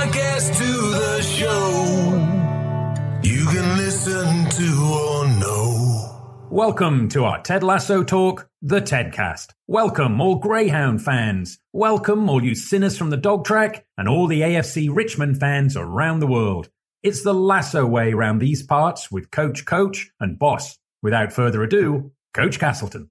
is podcast to the show. You can listen to or know. Welcome to our Ted Lasso talk, the Tedcast. Welcome, all Greyhound fans. Welcome, all you sinners from the dog track, and all the AFC Richmond fans around the world. It's the Lasso way round these parts with Coach Coach and Boss. Without further ado, Coach Castleton.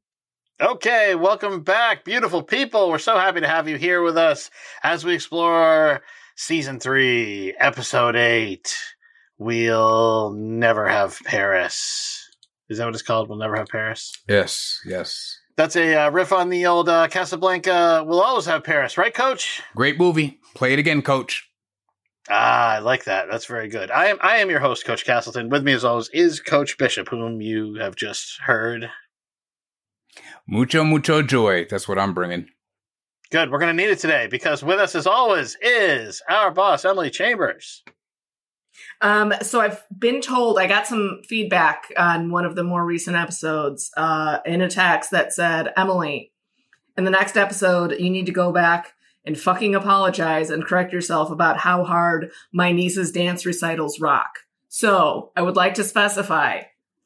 Okay, welcome back, beautiful people. We're so happy to have you here with us as we explore season three, episode eight. We'll never have Paris. Is that what it's called? We'll never have Paris. Yes, yes. That's a uh, riff on the old uh, Casablanca. We'll always have Paris, right, Coach? Great movie. Play it again, coach. Ah, I like that. That's very good. I am I am your host, Coach Castleton. With me, as always, is Coach Bishop, whom you have just heard. Mucho, mucho joy. That's what I'm bringing. Good. We're going to need it today because with us, as always, is our boss, Emily Chambers. Um, so I've been told I got some feedback on one of the more recent episodes uh, in a text that said, Emily, in the next episode, you need to go back and fucking apologize and correct yourself about how hard my niece's dance recitals rock. So I would like to specify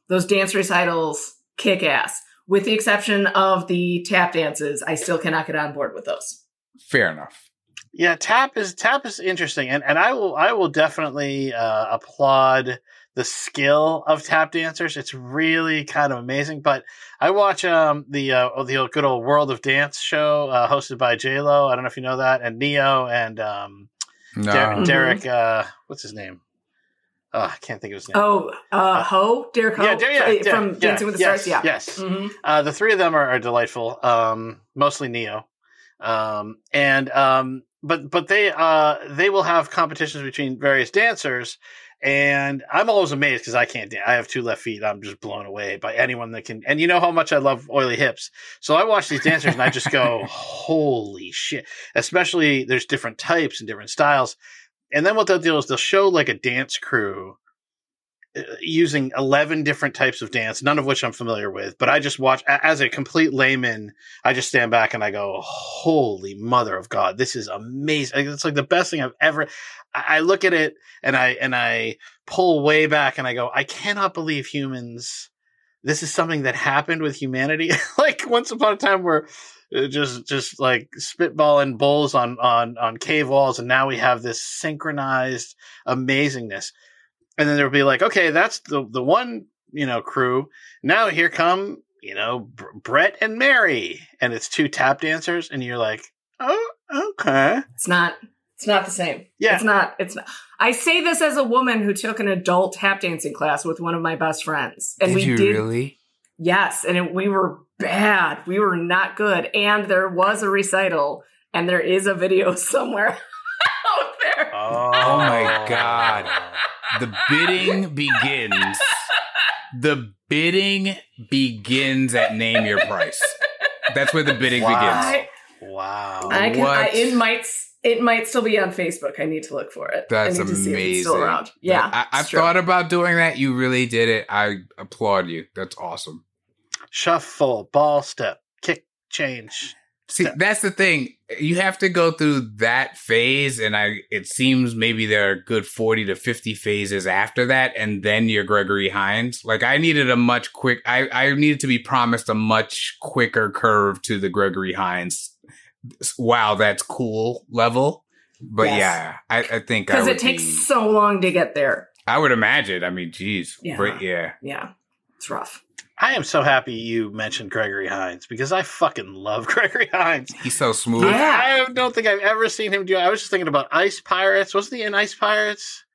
those dance recitals kick ass. With the exception of the tap dances, I still cannot get on board with those. Fair enough. Yeah, tap is tap is interesting, and and I will I will definitely uh, applaud the skill of tap dancers. It's really kind of amazing. But I watch um the uh, the good old World of Dance show uh, hosted by J Lo. I don't know if you know that, and Ne-Yo and um No. Der- Derek. Uh, what's his name? Uh, I can't think of his name. Oh, uh, Ho, Derek Hough Yeah, yeah, fr- yeah, from yeah, Dancing with the yes, Stars. Yeah. yes. Mhm. Uh, the three of them are, are delightful. Um, mostly Ne-Yo, um, and um, but but they uh they will have competitions between various dancers, and I'm always amazed because I can't dance. I have two left feet. I'm just blown away by anyone that can. And you know how much I love oily hips, so I watch these dancers and I just go, holy shit! Especially there's different types and different styles, and then what they'll do is they'll show like a dance crew uh, using 11 different types of dance, none of which I'm familiar with, but I just watch as a complete layman. I just stand back and I go, holy mother of God, this is amazing. It's like the best thing I've ever, I look at it and I, and I pull way back and I go, I cannot believe humans, this is something that happened with humanity. like once upon a time where Uh, just, just like spitballing bulls on, on, on cave walls. And now we have this synchronized amazingness and then there'll be like, okay, that's the the one you know crew. Now here come you know Br- Brett and Mary, and it's two tap dancers, and you're like, oh, okay, It's not. It's not the same. Yeah. It's not. It's not. I say this as a woman who took an adult tap dancing class with one of my best friends, and did we you did. really? Yes, and it, we were bad. We were not good, and there was a recital, and there is a video somewhere out there. oh, Oh my God. The bidding begins. The bidding begins at name your price. That's where the bidding Wow. begins. Wow, I can. I, What? it might. It might still be on Facebook. I need to look for it. That's I need to see if amazing. it's still around. Yeah, I, I've true. thought about doing that. You really did it. I applaud you. That's awesome. Shuffle, ball step, kick, change. See, that's the thing. You have to go through that phase, and I. It seems maybe there are good forty to fifty phases after that, and then you're Gregory Hines. Like I needed a much quick. I I needed to be promised a much quicker curve to the Gregory Hines. Wow, that's cool level. But Yes. yeah, I, I think because it takes be- so long to get there. I would imagine. I mean, geez, Yeah. but yeah. Yeah, it's rough. I am so happy you mentioned Gregory Hines because I fucking love Gregory Hines. He's so smooth. Yeah. I, I don't think I've ever seen him do. I was just thinking about Ice Pirates. Wasn't he in Ice Pirates?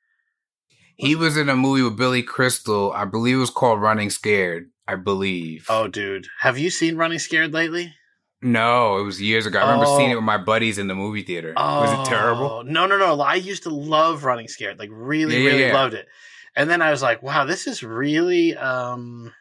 He was in a movie with Billy Crystal. I believe it was called Running Scared. I believe. Oh, dude, have you seen Running Scared lately? No, it was years ago. I remember Oh. seeing it with my buddies in the movie theater. was it terrible? Oh, No, no, no. I used to love Running Scared. Like really, Yeah, yeah, really yeah. loved it. And then I was like, wow, this is really um you said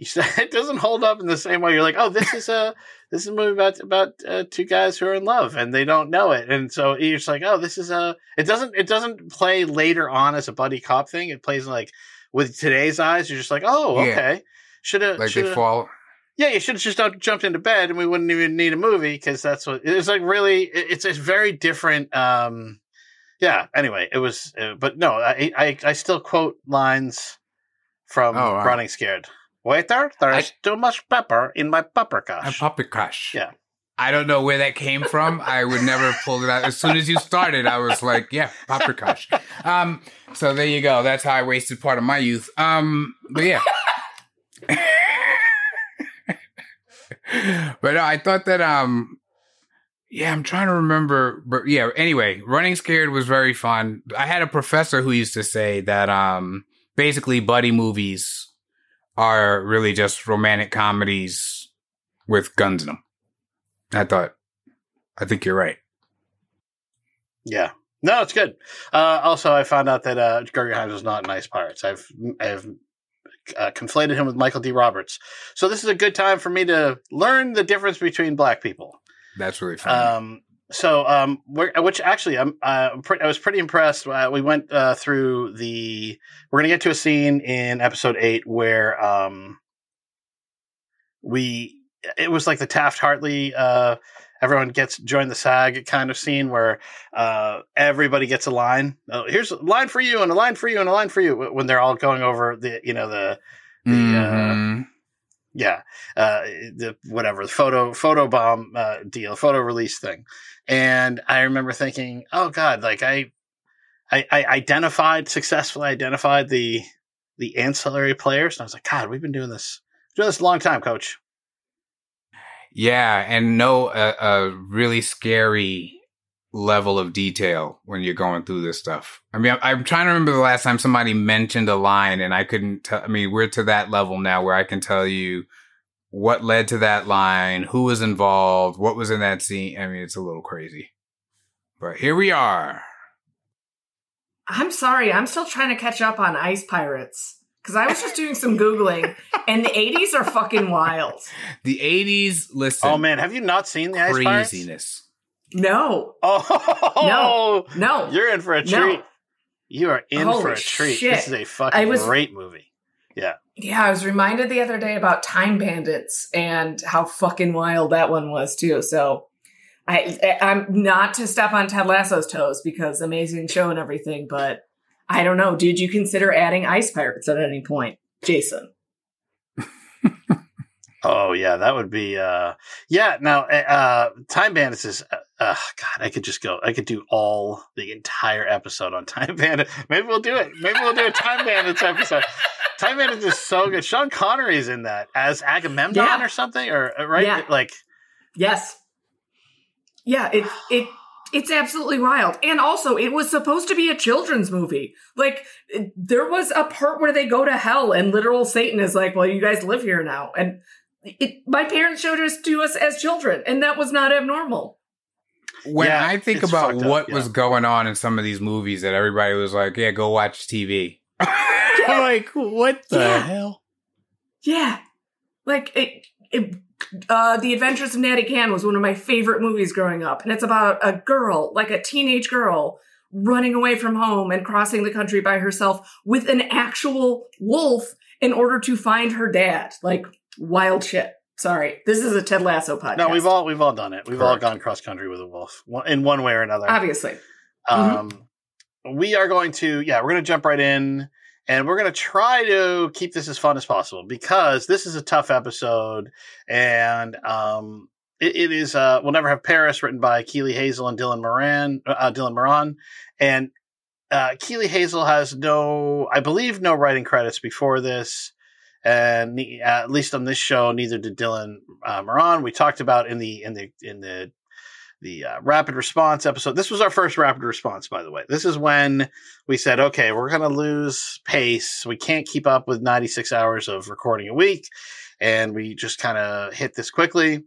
it doesn't hold up in the same way. You're like, oh, this is a this is a movie about about uh, two guys who are in love and they don't know it, and so you're just like, oh, this is a. It doesn't it doesn't play later on as a buddy cop thing. It plays like with today's eyes. You're just like, oh, Yeah. okay. Should have Like they fall. yeah, you should have just jumped into bed and we wouldn't even need a movie because that's what it's like. Really, it- it's a very different. um Yeah. Anyway, it was, uh, but no, I, I I still quote lines from Oh, wow. Running Scared. Waiter, there is too much pepper in my paprikash. puppet crush. Yeah. I don't know where that came from. I would never pull it out. As soon as you started, I was like, yeah, paprikash. Um, so there you go. That's how I wasted part of my youth. Um, but yeah. but no, I thought that um yeah, I'm trying to remember but yeah, anyway, Running Scared was very fun. I had a professor who used to say that um basically buddy movies are really just romantic comedies with guns in them. I thought I think you're right. Yeah. No, it's good. Uh, also, I found out that uh, Gregory Hines was not in Ice Pirates. I've I've uh, conflated him with Michael D. Roberts. So this is a good time for me to learn the difference between black people. That's really funny. Um, so, um, we're, which actually, I'm, uh, I was pretty impressed. Uh, we went uh, through the. We're gonna get to a scene in episode eight where um, we. It was like the Taft Hartley. Uh, everyone gets join the SAG kind of scene where uh, everybody gets a line. Oh, here's a line for you and a line for you and a line for you when they're all going over the you know the the uh, Mhm. yeah uh the whatever the photo photo bomb uh deal photo release thing and i remember thinking oh god like i i, I identified successfully identified the the ancillary players and i was like god we've been doing this doing this a long time coach Yeah, and know a, a really scary level of detail when you're going through this stuff. I mean, I'm, I'm trying to remember the last time somebody mentioned a line, and I couldn't. tell I mean, we're to that level now where I can tell you what led to that line, who was involved, what was in that scene. I mean, it's a little crazy, but here we are. I'm sorry, I'm still trying to catch up on Ice Pirates because I was just doing some googling, and the '80s are fucking wild. The '80s. Listen, oh man have you not seen the ice pirates craziness. No, oh no, no! you're in for a No. treat you are in for a treat shit. this is a fucking was- great movie Yeah, Yeah, I was reminded the other day about Time Bandits and how fucking wild that one was too. So I I'm not to step on Ted Lasso's toes because amazing show and everything, but I don't know. Did you consider adding Ice Pirates at any point, Jason? Oh yeah, that would be uh yeah. Now, uh Time Bandits is uh, uh God. I could just go. I could do all the entire episode on Time Bandits. Maybe we'll do it. Maybe we'll do a Time Bandits episode. Time Bandits is so good. Sean Connery's in that as Agamemnon Yeah. or something, or uh, right? Yeah. Like Yes. Yeah, it it it's absolutely wild. And also, it was supposed to be a children's movie. Like there was a part where they go to hell and literal Satan is like, "Well, you guys live here now." And it, my parents showed us to us as children, and that was not abnormal. when Yeah, I think about fucked up, what yeah. was going on in some of these movies that everybody was like, yeah, go watch TV. I'm like, what the Yeah. hell? Yeah. Like it, it uh The Adventures of Natty Gann was one of my favorite movies growing up. And it's about a girl, like a teenage girl, running away from home and crossing the country by herself with an actual wolf in order to find her dad. Like wild shit. Sorry. This is a Ted Lasso podcast. no, we've all we've all done it. We've all gone cross country with a wolf in one way or another. obviously. Um, we are going to, yeah, we're going to jump right in and we're going to try to keep this as fun as possible because this is a tough episode and, um, it, it is, uh, We'll Never Have Paris written by Keeley Hazell and Dylan Moran, uh, Dylan Moran. And, uh, Keeley Hazell has no, I believe, no writing credits before this. And ne- at least on this show, neither did Dylan uh, Moran. We talked about in the in the in the the uh, rapid response episode. This was our first rapid response, by the way. This is when we said, okay, we're going to lose pace. We can't keep up with 96 hours of recording a week. And we just kind of hit this quickly.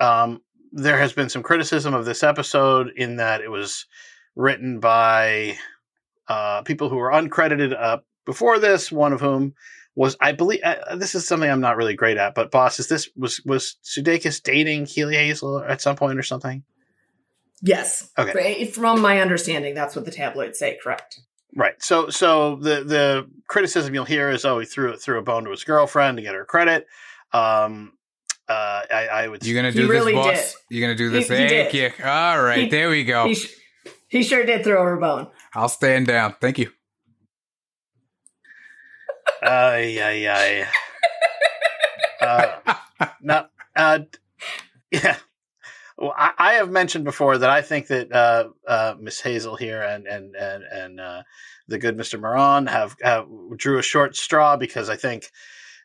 Um, there has been some criticism of this episode in that it was written by uh, people who were uncredited uh, before this, one of whom was, I believe, uh, this is something I'm not really great at, but boss, is this, was, was Sudeikis dating Keeley Hazell at some point or something? Yes. Okay. From my understanding, that's what the tabloids say, correct. Right. So so the the criticism you'll hear is oh he threw it threw a bone to his girlfriend to get her credit. Um uh, I, I would. You gonna He do really this, did. boss? You gonna do this? He- he Thank did. you. All right, He- there we go. He, sh- he sure did throw her a bone. I'll stand down. Thank you. Ay, ay, ay. Uh, uh, yeah. Well, I, I have mentioned before that I think that uh, uh, Miss Hazell here and and and and uh, the good Mister Moran have, have drew a short straw because I think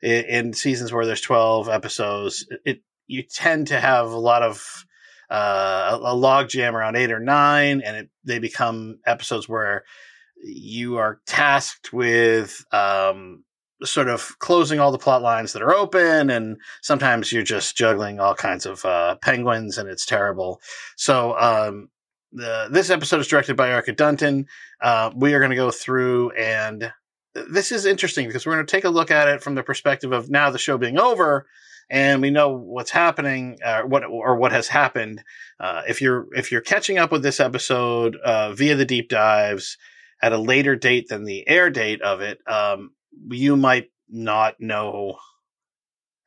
in, in seasons where there's twelve episodes, it you tend to have a lot of uh, a, log jam around eight or nine, and it, they become episodes where you are tasked with um, sort of closing all the plot lines that are open and sometimes you're just juggling all kinds of uh, penguins and it's terrible. So um, the, this episode is directed by erica dunton. Uh, we are going to go through and this is interesting because we're going to take a look at it from the perspective of now the show being over and we know what's happening uh, what or what has happened. Uh, if you're if you're catching up with this episode uh, via the deep dives at a later date than the air date of it um, you might not know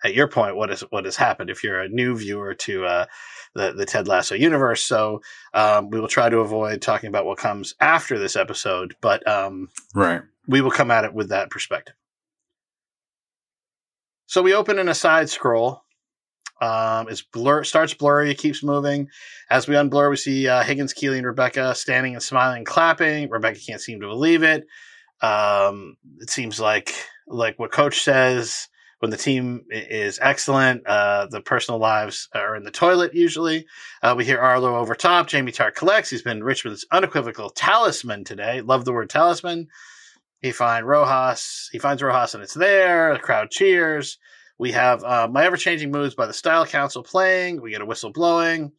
at your point what is what has happened if you're a new viewer to uh, the the Ted Lasso universe. So um, we will try to avoid talking about what comes after this episode, but um, Right. we will come at it with that perspective. So we open in a side scroll. Um, it's blur starts blurry, it keeps moving. As we unblur, we see uh, Higgins, Keeley, and Rebecca standing and smiling, and clapping. Rebecca can't seem to believe it. Um, it seems like like what Coach says when the team is excellent, uh, the personal lives are in the toilet. Usually, uh, we hear Arlo over top. Jamie Tartt collects. He's been Richmond's unequivocal talisman today. Love the word talisman. He finds Rojas. He finds Rojas, and it's there. The crowd cheers. We have uh, My Ever Changing Moods by the Style Council playing. We get a whistle blowing.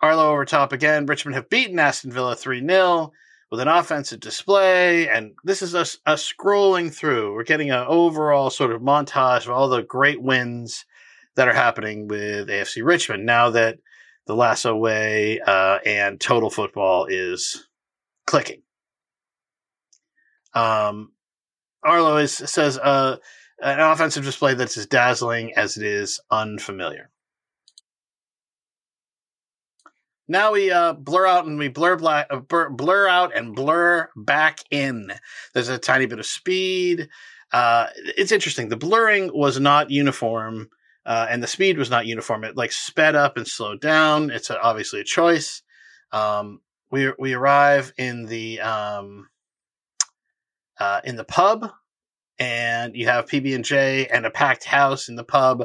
Arlo over top again. Richmond have beaten Aston Villa 3 0 with an offensive display. And this is us, scrolling through. We're getting an overall sort of montage of all the great wins that are happening with AFC Richmond now that the Lasso Way uh, and Total Football is clicking. Um, Arlo is, says uh, an offensive display that's as dazzling as it is unfamiliar. Now we uh, blur out and we blur black, uh, blur, blur out and blur back in. There's a tiny bit of speed. Uh, it's interesting. The blurring was not uniform, uh, and the speed was not uniform. It like sped up and slowed down. It's a, obviously a choice. Um, we we arrive in the um, uh, in the pub, and you have PB and J and a packed house in the pub,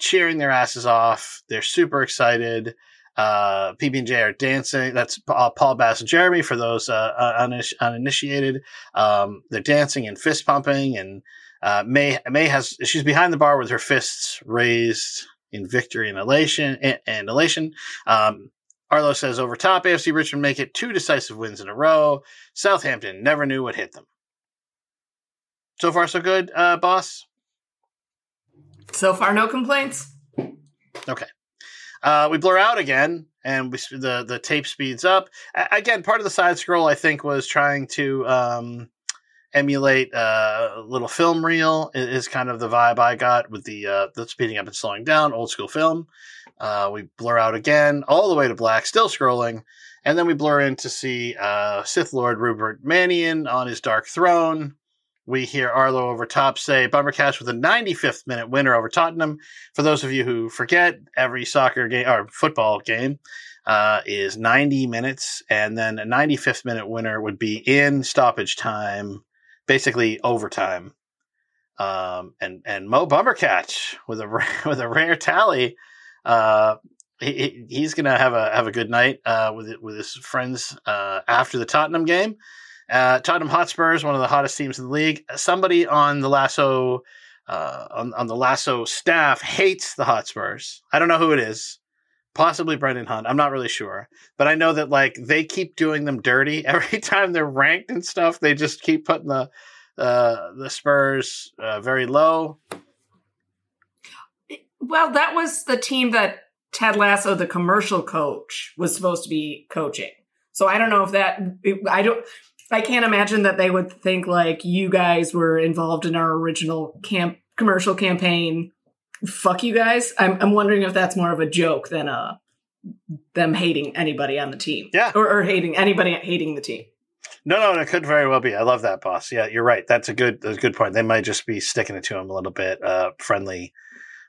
cheering their asses off. They're super excited. Uh, PB and J are dancing. That's uh, Paul Baz and Jeremy for those uh, uniniti- uninitiated. Um, they're dancing and fist pumping, and uh, May May has she's behind the bar with her fists raised in victory and elation. And, and elation. Um, Arlo says over top, AFC Richmond make it two decisive wins in a row. Southampton never knew what hit them. So far, so good, uh, boss. So far, no complaints. Okay. Uh, we blur out again, and we the the tape speeds up. A- again, part of the side scroll I think was trying to um, emulate uh, a little film reel. Is kind of the vibe I got with the uh, the speeding up and slowing down, old school film. Uh, we blur out again, all the way to black, still scrolling, and then we blur in to see uh, Sith Lord Rupert Mannion on his dark throne. We hear Arlo over top say Bumbercatch with a 95th minute winner over Tottenham. For those of you who forget, every soccer game or football game uh, is 90 minutes, and then a 95th minute winner would be in stoppage time, basically overtime. Um, and and Moe Bumbercatch with a with a rare tally. Uh, he, he- he's gonna have a have a good night uh, with with his friends uh, after the Tottenham game. Uh, Tottenham Hotspurs, one of the hottest teams in the league. Somebody on the Lasso uh, on, on the Lasso staff hates the Hotspurs. I don't know who it is. Possibly Brendan Hunt. I'm not really sure. But I know that like they keep doing them dirty every time they're ranked and stuff. They just keep putting the uh, the Spurs uh, very low. Well, that was the team that Ted Lasso, the commercial coach, was supposed to be coaching. So I don't know if that I don't I can't imagine that they would think like you guys were involved in our original camp commercial campaign fuck you guys. I'm, I'm wondering if that's more of a joke than uh them hating anybody on the team. Yeah. Or, or hating anybody hating the team. No, no, it could very well be. I love that, boss. Yeah, you're right. That's a good, that's a good point. They might just be sticking it to him a little bit, uh, friendly,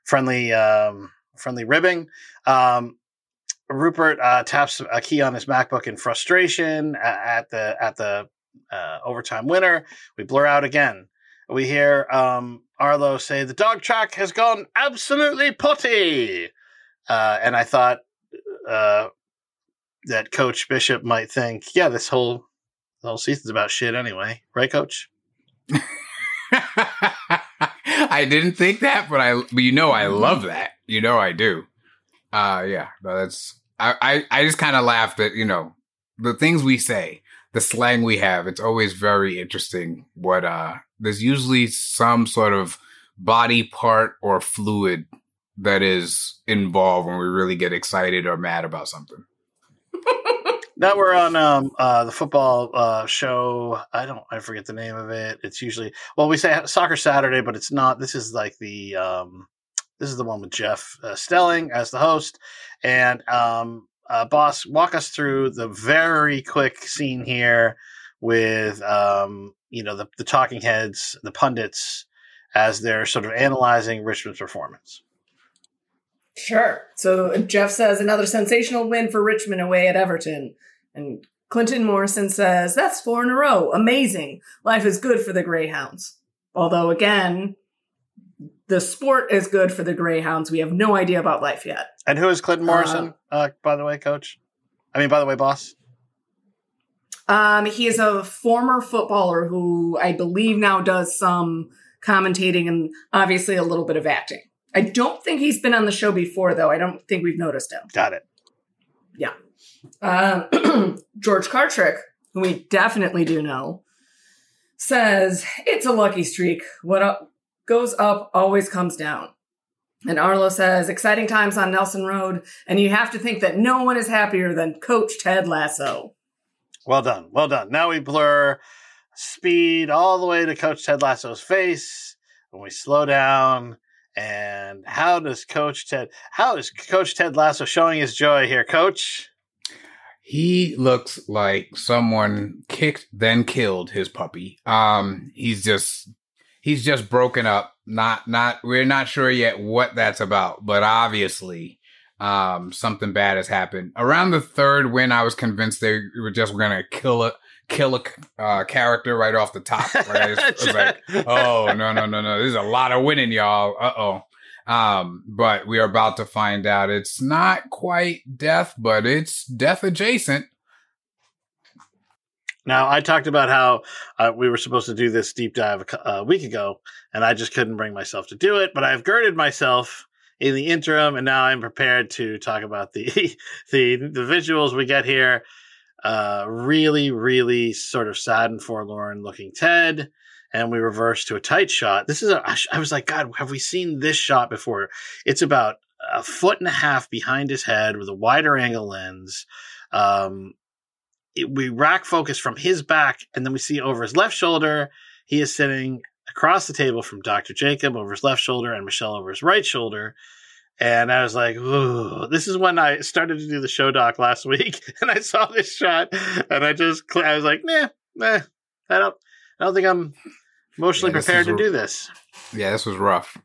friendly, um, friendly ribbing. Um, Rupert uh, taps a key on his MacBook in frustration at the at the uh, overtime winner. We blur out again. We hear um, Arlo say, "The dog track has gone absolutely potty," uh, and I thought uh, that Coach Bishop might think, "Yeah, this whole the whole season's about shit anyway, right, Coach?" I didn't think that, but I, but you know, I love that. You know, I do. Uh, yeah, no, that's, I, I, I just kind of laugh at, you know, the things we say, the slang we have. It's always very interesting what, uh, there's usually some sort of body part or fluid that is involved when we really get excited or mad about something. Now we're on um, uh, the football uh, show. I don't, I forget the name of it. It's usually well, we say Soccer Saturday, but it's not. This is like the um, this is the one with Jeff uh, Stelling as the host, and um, uh, boss, walk us through the very quick scene here with um, you know the, the talking heads, the pundits, as they're sort of analyzing Richmond's performance. Sure. So Jeff says another sensational win for Richmond away at Everton. And Clinton Morrison says, that's four in a row. Amazing. Life is good for the Greyhounds. Although, again, the sport is good for the Greyhounds. We have no idea about life yet. And who is Clinton Morrison, uh, by the way, coach? I mean, by the way, boss. Um, he is a former footballer who I believe now does some commentating and obviously a little bit of acting. I don't think he's been on the show before, though. I don't think we've noticed him. Got it. Yeah. Um, George Cartrick, who we definitely do know, says it's a lucky streak. What up, goes up always comes down. And Arlo says exciting times on Nelson Road, and you have to think that no one is happier than Coach Ted Lasso. Well done. Well done. Now we blur speed all the way to Coach Ted Lasso's face when we slow down. And how does Coach Ted, how is Coach Ted Lasso showing his joy here, Coach? He looks like someone kicked then killed his puppy. Um, he's just he's just broken up. Not not we're not sure yet what that's about, but obviously um something bad has happened. Around the third win, I was convinced they were just gonna kill a kill a uh, character right off the top. Right? I was, I like, oh no no no no, there's a lot of winning, y'all. Uh oh. Um, but we are about to find out it's not quite death, but it's death adjacent. Now, I talked about how uh, we were supposed to do this deep dive a, a week ago, and I just couldn't bring myself to do it. But I've girded myself in the interim, and now I'm prepared to talk about the the the visuals we get here. Uh, really, really sort of sad and forlorn looking Ted, and we reverse to a tight shot. This is a. I was like, God, have we seen this shot before? It's about a foot and a half behind his head with a wider angle lens. Um, it, we rack focus from his back, and then we see over his left shoulder. He is sitting across the table from Dr. Jacob over his left shoulder and Michelle over his right shoulder. And I was like, Ooh. this is when I started to do the show doc last week, and I saw this shot, and I just, I was like, nah, nah, I don't, I don't think I'm emotionally Yeah, prepared to a- do this. Yeah, this was rough.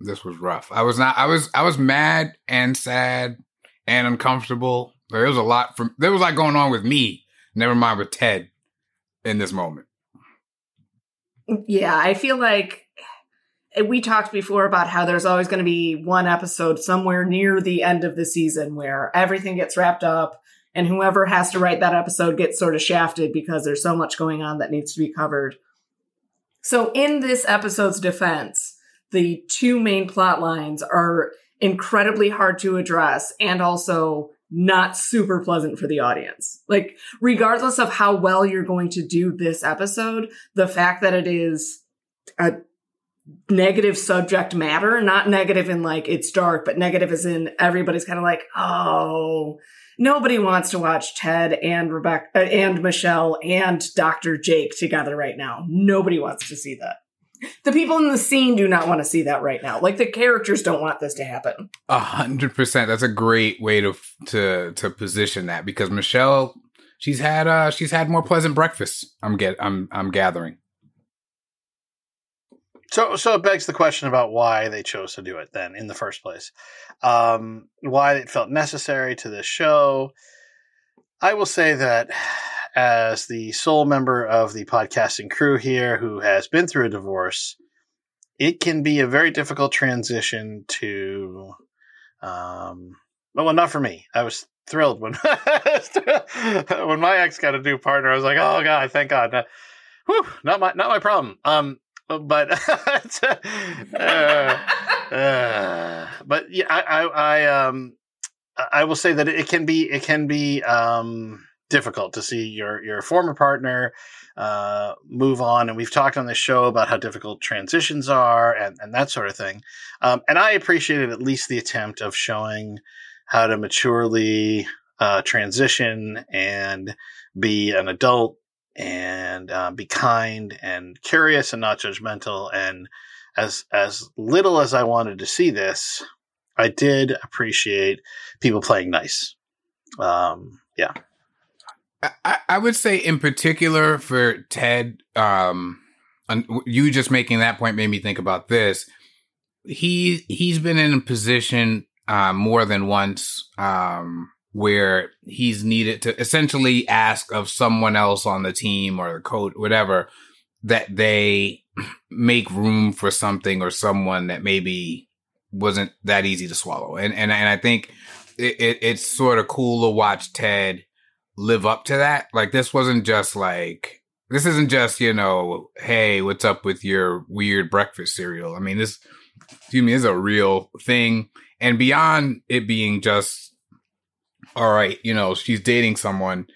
This was rough. I was not. I was. I was mad and sad and uncomfortable. There was a lot from. There was a lot going on with me. Never mind with Ted in this moment. Yeah, I feel like eh, we talked before about how there's always going to be one episode somewhere near the end of the season where everything gets wrapped up and whoever has to write that episode gets sort of shafted because there's so much going on that needs to be covered. So in this episode's defense, the two main plot lines are incredibly hard to address and also not super pleasant for the audience. Like regardless of how well you're going to do this episode, the fact that it is a negative subject matter, not negative in like it's dark, but negative as in everybody's kind of like, oh, nobody wants to watch Ted and Rebecca uh, and Michelle and Dr. Jake together right now. Nobody wants to see that. The people in the scene do not want to see that right now. Like the characters don't want this to happen. A hundred percent. That's a great way to to to position that because Michelle, she's had uh she's had more pleasant breakfasts. I'm get I'm I'm gathering. So, so it begs the question about why they chose to do it then in the first place. Um, why it felt necessary to this show. I will say that as the sole member of the podcasting crew here who has been through a divorce, it can be a very difficult transition to, um, well, not for me. I was thrilled when when my ex got a new partner. I was like, oh god, thank God. Whew, not my not my problem. Um, but uh, uh, but yeah, I, I, I um I will say that it can be it can be um difficult to see your your former partner uh, move on, and we've talked on this show about how difficult transitions are and and that sort of thing. Um, and I appreciated at least the attempt of showing how to maturely uh, transition and be an adult and uh, be kind and curious and not judgmental. And as as little as I wanted to see this, I did appreciate people playing nice. Um, yeah. I, I would say, in particular, for Ted, um, you just making that point made me think about this. He he's been in a position uh, more than once um, where he's needed to essentially ask of someone else on the team or the coach, whatever, that they make room for something or someone that maybe wasn't that easy to swallow. And and and I think it, it, it's sort of cool to watch Ted live up to that. Like this wasn't just like this isn't just you know, hey, what's up with your weird breakfast cereal? I mean, this excuse me is a real thing, and beyond it being just all right, you know, she's dating someone.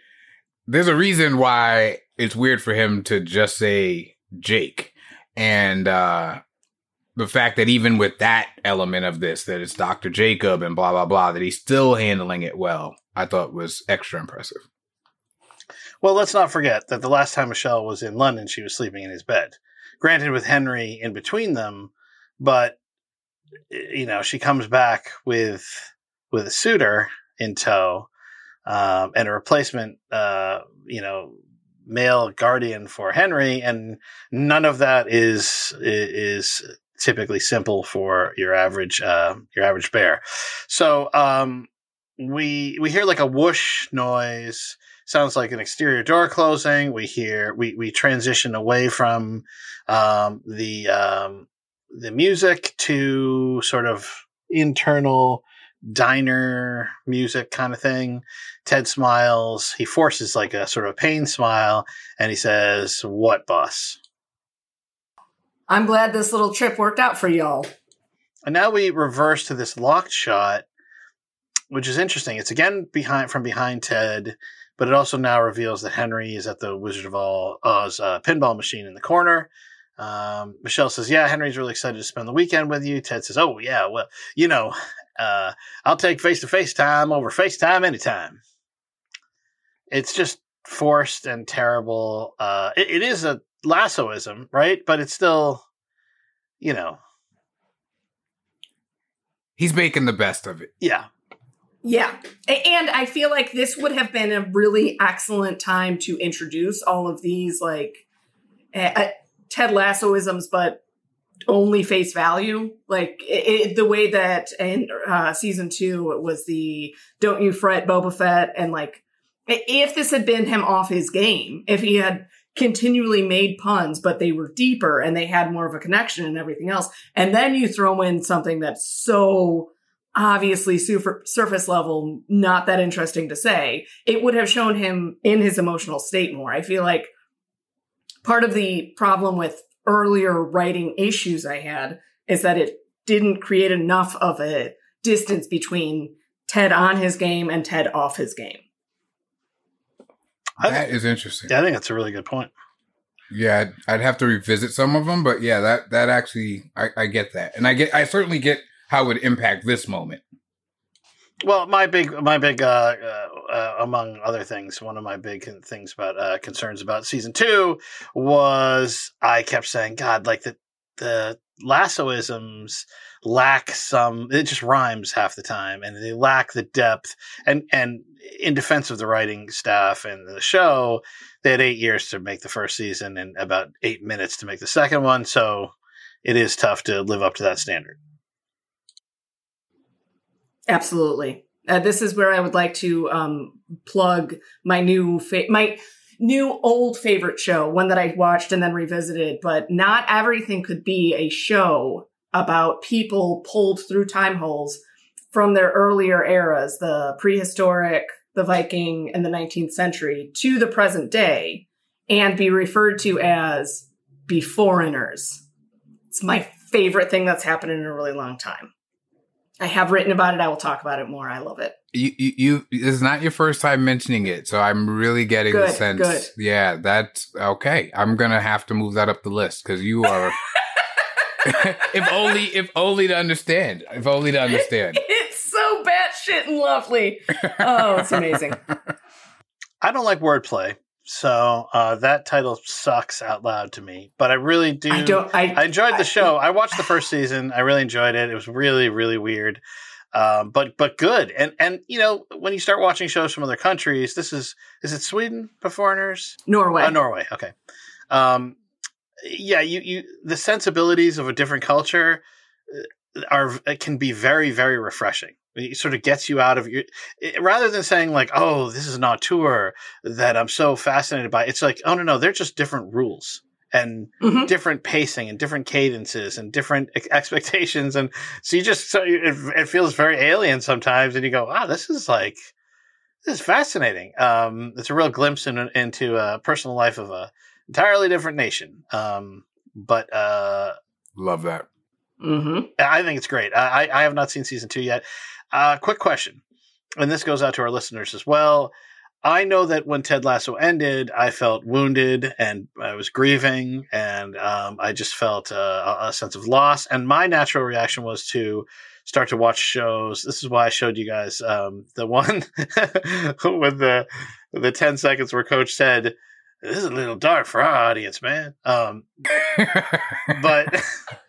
There's a reason why it's weird for him to just say Jake. And uh the fact that even with that element of this, that it's Dr. Jacob and blah blah blah, that he's still handling it well, I thought was extra impressive. Well, let's not forget that the last time Michelle was in London, she was sleeping in his bed. Granted, with Henry in between them, but you know, she comes back with with a suitor in tow, um, and a replacement, uh, you know, male guardian for Henry, and none of that is is typically simple for your average uh, your average bear. So um, we we hear like a whoosh noise. Sounds like an exterior door closing. We hear we we transition away from um, the um, the music to sort of internal diner music kind of thing. Ted smiles. He forces like a sort of a pain smile and he says, What, boss? I'm glad this little trip worked out for y'all. And now we reverse to this locked shot, which is interesting. It's again behind from behind Ted, but it also now reveals that Henry is at the Wizard of Oz uh, pinball machine in the corner. Um, Michelle says, "Yeah, Henry's really excited to spend the weekend with you." Ted says, "Oh yeah, well, you know, uh, I'll take face to face time over FaceTime anytime. It's just forced and terrible. Uh, it, it is a lassoism, right? But it's still, you know, he's making the best of it. Yeah. Yeah. And I feel like this would have been a really excellent time to introduce all of these, like, uh, Ted Lassoisms, but only face value. Like it, it, the way that in uh, season two it was the "Don't you fret, Boba Fett," and like if this had been him off his game, if he had continually made puns, but they were deeper and they had more of a connection and everything else, and then you throw in something that's so obviously super, surface level, not that interesting to say, it would have shown him in his emotional state more. I feel like part of the problem with earlier writing issues I had is that it didn't create enough of a distance between Ted on his game and Ted off his game. That is interesting. Yeah, I think that's a really good point. Yeah, I'd, I'd have to revisit some of them, but yeah, that that actually I, I get that, and I get I certainly get how it would impact this moment. Well, my big, my big, uh, uh, uh, among other things, one of my big things about uh, concerns about season two was I kept saying, God, like the the lassoisms lack some it just rhymes half the time and they lack the depth and and in defense of the writing staff and the show they had eight years to make the first season and about eight minutes to make the second one so it is tough to live up to that standard Absolutely. Uh, this is where I would like to um, plug my new fa- my new old favorite show, one that I watched and then revisited. But not everything could be a show about people pulled through time holes from their earlier eras, the prehistoric, the Viking, and the 19th century, to the present day, and be referred to as beforeigners. It's my favorite thing that's happened in a really long time. I have written about it. I will talk about it more. I love it. You, you, you this is not your first time mentioning it, so I'm really getting the sense. good. Yeah, that's okay. I'm gonna have to move that up the list because you are. if only, if only to understand. If only to understand. It's so batshit and lovely. Oh, it's amazing. i don't like wordplay so uh, that title sucks out loud to me but i really do I don't. I, I enjoyed I- the show. I watched the first season. I really enjoyed it. It was really, really weird, um, but but good. And and you know when you start watching shows from other countries, this is is it Sweden? Beforeigners? Norway. Oh, Norway. Okay. Um, yeah, you you the sensibilities of a different culture uh, are can be very very refreshing. It sort of gets you out of your it- rather than saying like, "Oh, this is an auteur that I'm so fascinated by." It's like, "Oh no, no, they're just different rules." And Mhm. different pacing and different cadences and different ex- expectations and so you just so it, it feels very alien sometimes and you go wow this is like this is fascinating um it's a real glimpse in, into a personal life of a entirely different nation um but uh Love that. Mm-hmm. i think it's great i i I have not seen season two yet uh quick question and this goes out to our listeners as well I know that when Ted Lasso ended, I felt wounded and I was grieving, and um, I just felt uh, a, sense of loss. And my natural reaction was to start to watch shows. This is why I showed you guys um, the one with the the ten seconds where Coach said, "This is a little dark for our audience, man." Um, but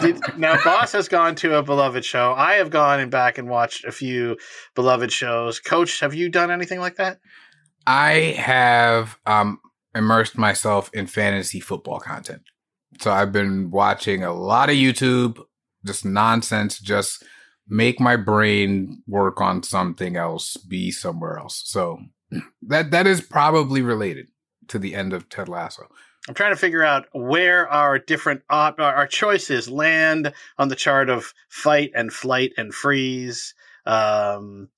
did, now boss has gone to a beloved show i have gone and back and watched a few beloved shows coach have you done anything like that I have um immersed myself in fantasy football content. So I've been watching a lot of YouTube, just nonsense, just make my brain work on something else, be somewhere else. So that that is probably related to the end of Ted Lasso. I'm trying to figure out where our different op- our choices land on the chart of fight and flight and freeze um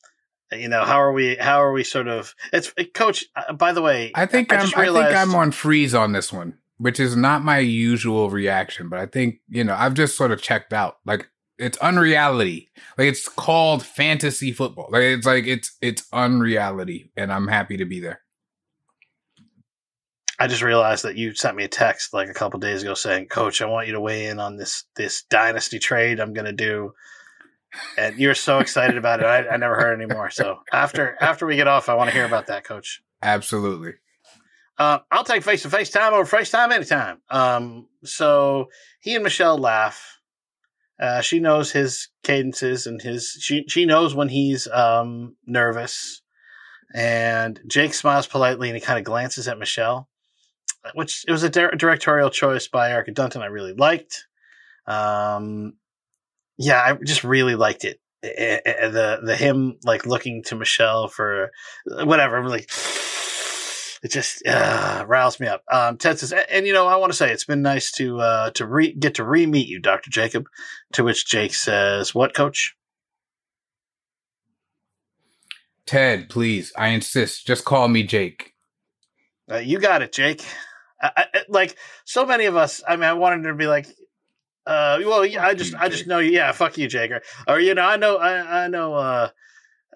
you know how are we how are we sort of it's coach uh, by the way I think I am I think I'm on freeze on this one, which is not my usual reaction, but I think, you know, I've just sort of checked out. Like it's unreality. Like it's called fantasy football. Like it's like it's it's unreality and I'm happy to be there. I just realized that you sent me a text like a couple days ago saying, "Coach, I want you to weigh in on this this dynasty trade I'm going to do." And you're so excited about it. I, I never heard anymore. So after after we get off, I want to hear about that, Coach. Absolutely. Uh, I'll take face to face time over FaceTime anytime. Um, so he and Michelle laugh. Uh, she knows his cadences and his. She she knows when he's um, nervous. And Jake smiles politely and he kind of glances at Michelle, which it was a di- directorial choice by Erica Dunton. I really liked. Um, yeah, I just really liked it. Eh, eh, The the him like looking to Michelle for whatever. I'm like it just uh, riles me up. Um, Ted says, and, and, you know, I want to say it's been nice to uh, to re- get to re meet you, Doctor Jacob. To which Jake says, "What, Coach?" Ted, please, I insist. Just call me Jake. Uh, you got it, Jake. I, I, like so many of us. I mean, I wanted to be like, uh, well, yeah, I just, you, I just know you. Yeah, fuck you, Jake. Or, you know, I know, I, I know, uh,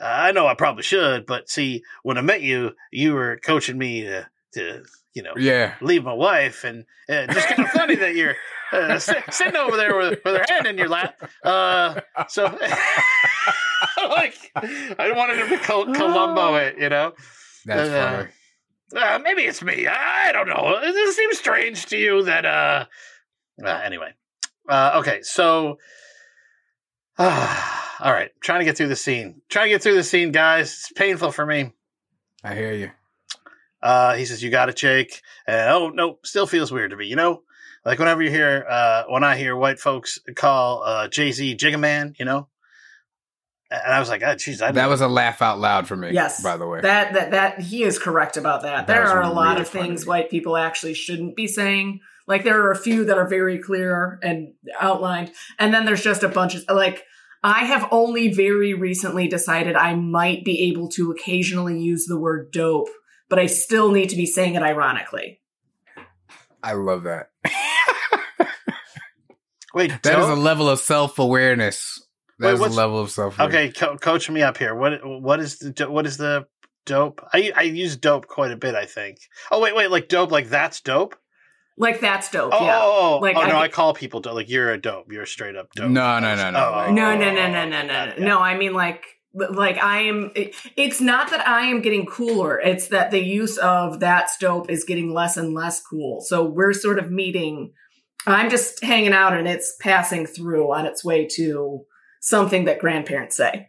I know, I probably should, but see, when I met you, you were coaching me to, to you know, Yeah. leave my wife, and uh, just kind of funny that you're uh, sitting over there with, with her hand in your lap. Uh, so, like, I wanted him to Col- Columbo it, you know. That's Uh, funny. Uh, maybe it's me. I don't know. Does it seem strange to you that uh Uh, anyway, uh, okay, so uh, all right, trying to get through the scene. Trying to get through the scene, guys. It's painful for me. I hear you. Uh, he says, "You got it, Jake." And oh no, still feels weird to me. You know, like whenever you hear, uh, when I hear white folks call uh, Jay Z Jigga Man, you know, and I was like, "Oh, jeez, I That was a laugh out loud for me. Yes. by the way. That that that he is correct about that. That there are a lot really of funny. things white people actually shouldn't be saying. Like there are a few that are very clear and outlined, and then there's just a bunch of like I have only very recently decided I might be able to occasionally use the word dope, but I still need to be saying it ironically. I love that. wait, That is dope? a level of self awareness. Wait, That is a level of self. okay. Co- coach me up here. What what is the what is the dope? I I use dope quite a bit. I think. Oh wait, wait, like dope, like that's dope. Like that's dope. Oh, yeah. oh, oh, oh Like, oh, I no, I call people dope. Like you're a dope. You're a straight up dope. No, no, no, no, Oh, like- oh, No, oh, no, no, no, no, no, yeah. no. No, I mean like like I am it- it's not that I am getting cooler. It's that the use of that's dope is getting less and less cool. So we're sort of meeting I'm just hanging out and it's passing through on its way to something that grandparents say.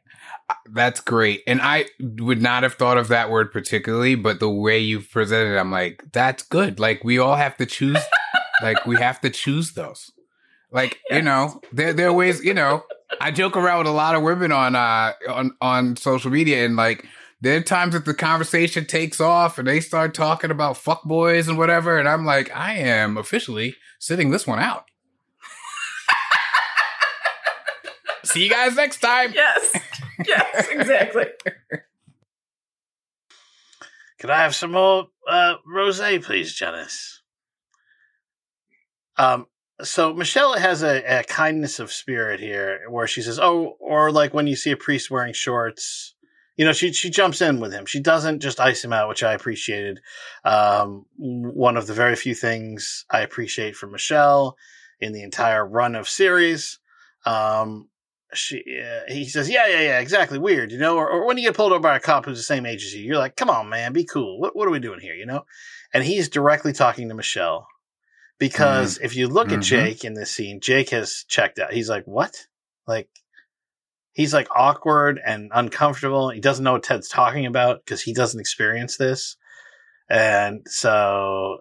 That's great. And I would not have thought of that word particularly, but the way you've presented it, I'm like, that's good. Like we all have to choose like we have to choose those. Like, you know, there there are ways, you know, I joke around with a lot of women on uh on on social media and like there are times that the conversation takes off and they start talking about fuck boys and whatever, and I'm like, I am officially sitting this one out. See you guys next time. Yes. yes, exactly. Can I have some more uh, rosé, please, Janice? Um. So Michelle has a, a kindness of spirit here, where she says, "Oh, or like when you see a priest wearing shorts." You know, she she jumps in with him. She doesn't just ice him out, which I appreciated. Um, one of the very few things I appreciate from Michelle in the entire run of series. Um, she uh, he says, "Yeah, yeah, yeah, exactly. Weird, you know." Or, or when you get pulled over by a cop who's the same age as you, you're like, "Come on, man, be cool. What what are we doing here?" You know. And he's directly talking to Michelle because if you look at Mhm. Jake in this scene, Jake has checked out. He's like, "What?" Like he's like awkward and uncomfortable. He doesn't know what Ted's talking about because he doesn't experience this, and so.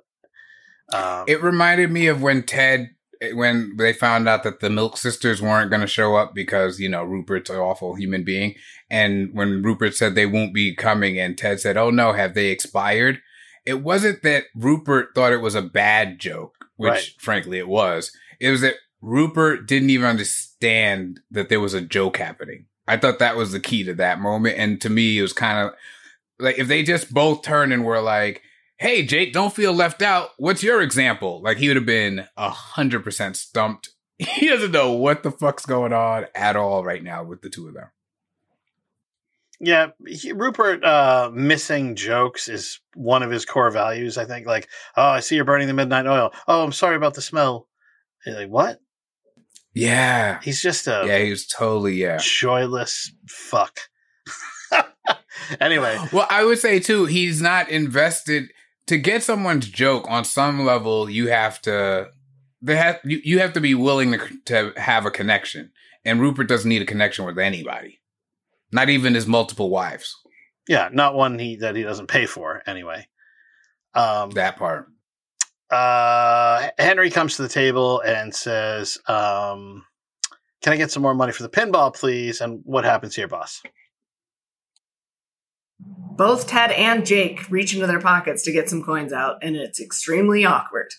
Um, It reminded me of when Ted, when they found out that the Milk Sisters weren't going to show up because, you know, Rupert's an awful human being. And when Rupert said they won't be coming and Ted said, oh no, have they expired? It wasn't that Rupert thought it was a bad joke, which Right. frankly it was. It was that Rupert didn't even understand that there was a joke happening. I thought that was the key to that moment. And to me, it was kind of like if they just both turned and were like, hey, Jake, don't feel left out. What's your example? Like he would have been a hundred percent stumped. He doesn't know what the fuck's going on at all right now with the two of them. Yeah, he, Rupert uh, missing jokes is one of his core values. I think, like, oh, I see you're burning the midnight oil. Oh, I'm sorry about the smell. You're like, what? Yeah. He's just a Yeah, he was totally, yeah. joyless fuck. anyway, Well, I would say too, he's not invested to get someone's joke on some level. You have to, they have you, you have to be willing to to have a connection, and Rupert doesn't need a connection with anybody, not even his multiple wives. yeah, not one he that he doesn't pay for. Anyway, um, That part. uh, Henry comes to the table and says, um, "Can I get some more money for the pinball, please?" And what happens here, boss? Both Ted and Jake reach into their pockets to get some coins out, and it's extremely awkward.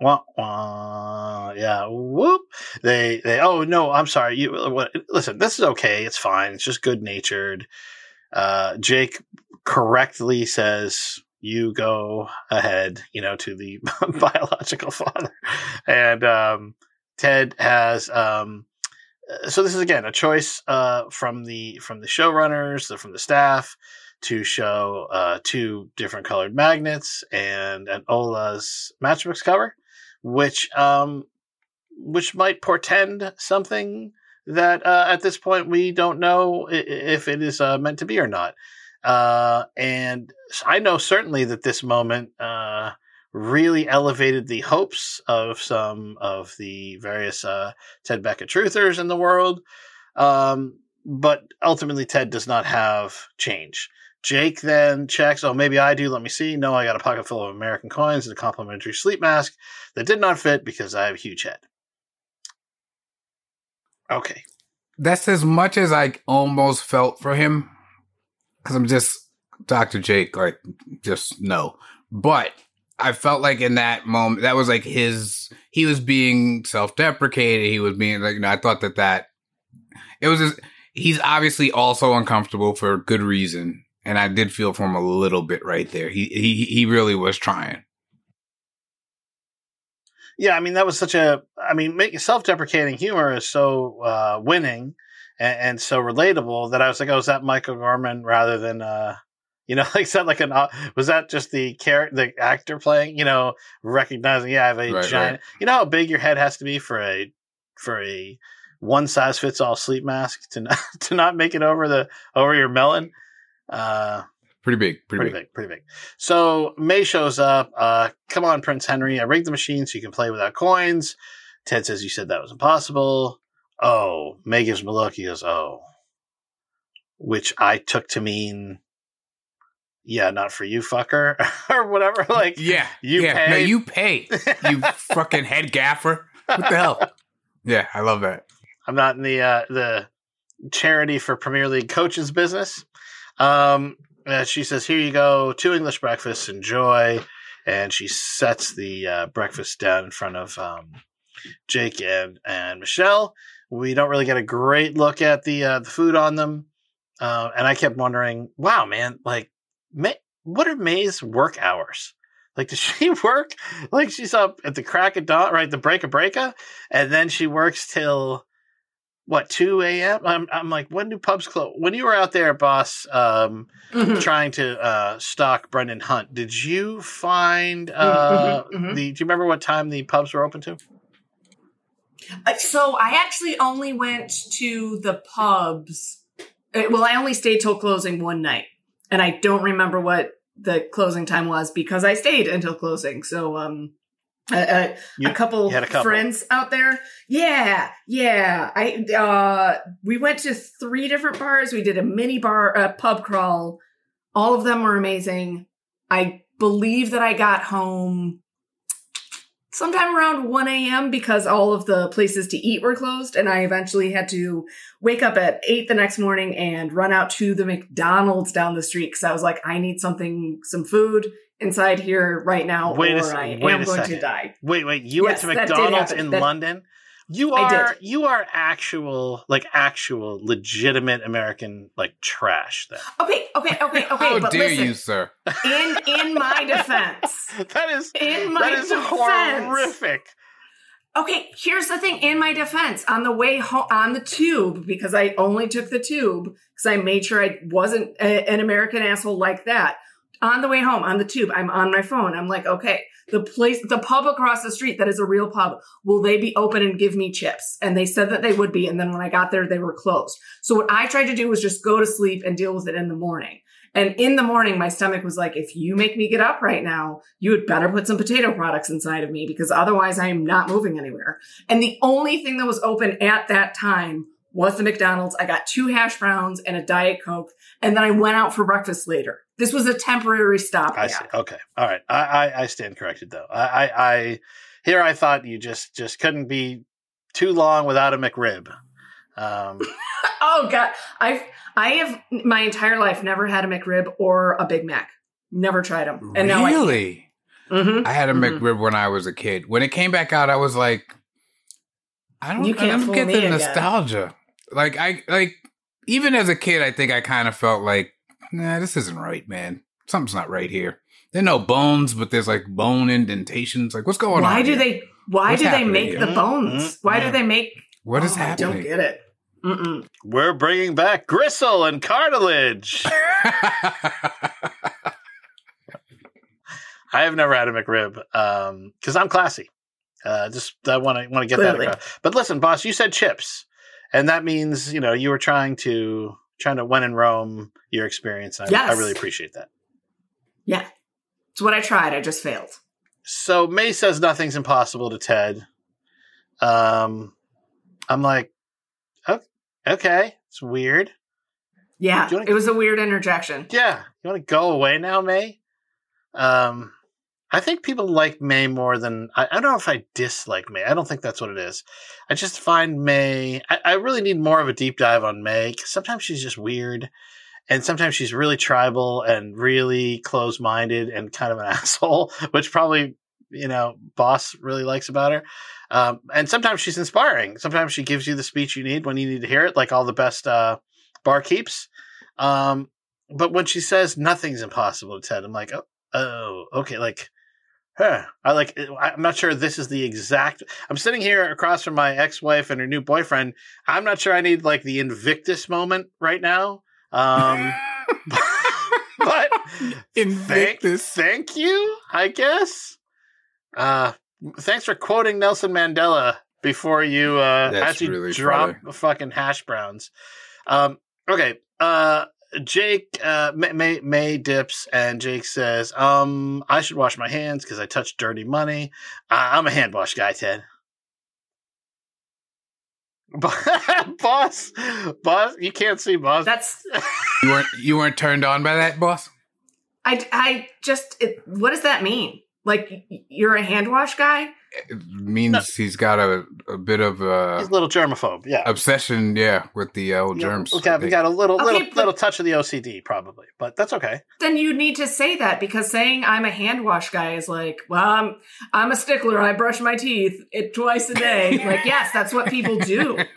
Wah, wah, yeah, whoop. They, they. Oh no, I'm sorry. You what? Listen, this is okay. It's fine. It's just good natured. Uh, Jake correctly says, "You go ahead." You know, to the biological father, and um, Ted has. Um, uh, so this is again a choice uh, from the from the showrunners, from the staff, to show uh, two different colored magnets and an Ola's matchbooks cover, which um, which might portend something that uh, at this point we don't know if it is uh, meant to be or not. Uh, and I know certainly that this moment uh, really elevated the hopes of some of the various uh, Ted Beckett truthers in the world. Um, but ultimately, Ted does not have change. Jake then checks, oh, maybe I do. Let me see. No, I got a pocket full of American coins and a complimentary sleep mask that did not fit because I have a huge head. Okay. That's as much as I almost felt for him. Cause I'm just Dr. Jake, like, just no. But I felt like in that moment, that was like his, he was being self deprecated. He was being like, you know, I thought that that, it was just, he's obviously also uncomfortable for good reason. And I did feel for him a little bit right there. He, he, he really was trying. Yeah, I mean that was such a. I mean, making self-deprecating humor is so uh, winning and, and, so relatable that I was like, "Oh, is that Michael Gorman rather than uh, you know, like is that like an uh, was that just the character, the actor playing? You know, recognizing, yeah, I have a right, giant. Right. You know how big your head has to be for a for a one size fits all sleep mask to not to not make it over the over your melon. Uh, Pretty big. Pretty, pretty big. big. Pretty big. So May shows up. Uh, come on, Prince Henry. I rigged the machine so you can play without coins. Ted says you said that was impossible. Oh, May gives him a look. He goes, oh, which I took to mean, yeah, not for you, fucker, or whatever. Like, yeah, you yeah. pay. No, you pay. You fucking head gaffer. What the hell? Yeah, I love that. I'm not in the uh, the charity for Premier League coaches business. Um, uh, she says, "Here you go, two English breakfasts. Enjoy." And she sets the uh, breakfast down in front of um, Jake and and Michelle. We don't really get a great look at the uh, the food on them, uh, and I kept wondering, "Wow, man! Like, May, what are May's work hours?" Like, does she work? Like, she's up at the crack of dawn, right? The break of breaka, and then she works till what 2 a.m I'm, I'm like when do pubs close when you were out there boss um, mm-hmm. trying to uh, stalk brendan hunt did you find mm-hmm, uh, mm-hmm, mm-hmm. the do you remember what time the pubs were open to uh, so i actually only went to the pubs uh, well i only stayed till closing one night and i don't remember what the closing time was because i stayed until closing so um a, a, a, couple a, couple friends out there. Yeah, yeah. I uh we went to three different bars. We did a mini bar, a pub crawl. All of them were amazing. I believe that I got home sometime around 1 a.m. because all of the places to eat were closed. And I eventually had to wake up at 8 the next morning and run out to the McDonald's down the street because I was like, I need something, some food inside here right now, wait or a, I am going second. to die. Wait, wait, you yes, went to McDonald's in that, London? You are you are actual like actual legitimate American like trash then. Okay, okay, okay, okay. How but dare listen, you, sir? In in my defense. that is in my that is defense, horrific. Okay, here's the thing. In my defense, on the way home on the tube, because I only took the tube because I made sure I wasn't a, an American asshole like that on the way home on the tube i'm on my phone. I'm like okay the place the pub across the street that is a real pub will they be open and give me chips? And they said that they would be and then when i got there they were closed. So what i tried to do was just go to sleep and deal with it in the morning. And in the morning my stomach was like if you make me get up right now you had better put some potato products inside of me because otherwise i am not moving anywhere. And the only thing that was open at that time was the mcdonald's. I got two hash browns and a diet coke and then i went out for breakfast later this was a temporary stop. I see. Okay. All right. I, I, I stand corrected though. I, I, I, here I thought you just just couldn't be too long without a McRib. Um, oh God, I've I have my entire life never had a McRib or a Big Mac. Never tried them. And now really, I, mm-hmm. I had a mm-hmm. McRib when I was a kid. When it came back out, I was like, I don't, you can't I don't get the again. nostalgia. Like I like even as a kid, I think I kind of felt like nah, this isn't right, man. Something's not right here. There are no bones, but there's like bone indentations. Like, what's going on? why on? Do here? they, why what's do they make here? the bones? Mm-hmm. Why do they make? What is oh, happening? I don't get it. Mm-mm. We're bringing back gristle and cartilage. I have never had a McRib because um, I'm classy. Uh, just I want to want to get Clearly. that across. But listen, boss, you said chips, and that means you know you were trying to trying to when in Rome your experience. I, yes. I really appreciate that. Yeah, it's what I tried. I just failed. so May says nothing's impossible to Ted. Um, I'm like, "O- okay, it's weird. Yeah, wanna- it was a weird interjection. Yeah, you want to go away now, May? Um, I think people like May more than I, I don't know if I dislike May. I don't think that's what it is. I just find May. I, I really need more of a deep dive on May sometimes she's just weird, and sometimes she's really tribal and really close minded and kind of an asshole, which probably you know boss really likes about her. Um, and sometimes she's inspiring. Sometimes she gives you the speech you need when you need to hear it, like all the best uh, barkeeps. Um, but when she says nothing's impossible to Ted, I'm like, oh, oh okay, like, huh. I like. I'm not sure this is the exact. I'm sitting here across from my ex-wife and her new boyfriend. I'm not sure I need like the Invictus moment right now. Um, but thank, Invictus. thank you, I guess. Uh, thanks for quoting Nelson Mandela before you uh That's actually really drop funny. the fucking hash browns. Um, okay. Uh, Jake uh, May, May May dips and Jake says, "Um, I should wash my hands because I touched dirty money. Uh, I'm a hand wash guy, Ted." boss, boss, you can't see boss. That's You weren't you weren't turned on by that, boss? I I just it, what does that mean? Like you're a hand wash guy? It means he's got a, a bit of a He's a little germaphobe. Yeah. obsession, yeah, with the uh, old Yeah, germs. We got, we got a little Okay, little but- little touch of the OCD probably, but that's okay. Then you need to say that because saying I'm a hand wash guy is like, well, I'm I'm a stickler. I brush my teeth it twice a day. like, yes, that's what people do.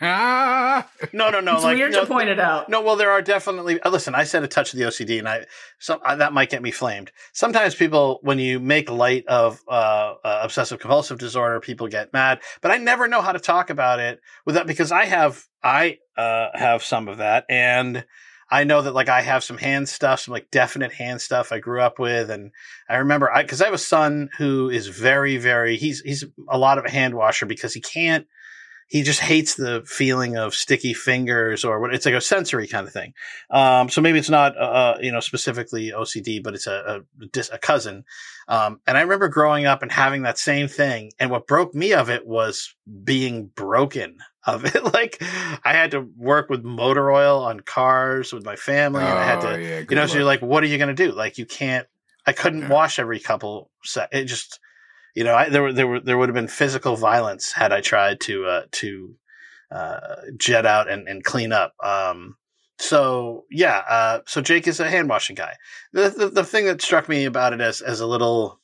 No, no, no. it's like, weird no, to point it out. No, well, there are definitely. Uh, listen, I said a touch of the OCD, and I so uh, that might get me flamed. Sometimes people, when you make light of uh, uh, obsessive compulsive disorder, people get mad. But I never know how to talk about it without because I have I uh, have some of that, and I know that like I have some hand stuff, some like definite hand stuff I grew up with, and I remember I because I have a son who is very very he's he's a lot of a hand washer because he can't he just hates the feeling of sticky fingers or what it's like a sensory kind of thing. Um, so maybe it's not, uh, you know, specifically OCD, but it's a, a, a cousin. Um, and I remember growing up and having that same thing. And what broke me of it was being broken of it. like I had to work with motor oil on cars with my family and I had Oh, to, yeah, you know, so you're like, what are you going to do? Like you can't, I couldn't Yeah. wash every couple. It just, you know, I, there were, there were, there would have been physical violence had I tried to, uh, to, uh, jet out and, and clean up. Um, so yeah, uh, so Jake is a hand washing guy. The, the, the thing that struck me about it as, as a little,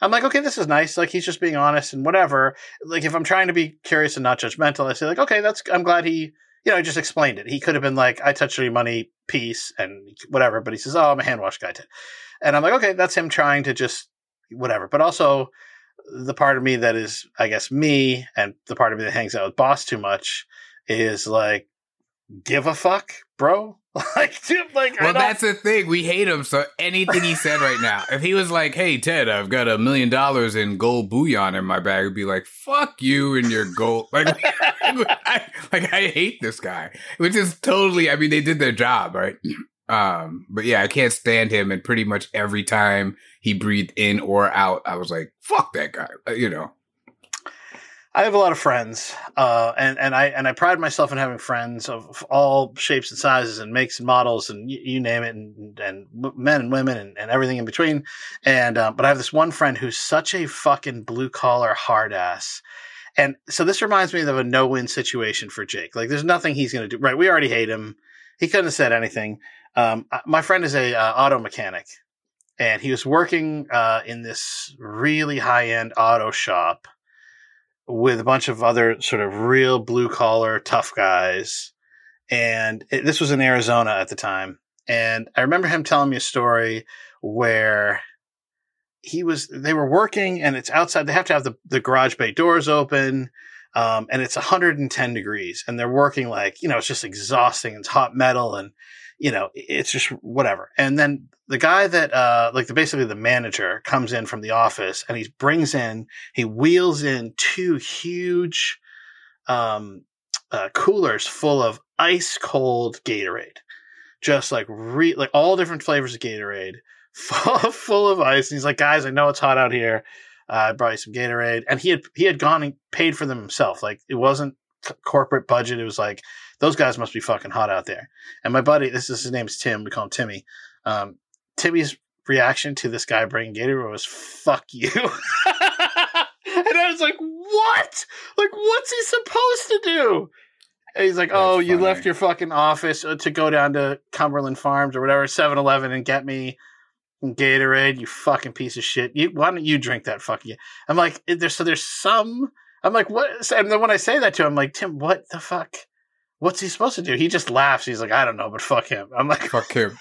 I'm like, okay, this is nice. Like he's just being honest and whatever. Like if I'm trying to be curious and not judgmental, I say like, okay, that's, I'm glad he, you know, just explained it. He could have been like, I touched your money, peace, and whatever. But he says, oh, I'm a hand wash guy. And I'm like, okay, that's him trying to just whatever. But also the part of me that is, I guess, me and the part of me that hangs out with boss too much is like, give a fuck, bro. like, dude, like, Well, that's the thing. We hate him. So anything he said right now, if he was like, "Hey Ted, I've got a million dollars in gold bullion in my bag," would be like, "Fuck you and your gold." Like, I, like I hate this guy, which is totally. I mean, they did their job, right? Um, but yeah, I can't stand him. And pretty much every time he breathed in or out, I was like, "Fuck that guy," Uh, you know. I have a lot of friends, uh, and and I and I pride myself in having friends of, all shapes and sizes and makes and models and you, you name it, and and men and women and, and everything in between. And uh, but I have this one friend who's such a fucking blue collar hard ass. And so this reminds me of a no win situation for Jake. Like, there's nothing he's going to do. Right? We already hate him. He couldn't have said anything. Um, my friend is a uh, auto mechanic, and he was working uh, in this really high end auto shop with a bunch of other sort of real blue collar tough guys. And it, this was in Arizona at the time. And I remember him telling me a story where he was, they were working and it's outside. They have to have the, the garage bay doors open. Um, and it's 110 degrees and they're working like, you know, it's just exhausting. It's hot metal and, you know, it's just whatever. And then the guy that, uh, like the, basically the manager comes in from the office and he brings in, he wheels in two huge, um, uh, coolers full of ice cold Gatorade, just like re- like all different flavors of Gatorade, full, full of ice. And he's like, guys, I know it's hot out here. Uh, I brought you some Gatorade, and he had he had gone and paid for them himself. Like it wasn't c- corporate budget. It was like those guys must be fucking hot out there. And my buddy, this is his name's Tim. We call him Timmy. Um, Timmy's reaction to this guy bringing Gatorade was "fuck you," and I was like, "What? Like, what's he supposed to do?" And he's like, That's "Oh, you left your fucking office uh, to go down to Cumberland Farms or whatever, 7-Eleven, and get me." Gatorade, you fucking piece of shit. You why don't you drink that fucking? I'm like, there's so there's some. I'm like, what? And then when I say that to him, I'm like, Tim, what the fuck? What's he supposed to do? He just laughs. He's like, I don't know, but fuck him. I'm like, Fuck him.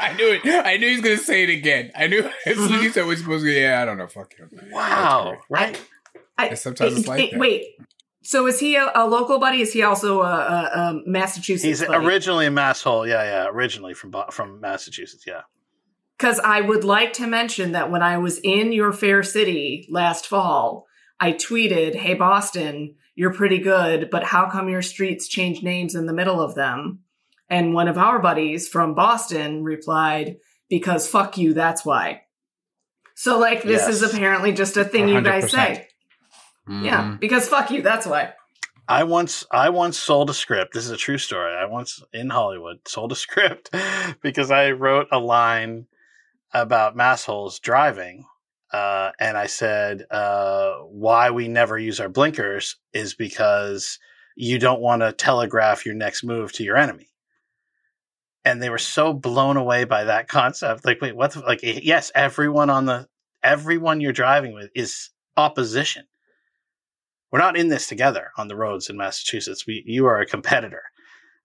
I knew it. I knew he was gonna say it again. I knew as soon as he said what's supposed to. Yeah, I don't know. Fuck him. wow, right? I, Yeah, sometimes it's like that. Wait. So is he a, a local buddy? Is he also a, a, a Massachusetts He's buddy? originally a masshole. Yeah, yeah. Originally from from Massachusetts. Yeah. Because I would like to mention that when I was in your fair city last fall, I tweeted, Hey, Boston, you're pretty good, but how come your streets change names in the middle of them? And one of our buddies from Boston replied, Because fuck you, that's why. So, like, this Yes. is apparently just a thing you guys 100%. say. Yeah, Mhm. because fuck you, that's why. I once I once sold a script. This is a true story. I once in Hollywood sold a script because I wrote a line about massholes driving. Uh, and I said, uh, why we never use our blinkers is because you don't want to telegraph your next move to your enemy. And they were so blown away by that concept. Like, wait, what? The, like, yes, everyone on the, everyone you're driving with is opposition we're not in this together on the roads in Massachusetts. We you are a competitor.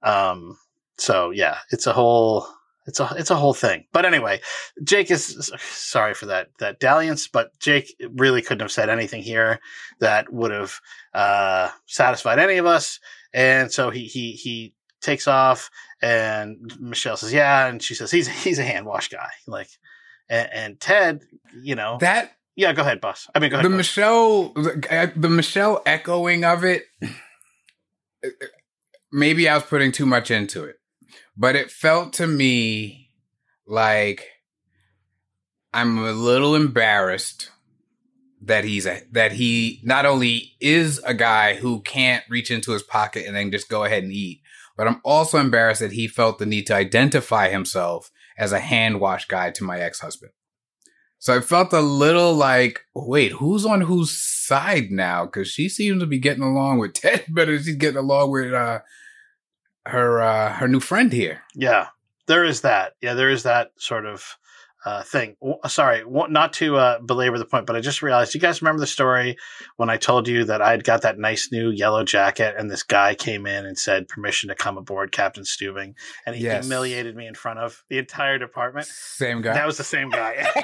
Um so yeah, it's a whole it's a it's a whole thing. But anyway, Jake is sorry for that that dalliance, but Jake really couldn't have said anything here that would have uh satisfied any of us. And so he he he takes off and Michelle says, "Yeah," and she says, "He's he's a hand wash guy." Like and, and Ted, you know, That yeah, go ahead, boss. I mean, go ahead. the boss. Michelle, the, the Michelle echoing of it. Maybe I was putting too much into it, but it felt to me like I'm a little embarrassed that he's a that he not only is a guy who can't reach into his pocket and then just go ahead and eat, but I'm also embarrassed that he felt the need to identify himself as a hand wash guy to my ex husband. So I felt a little like, wait, who's on whose side now? Because she seems to be getting along with Ted better she's getting along with uh, her uh, her new friend here. Yeah, there is that. Yeah, there is that sort of uh, thing. W- Sorry, w- not to uh, belabor the point, but I just realized. You guys remember the story when I told you that I'd got that nice new yellow jacket, and this guy came in and said permission to come aboard, Captain Stubing, and he Yes. humiliated me in front of the entire department. Same guy. That was the same guy.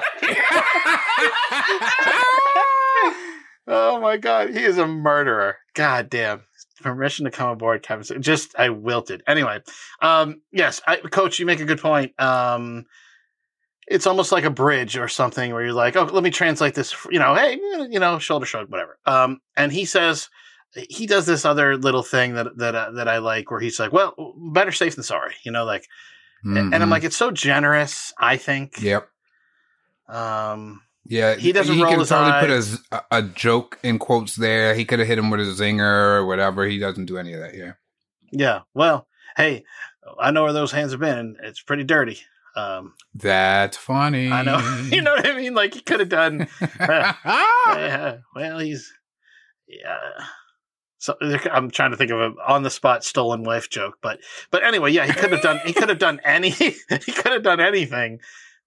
oh my god, he is a murderer. God damn. Permission to come aboard, Captain. Just I wilted. Anyway, um, yes, I, Coach, you make a good point. Um, it's almost like a bridge or something where you're like, oh, let me translate this. You know, hey, you know, shoulder shrug, whatever. Um, and he says he does this other little thing that that uh, that I like, where he's like, well, better safe than sorry. You know, like, and I'm Mhm. like, it's so generous. I think. yep. Um, Yeah, He doesn't He roll could his totally eye. put a, a- a joke in quotes there. He could have hit him with a zinger or whatever. He doesn't do any of that. Yeah. yeah. Well, hey, I know where those hands have been. and It's pretty dirty. Um, That's funny. I know. you know what I mean? Like he could have done. yeah, well, he's yeah. So I'm trying to think of a on the spot stolen wife joke, but but anyway, yeah, he could have done he could have done any he could have done anything,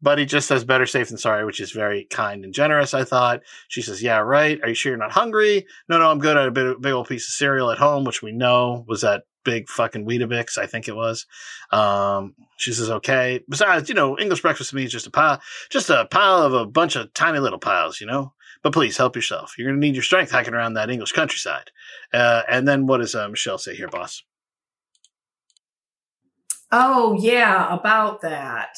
but he just says better safe than sorry, which is very kind and generous. I thought she says, "Yeah, right. Are you sure you're not hungry? No, no, I'm good. I had a big, big old piece of cereal at home, which we know was that big fucking Weetabix. I think it was. Um, she says, "Okay." Besides, you know, English breakfast to me is just a pile, just a pile of a bunch of tiny little piles, you know. But please help yourself. You're going to need your strength hiking around that English countryside. Uh, and then what does uh, Michelle say here, boss? Oh, yeah, about that.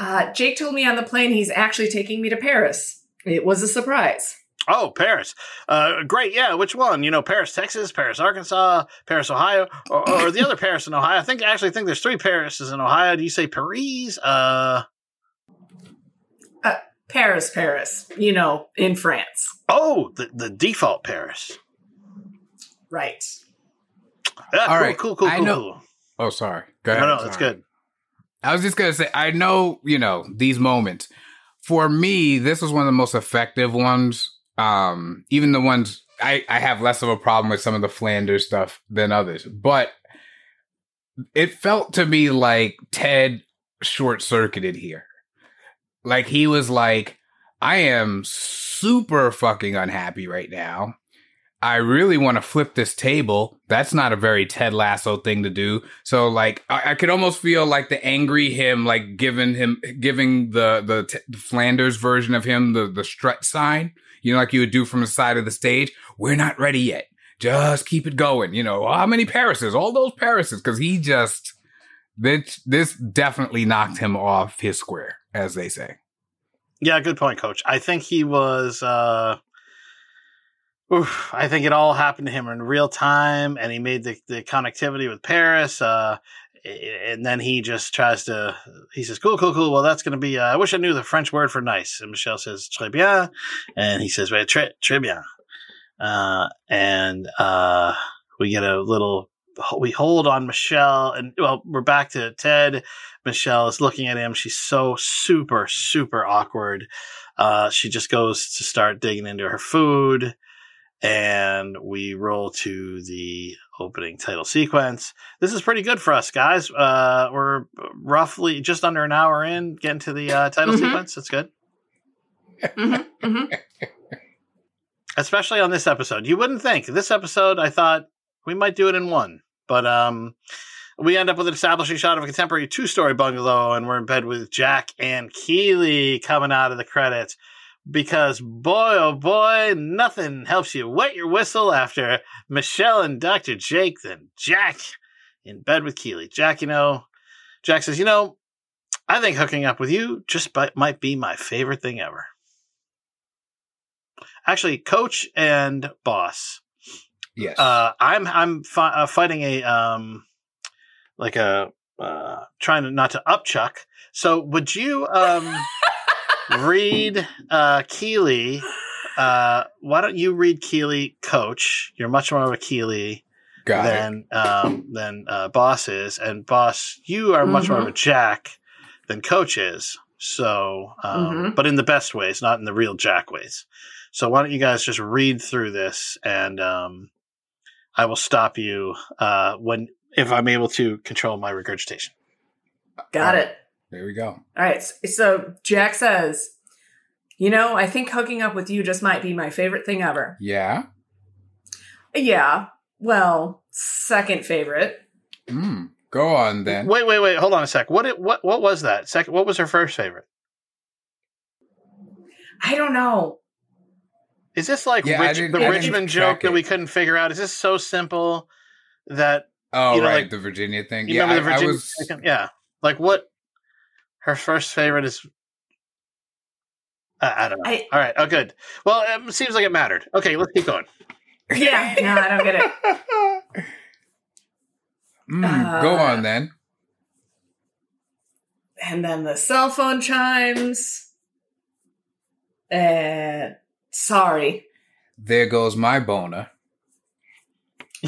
Uh, Jake told me on the plane he's actually taking me to Paris. It was a surprise. Oh, Paris. Uh, great. Yeah. Which one? You know, Paris, Texas, Paris, Arkansas, Paris, Ohio, or, or the other Paris in Ohio. I think actually think there's three Parises in Ohio. Do you say Paris? Uh, Paris, Paris, you know, in France. oh, the, the default Paris. Right. Yeah, All cool, right. cool, cool, I cool, know- cool. Oh, sorry. Go ahead. No, no, Sorry. that's good. I was just gonna say, I know, you know, these moments. For me, this was one of the most effective ones. Um, even the ones I, I have less of a problem with some of the Flanders stuff than others, but it felt to me like Ted short circuited here. Like he was like, I am super fucking unhappy right now. I really want to flip this table. That's not a very Ted Lasso thing to do. So like, I, I could almost feel like the angry him, like giving him, giving the, the, t- the Flanders version of him, the, the strut sign, you know, like you would do from the side of the stage. We're not ready yet. Just keep it going. You know, how many Parises? All those Parises. Cause he just, this, this definitely knocked him off his square, as they say. Yeah, good point, Coach. I think he was. uh oof, I think it all happened to him in real time, and he made the, the connectivity with Paris. Uh, and then he just tries to. He says, "Cool, cool, cool. Well, that's going to be. Uh, I wish I knew the French word for nice." And Michelle says, "Très bien," and he says, "Wait, très, très bien." Uh, and uh, we get a little. We hold on Michelle, and well, we're back to Ted. Michelle is looking at him. She's so super, super awkward. Uh, she just goes to start digging into her food, and we roll to the opening title sequence. This is pretty good for us, guys. Uh, we're roughly just under an hour in, getting to the uh, title Mhm. sequence. That's good, hmm hmm especially on this episode. You wouldn't think this episode. I thought we might do it in one, but um, we end up with an establishing shot of a contemporary two-story bungalow, and we're in bed with Jack and Keeley coming out of the credits. Because boy, oh boy, nothing helps you wet your whistle after Michelle and Dr. Jake than Jack in bed with Keeley. Jack, you know, Jack says, you know, I think hooking up with you just bi- might be my favorite thing ever. Actually, coach and boss, Yes. uh, I'm I'm fi- uh, fighting a um like a uh, trying to not to upchuck. So would you um read uh Keeley? Uh, why don't you read Keeley, coach? You're much more of a Keeley Got than um than uh, boss is, and boss, you are much more of a Jack than coach is. So, um, Mhm. but in the best ways, not in the real Jack ways. So why don't you guys just read through this and um, I will stop you uh, when if I'm able to control my regurgitation. Got it. There we go. All right. So Jack says, You know, I think hooking up with you just might be my favorite thing ever. Yeah. Yeah. Well, second favorite. Mm. Go on then. Wait, wait, wait. Hold on a sec. What it, what what was that? Second. What was her first favorite? I don't know. Is this like Yeah, Rich, the I Richmond check joke that we couldn't figure out? Is this so simple that Oh, You know, right, like- the Virginia thing. you yeah, remember the I- I Virginia? was. Yeah, like what? Her first favorite is. I I don't know. I- All right. Oh, good. Well, it seems like it mattered. Okay, let's keep going. Yeah. No, I don't get it. Mm, go Uh, on then. And then the cell phone chimes. Uh, sorry. There goes my boner.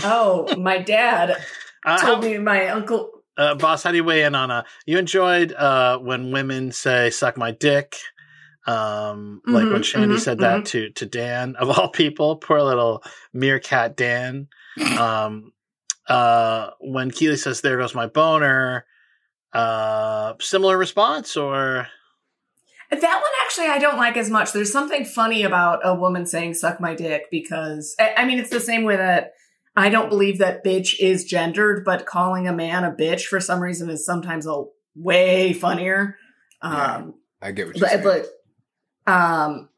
Oh, my dad Uh, told me my uncle. Uh, boss, how do you weigh in on uh you enjoyed uh when women say suck my dick? Um like when Mhm, Shandy mhm, said that to to Dan of all people, poor little meerkat Dan. Um uh when Keeley says there goes my boner, uh similar response or That one actually I don't like as much. There's something funny about a woman saying "suck my dick" because I, I mean it's the same way that I don't believe that bitch is gendered, but calling a man a bitch for some reason is sometimes a way funnier. Um, I get what you're but, saying. but um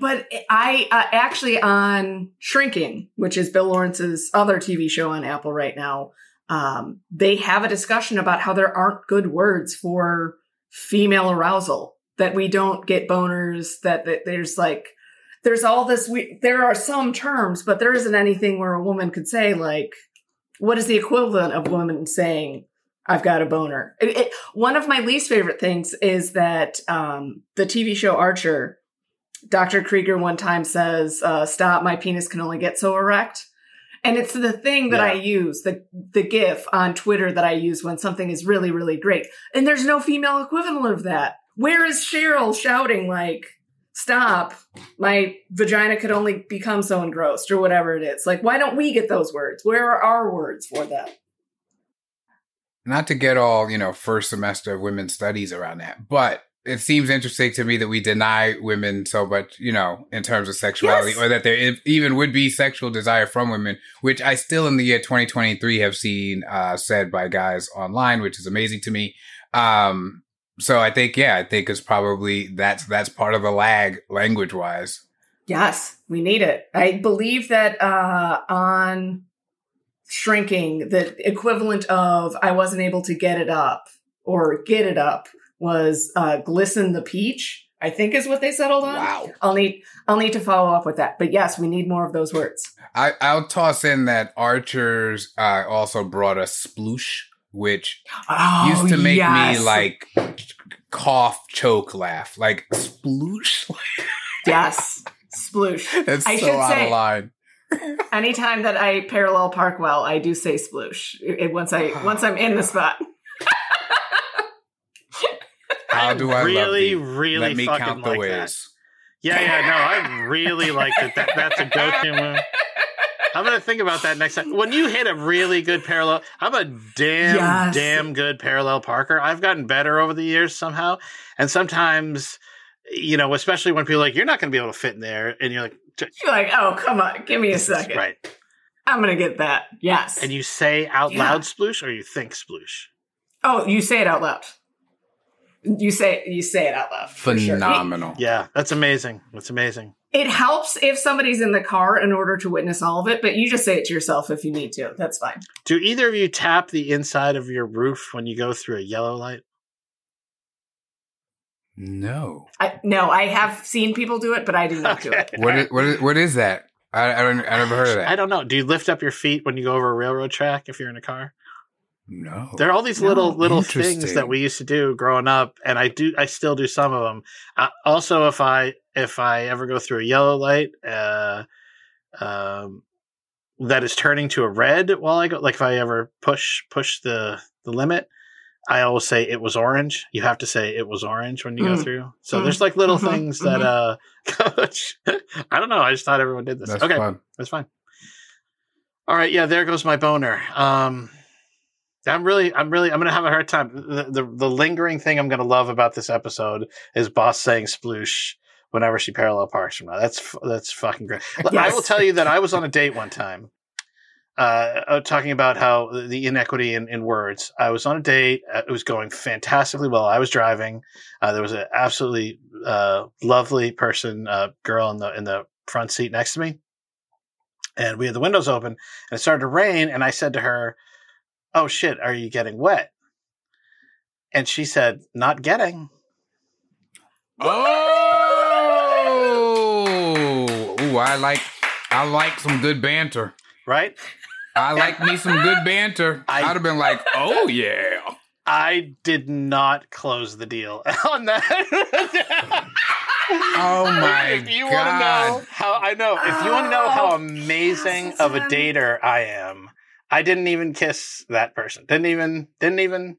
but i uh, actually on shrinking which is bill lawrence's other tv show on apple right now um they have a discussion about how there aren't good words for female arousal that we don't get boners that, that there's like there's all this we there are some terms but there isn't anything where a woman could say like what is the equivalent of women saying i've got a boner. It, it, one of my least favorite things is that um, the tv show archer dr krieger one time says uh, stop my penis can only get so erect. And it's the thing that i use the the gif on twitter that i use when something is really really great. And there's no female equivalent of that. Where is cheryl shouting like stop my vagina could only become so engrossed or whatever it is. Like why don't we get those words? Where are our words for that? Not to get all you know first semester of women's studies around that but it seems interesting to me that we deny women so much you know in terms of sexuality Yes. or that there even would be sexual desire from women which i still in the year 2023 have seen uh, said by guys online which is amazing to me. Um so i think yeah i think it's probably that's that's part of the lag language wise yes we need it. I believe that uh on shrinking the equivalent of i wasn't able to get it up or get it up was uh glisten the peach i think is what they settled on. Wow. I'll need i'll need to follow up with that. But yes we need more of those words. I, I'll toss in that Archers uh, also brought a sploosh, which oh, used to oh, make yes. me like cough, choke, laugh, like sploosh. yes sploosh That's I so should out say- of line. Anytime that I parallel park well, I do say sploosh. It, once I once I'm in the spot. How do I really, thee? really Let me fucking count the like ways. that. Yeah, yeah, no, I really like that. that that's a go-to move. I'm gonna think about that next time. When you hit a really good parallel, I'm a damn, Yes. damn good parallel parker. I've gotten better over the years somehow, and sometimes, you know, especially when people are like you're not gonna be able to fit in there, and you're like, You're like, oh come on, give me a second. right, I'm gonna get that. Yes. and you say out Yeah. loud sploosh or you think sploosh. oh, you say it out loud. You say you say it out loud. for sure. Phenomenal. Yeah, that's amazing. That's amazing. It, it helps if somebody's in the car in order to witness all of it, but you just say it to yourself if you need to. That's fine. Do either of you tap the inside of your roof when you go through a yellow light? No. I, no, I have seen people do it, but I did not do it. What is, what is, what is that? I, I don't I never heard of that. I don't know. Do you lift up your feet when you go over a railroad track if you're in a car? No. There are all these No. little little things that we used to do growing up, and I do. I still do some of them. Uh, also, if I if I ever go through a yellow light, uh, um, that is turning to a red while I go, like if I ever push push the the limit, I always say it was orange. You have to say it was orange when you go Mm. through. So Mm. there's like little Mhm. things that uh, coach. I don't know. I just thought everyone did this. That's okay, fun. that's fine. All right, yeah, there goes my boner. Um, I'm really, I'm really, I'm gonna have a hard time. The the, the lingering thing I'm gonna love about this episode is Boss saying sploosh whenever she parallel parks from now. That's that's fucking great. I will tell you that I was on a date one time, uh, uh, talking about how the inequity in, in words. I was on a date. Uh, it was going fantastically well. I was driving. Uh, there was an absolutely uh, lovely person, uh, girl in the in the front seat next to me, and we had the windows open. And it started to rain, and I said to her, "Oh shit, are you getting wet?" And she said, "Not getting." Oh, Ooh, I like I like some good banter. Right? I like me some good banter. I- I, would have been like, oh yeah. I did not close the deal on that. Oh my if you want to know God. how I know, if you want to know how Oh, amazing yes, of a dater I am, I didn't even kiss that person. Didn't even. Didn't even.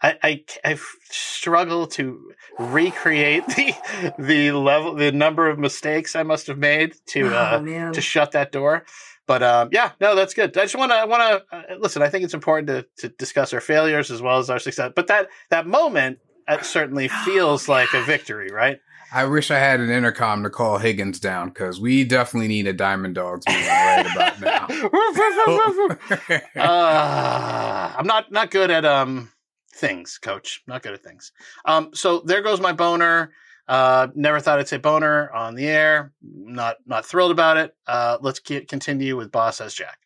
I, I, I struggle to recreate the the level, the number of mistakes I must have made to uh, oh man. to shut that door. But um, yeah, no, that's good. I just want to I want to uh, listen. I think it's important to to discuss our failures as well as our success. But that that moment uh, certainly feels like a victory, right? I wish I had an intercom to call Higgins down because we definitely need a Diamond Dogs meeting right about now. uh, I'm not not good at um things, Coach. Not good at things. Um, so there goes my boner. Uh, never thought I'd say boner on the air. Not not thrilled about it. Uh, let's get, continue with Boss as Jack.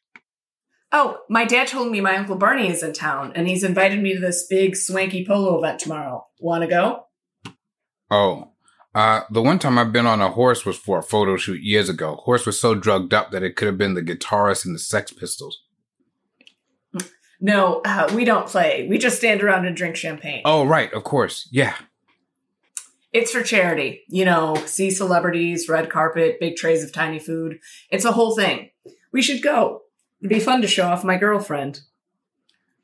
Oh, my dad told me my uncle Barney is in town, and he's invited me to this big swanky polo event tomorrow. Want to go? oh, Uh, the one time I've been on a horse was for a photo shoot years ago. Horse was so drugged up that it could have been the guitarist in the Sex Pistols. No, uh, we don't play. We just stand around and drink champagne. Oh, right, of course, yeah. It's for charity. You know, see celebrities, red carpet, big trays of tiny food. It's a whole thing. We should go. It'd be fun to show off my girlfriend.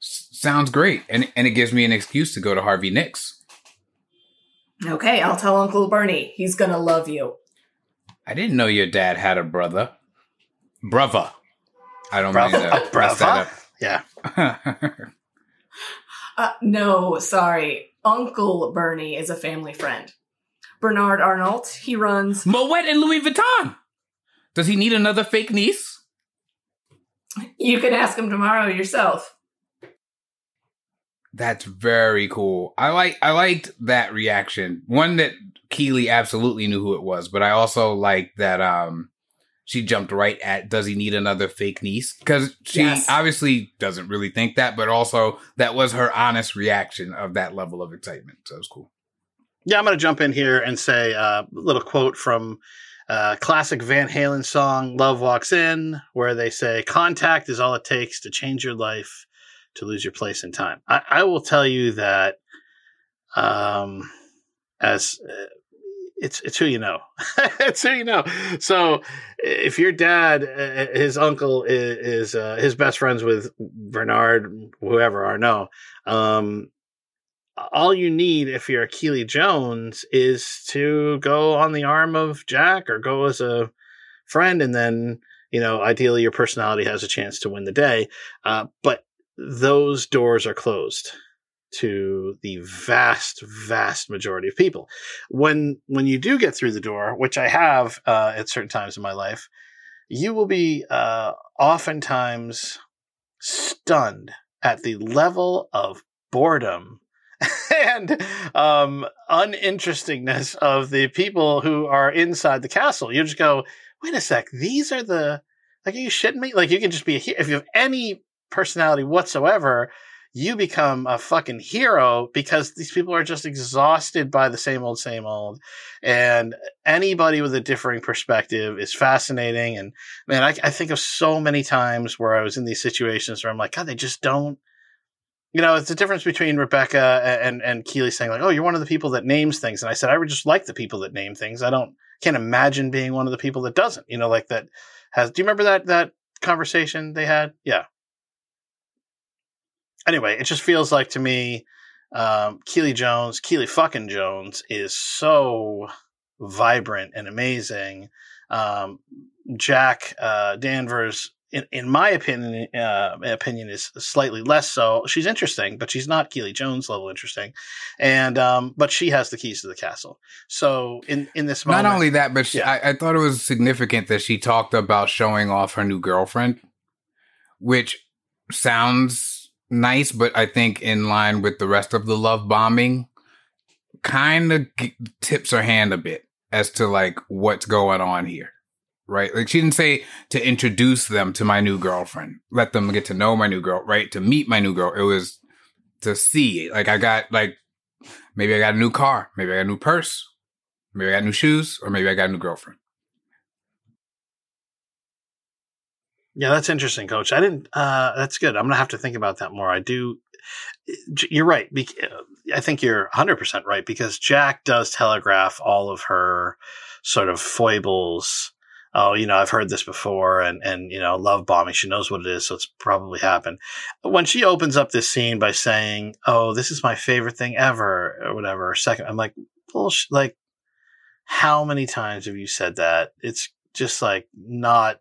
S- sounds great, and and it gives me an excuse to go to Harvey Nicks. Okay, I'll tell Uncle Bernie. He's gonna love you. I didn't know your dad had a brother, brother. I don't Brother? mean to brother? mess that Yeah. Uh, no, sorry. Uncle Bernie is a family friend. Bernard Arnault, he runs. Moet and Louis Vuitton. Does he need another fake niece? You can ask him tomorrow yourself. That's very cool. I like I liked that reaction. One that Keeley absolutely knew who it was, but I also like that um she jumped right at does he need another fake niece? Because she Yes. obviously doesn't really think that, but also that was her honest reaction of that level of excitement. So it was cool. Yeah, I'm going to jump in here and say uh, a little quote from uh, classic Van Halen song "Love Walks In," where they say, "Contact is all it takes to change your life, to lose your place in time." I, I will tell you that, um, as uh, it's it's who you know, it's who you know. So if your dad, uh, his uncle is, is uh, his best friends with Bernard, whoever Arnault, um, all you need if you're Keeley Jones is to go on the arm of Jack or go as a friend, and then you know ideally your personality has a chance to win the day. Uh, but those doors are closed to the vast, vast majority of people. When when you do get through the door, which I have uh, at certain times in my life, you will be uh, oftentimes stunned at the level of boredom and um, uninterestingness of the people who are inside the castle. You just go, wait a sec, these are the like, are you shitting me? Like, you can just be a he- if you have any personality whatsoever, you become a fucking hero because these people are just exhausted by the same old, same old. And anybody with a differing perspective is fascinating. And man, I, I think of so many times where I was in these situations where I'm like, God, they just don't you know, it's the difference between Rebecca and and Keeley saying like, "Oh, you're one of the people that names things," and I said, "I would just like the people that name things. I don't can't imagine being one of the people that doesn't." You know, like that has. Do you remember that that conversation they had? Yeah. Anyway, it just feels like to me, um, Keeley Jones, Keeley fucking Jones, is so vibrant and amazing. Um, Jack uh, Danvers in, in my opinion, uh, opinion is slightly less so. She's interesting, but she's not Keeley Jones level interesting, and um, but she has the keys to the castle. So in in this moment, Not only that, but she, Yeah. I, I thought it was significant that she talked about showing off her new girlfriend, which sounds nice, but I think in line with the rest of the love bombing, kind of g- tips her hand a bit as to like what's going on here. Right? Like she didn't say to introduce them to my new girlfriend, let them get to know my new girl, right? To meet my new girl. It was to see. Like I got like maybe I got a new car, maybe I got a new purse, maybe I got new shoes, or maybe I got a new girlfriend. Yeah, that's interesting, Coach. I didn't. Uh, that's good. I'm gonna have to think about that more. I do. You're right. I think you're 100 percent right because Jack does telegraph all of her sort of foibles. Oh, you know, I've heard this before, and and you know, love bombing. She knows what it is, so it's probably happened. When she opens up this scene by saying, "Oh, this is my favorite thing ever," or whatever, second, I'm like, bullshit. Like, how many times have you said that? It's just like not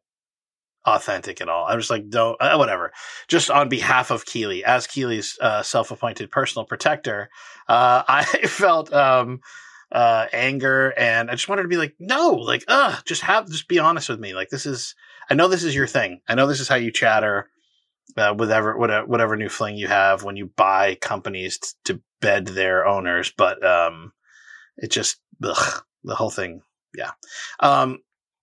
authentic at all. I'm just like, don't, uh, whatever. Just on behalf of Keeley, as Keeley's uh, self-appointed personal protector, uh, I felt um, uh, anger, and I just wanted to be like, no, like, uh, just have, just be honest with me. Like, this is, I know this is your thing. I know this is how you chatter. Uh, whatever, whatever, whatever new fling you have when you buy companies t- to bed their owners, but um, it just ugh, the whole thing, yeah. Um,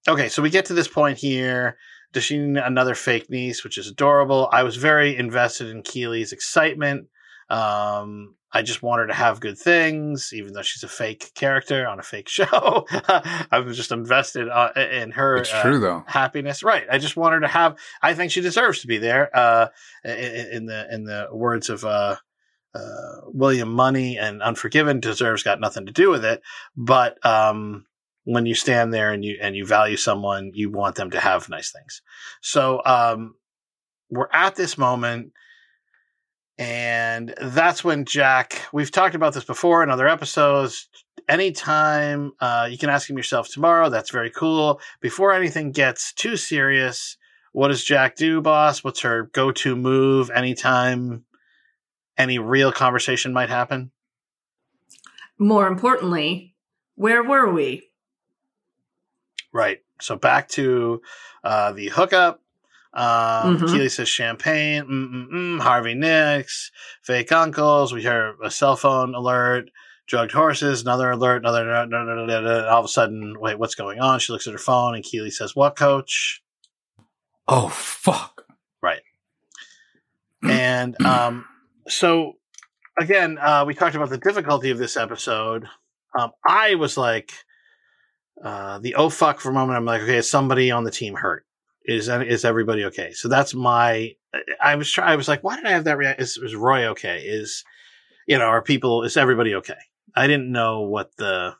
okay, so we get to this point here. Does she need another fake niece, which is adorable? I was very invested in Keeley's excitement Um, I just want her to have good things, even though she's a fake character on a fake show. I'm just invested uh, in her It's uh, true though. happiness. Right. I just want her to have. I think she deserves to be there. Uh, in, in the in the words of uh, uh, William Munny and Unforgiven, deserves got nothing to do with it. But um, when you stand there and you and you value someone, you want them to have nice things. So um, we're at this moment. And that's when Jack, we've talked about this before in other episodes. Anytime uh, you can ask him yourself tomorrow, that's very cool. Before anything gets too serious, what does Jack do, boss? What's her go to move anytime any real conversation might happen? More importantly, where were we? Right. So back to uh, the hookup. Um, Mhm. Keeley says champagne. Mm-mm-mm, Harvey Nicks, fake uncles. We hear a cell phone alert. Drugged horses. Another alert. Another. no, no, no, no, no, no. All of a sudden, wait, what's going on? She looks at her phone, and Keeley says, "What, Coach?" Oh fuck. Right. and um, so again, uh, we talked about the difficulty of this episode. Um, I was like, uh, the oh fuck for a moment. I'm like, okay, is somebody on the team hurt? Is is everybody okay? So that's my. I was trying. I was like, why did I have that reaction? Is, is Roy okay? Is you know, are people? Is everybody okay? I didn't know what the.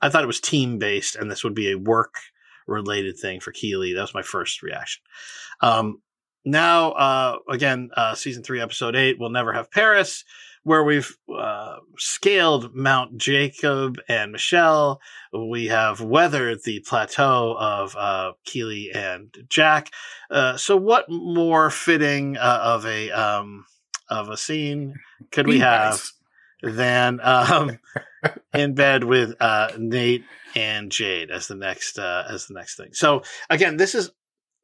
I thought it was team based, and this would be a work related thing for Keeley. That was my first reaction. Um, now, uh, again, uh, season three, episode eight, we'll never have Paris, where we've uh, scaled Mount Jacob and Michelle. We have weathered the plateau of uh, Keeley and Jack. Uh, so, what more fitting uh, of a um, of a scene could we have than um, in bed with uh, Nate and Jade as the next uh, as the next thing? So, again, this is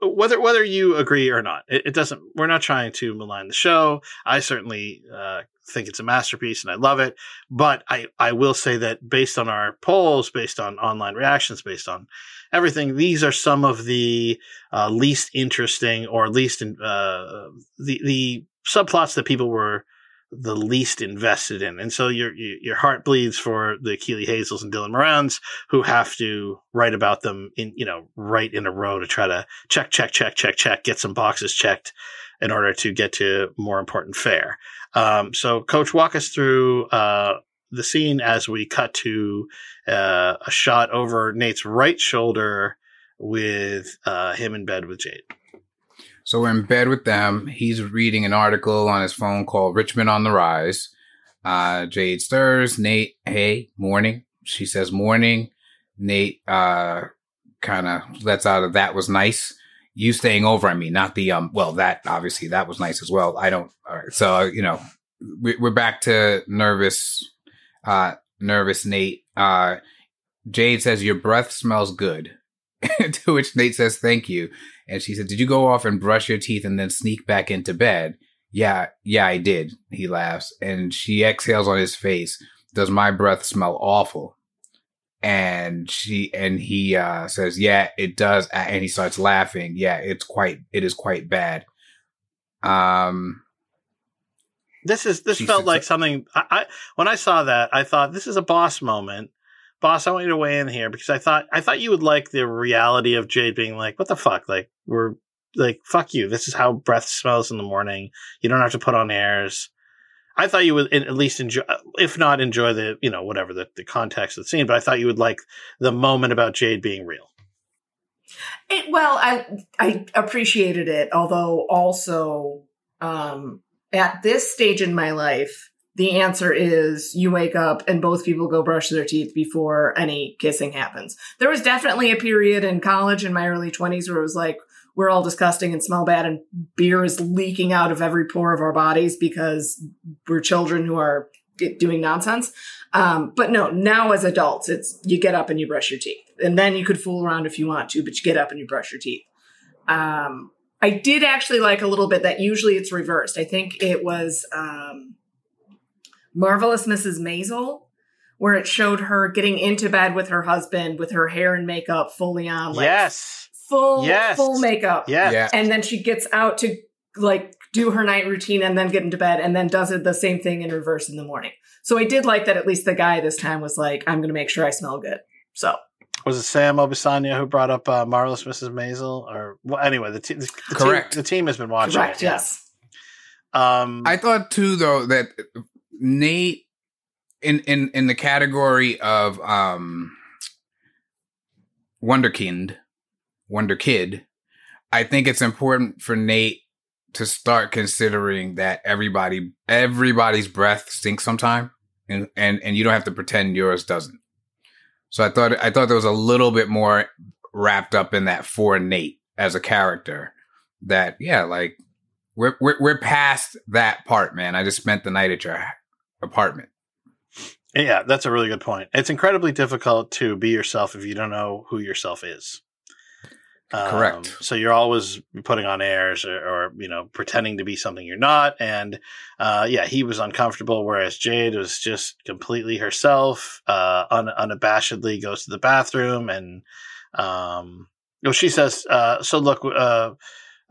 whether whether you agree or not, it, it doesn't. We're not trying to malign the show. I certainly uh, think it's a masterpiece, and I love it. But I I will say that based on our polls, based on online reactions, based on everything, these are some of the uh, least interesting or least in, uh, the the subplots that people were the least invested in. And so your your heart bleeds for the Keeley Hazells and Dylan Marrons who have to write about them in you know right in a row to try to check check check check check get some boxes checked in order to get to more important fare. Um, so, Coach, walk us through uh, the scene as we cut to uh, a shot over Nate's right shoulder with uh, him in bed with Jade. So we're in bed with them. He's reading an article on his phone called Richmond on the Rise. Uh, Jade stirs. Nate, hey, morning. She says morning. Nate uh, kind of lets out of that was nice. You staying over on me, not the um. Well, that obviously that was nice as well. I don't. All right, so uh, you know, we, we're back to nervous, uh, nervous Nate. Uh, Jade says your breath smells good. to which Nate says thank you. And she said, Did you go off and brush your teeth and then sneak back into bed? Yeah, yeah, I did. He laughs. And she exhales on his face. Does my breath smell awful? And she and he uh, says, Yeah, it does. And he starts laughing. Yeah, it's quite it is quite bad. Um This is this felt like something. I, I when I saw that, I thought this is a boss moment. Boss, I want you to weigh in here because I thought I thought you would like the reality of Jade being like, "What the fuck? Like we're like fuck you. This is how breath smells in the morning. You don't have to put on airs." I thought you would at least enjoy, if not enjoy the you know whatever the, the context of the scene, but I thought you would like the moment about Jade being real. It, well, I I appreciated it, although also um, at this stage in my life, the answer is you wake up and both people go brush their teeth before any kissing happens. There was definitely a period in college in my early twenties where it was like we're all disgusting and smell bad, and beer is leaking out of every pore of our bodies because we're children who are doing nonsense. Um, but no, now as adults, it's you get up and you brush your teeth, and then you could fool around if you want to, but you get up and you brush your teeth. Um, I did actually like a little bit that usually it's reversed. I think it was um, Marvelous Mrs. Maisel, where it showed her getting into bed with her husband with her hair and makeup fully on, like yes, full Yes. full makeup, yeah, yeah. and then she gets out to like do her night routine and then get into bed and then does it the same thing in reverse in the morning. So I did like that at least the guy this time was like, I'm going to make sure I smell good. So Was it Sam Obisanya who brought up uh, Marvelous Mrs. Maisel? Or well, anyway, the, te- the, the Correct. Team, the team has been watching. correct, it, yeah. yes. Um, I thought too though that Nate in in in the category of um Wonderkind, Wonder Kid, I think it's important for Nate to start considering that everybody everybody's breath stinks sometime and and and you don't have to pretend yours doesn't. So I thought I thought there was a little bit more wrapped up in that for Nate as a character that yeah, like we're we're we're past that part, man. I just spent the night at your apartment. yeah, that's a really good point. It's incredibly difficult to be yourself if you don't know who yourself is. Um, Correct. So you're always putting on airs or, or you know pretending to be something you're not, and uh, yeah, he was uncomfortable, whereas Jade was just completely herself, uh, un- unabashedly goes to the bathroom, and um, no, she says, uh, "So look,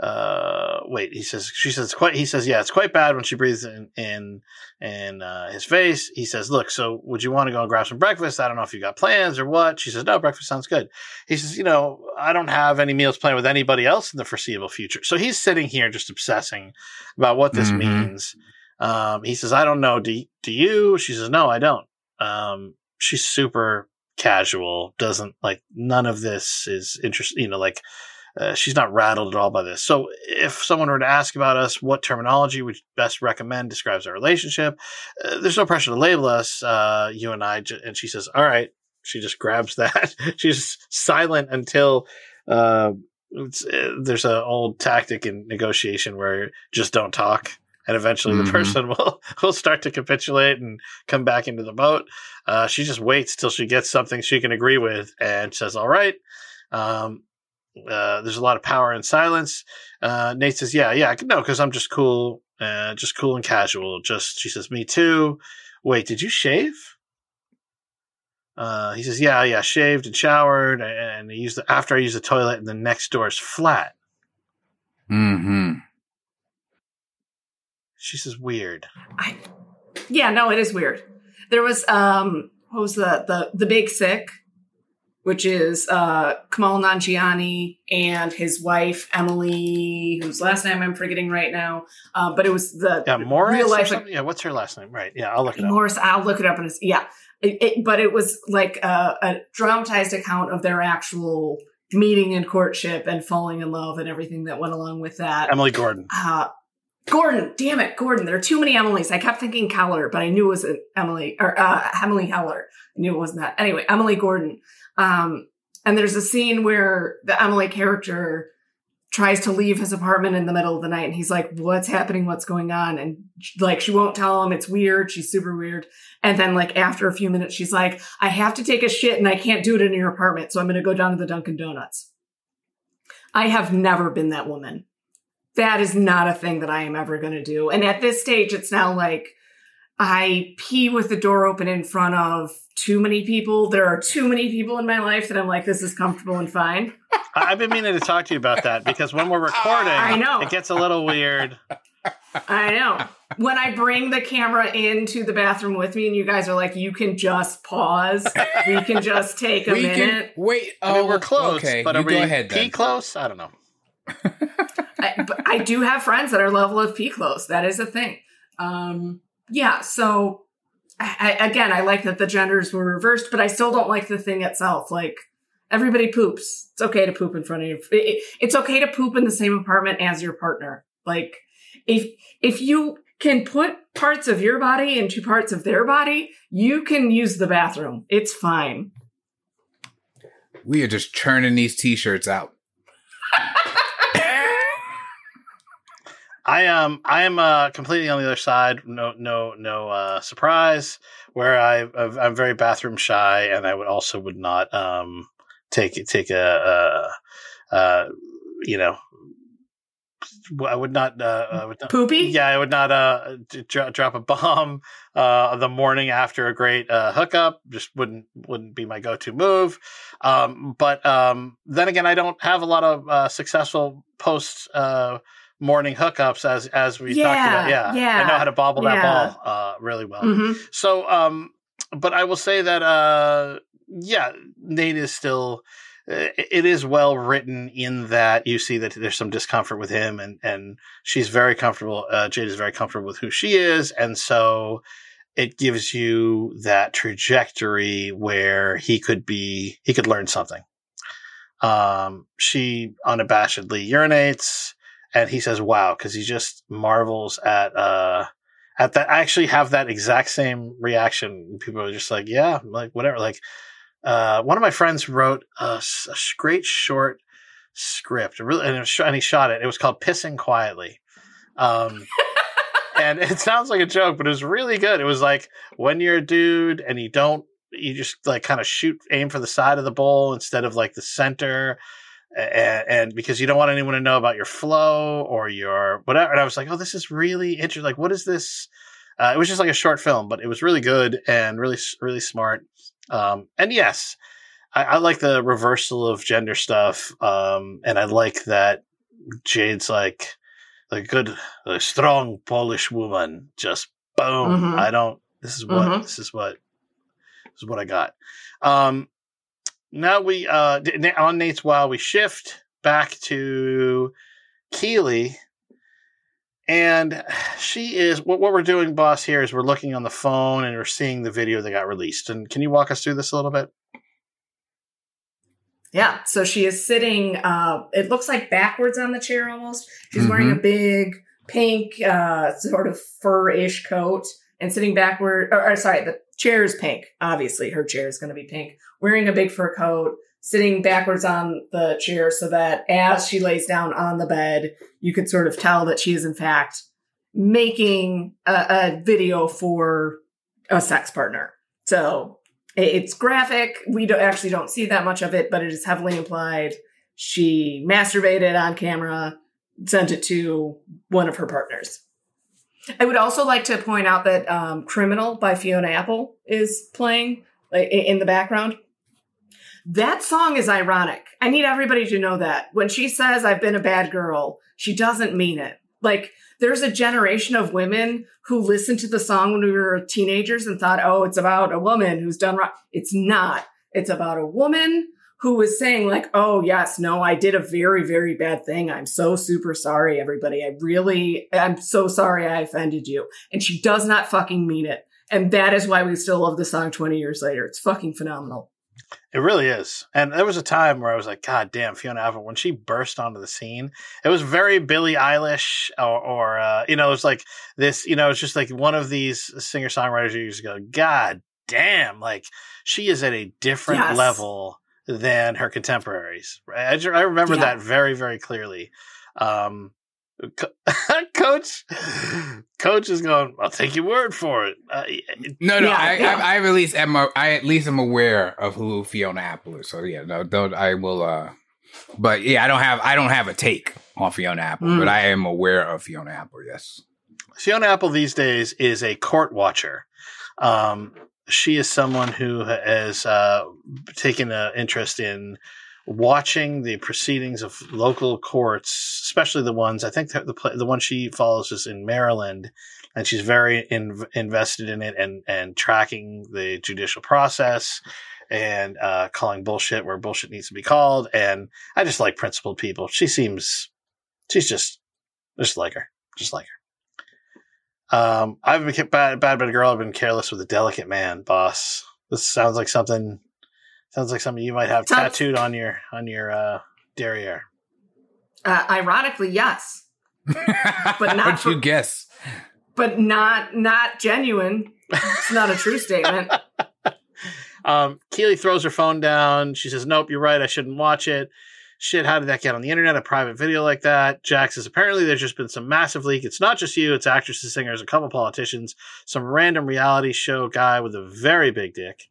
uh, wait." He says, "She says quite." He says, "Yeah, it's quite bad when she breathes in in in uh, his face." He says, "Look, so would you want to go and grab some breakfast? I don't know if you got plans or what." She says, "No, breakfast sounds good." He says, "You know, I don't have any meals planned with anybody else in the foreseeable future." So he's sitting here just obsessing about what this Mhm. means. Um, he says, "I don't know. Do do you?" She says, "No, I don't." Um, she's super casual. Doesn't like none of this is interesting. You know, like uh, she's not rattled at all by this. So if someone were to ask about us, what terminology would best recommend describes our relationship? Uh, there's no pressure to label us, uh, you and I. And she says, all right. She just grabs that. She's silent until, uh, uh, there's an old tactic in negotiation where just don't talk. And eventually the Mhm. person will, will start to capitulate and come back into the boat. Uh, she just waits till she gets something she can agree with and says, all right. Um, uh, there's a lot of power in silence. Uh, Nate says, "Yeah, yeah, no, because I'm just cool, uh, just cool and casual." Just she says, "Me too." Wait, did you shave? Uh, he says, "Yeah, yeah, shaved and showered, and he used the, after I used the toilet, and the next door is flat." Mm-hmm. She says, "Weird." I, yeah, no, it is weird. There was um, what was the the the big sick, which is uh Kumail Nanjiani and his wife Emily, whose last name I'm forgetting right now. Uh, but it was the Yeah, Morris. real life something? yeah, what's her last name? Right. Yeah, I'll look it up. Morris. I'll look it up. And yeah, it, it, but it was like a, a dramatized account of their actual meeting and courtship and falling in love and everything that went along with that. Emily Gordon. Uh, Gordon, damn it, Gordon. There are too many Emilys. I kept thinking Keller, but I knew it was Emily or uh, Emily Heller. I knew it wasn't that. Anyway, Emily Gordon. Um, and there's a scene where the Emily character tries to leave his apartment in the middle of the night, and he's like, "What's happening? What's going on?" And like, she won't tell him. It's weird. She's super weird. And then, like, after a few minutes, she's like, "I have to take a shit, and I can't do it in your apartment, so I'm going to go down to the Dunkin' Donuts." I have never been that woman that is not a thing that I am ever going to do. And at this stage, it's now like I pee with the door open in front of too many people. There are too many people in my life that I'm like, this is comfortable and fine. I- I've been meaning to talk to you about that because when we're recording, I know. it gets a little weird. I know. When I bring the camera into the bathroom with me and you guys are like, you can just pause. We can just take a we minute. can wait. I mean, oh, we're close, Okay, but you are we go ahead pee then. close? I don't know. I, but I do have friends that are level of pee close. That is a thing. Um, yeah. So I, again, I like that the genders were reversed, but I still don't like the thing itself. Like everybody poops. It's okay to poop in front of you. It- it's okay to poop in the same apartment as your partner. Like if if you can put parts of your body into parts of their body, you can use the bathroom. It's fine. We are just churning these t-shirts out. I um I am uh completely on the other side. No no no uh surprise. Where I I'm very bathroom shy, and I would also would not um take take a uh uh you know I would not uh I would not, Poopy? yeah I would not uh dro- drop a bomb uh the morning after a great uh hookup just wouldn't wouldn't be my go to move. Um but um then again I don't have a lot of uh successful post uh morning hookups as as we talked about. Yeah, yeah, I know how to bobble that ball uh, really well. Mhm. So, um, but I will say that, uh, yeah, Nate is still. uh, It is well written in that you see that there's some discomfort with him, and and she's very comfortable. Uh, Jade is very comfortable with who she is, and so it gives you that trajectory where he could be he could learn something. Um, she unabashedly urinates, and he says, "Wow," because he just marvels at uh at that. I actually have that exact same reaction. People are just like, "Yeah, like whatever." Like, uh, one of my friends wrote a, sh- great short script, really, and, was, and he shot it. It was called "Pissing Quietly." Um, and it sounds like a joke, but it was really good. It was like when you're a dude and you don't, you just like kind of shoot, aim for the side of the bowl instead of like the center. And, and because you don't want anyone to know about your flow or your whatever. And I was like, oh, this is really interesting. Like, what is this? Uh, it was just like a short film, but it was really good and really, really smart. Um, and yes, I, I like the reversal of gender stuff. Um, and I like that Jade's like, a good, a strong Polish woman. Just boom. Mhm. I don't. This is what. Mhm. This is what. This is what I got. Um, now we uh on Nate's while we shift back to Keeley, and she is what what we're doing, boss. Here is we're looking on the phone and we're seeing the video that got released. And can you walk us through this a little bit? Yeah. So she is sitting, uh, it looks like backwards on the chair almost. She's wearing Mm-hmm. a big pink, uh, sort of fur ish coat and sitting backward. Or, or sorry, the chair is pink. Obviously, her chair is going to be pink. Wearing a big fur coat, sitting backwards on the chair so that as she lays down on the bed, you could sort of tell that she is, in fact, making a, a video for a sex partner. So it's graphic. We don't actually don't see that much of it, but it is heavily implied. She masturbated on camera, sent it to one of her partners. I would also like to point out that um, "Criminal" by Fiona Apple is playing in the background. That song is ironic. I need everybody to know that when she says "I've been a bad girl," she doesn't mean it. Like there's a generation of women who listened to the song when we were teenagers and thought, oh, it's about a woman who's done wrong. It's not. It's about a woman who was saying, like, oh, yes, no, I did a very, very bad thing. I'm so super sorry, everybody. I really, I'm so sorry I offended you. And she does not fucking mean it. And that is why we still love the song 20 years later. It's fucking phenomenal. It really is. And there was a time where I was like, God damn, Fiona Apple, when she burst onto the scene, it was very Billie Eilish or, or uh, you know, it was like this, you know, it's just like one of these singer songwriters you just go, God damn, like she is at a different Yes. level than her contemporaries. Right? I, I remember Yeah. that very, very clearly. Um, Co- coach, coach is going. I'll take your word for it. Uh, No, no, Yeah, I, yeah. I, I at least am. a- I at least am aware of who Fiona Apple is. So yeah, no, don't. I will. uh But yeah, I don't have. I don't have a take on Fiona Apple, Mm. but I am aware of Fiona Apple. Yes. Fiona Apple these days is a court watcher. Um, she is someone who has uh, taken an interest in watching the proceedings of local courts, especially the ones I think the the, one she follows is in Maryland, and she's very in, invested in it and and tracking the judicial process and uh, calling bullshit where bullshit needs to be called. And I just like principled people. She seems she's just just like her, just like her. Um, I've been bad, bad, bad girl. I've been careless with a delicate man, boss. This sounds like something. Sounds like something you might have Sounds- tattooed on your on your uh, derriere. Uh, ironically, yes, but not What'd for- you guess? but not not genuine. It's not a true statement. Um, Keeley throws her phone down. She says, "Nope, you're right. I shouldn't watch it." Shit, how did that get on the internet? A private video like that. Jack says, apparently there's just been some massive leak. It's not just you, it's actresses, singers, a couple politicians, some random reality show guy with a very big dick.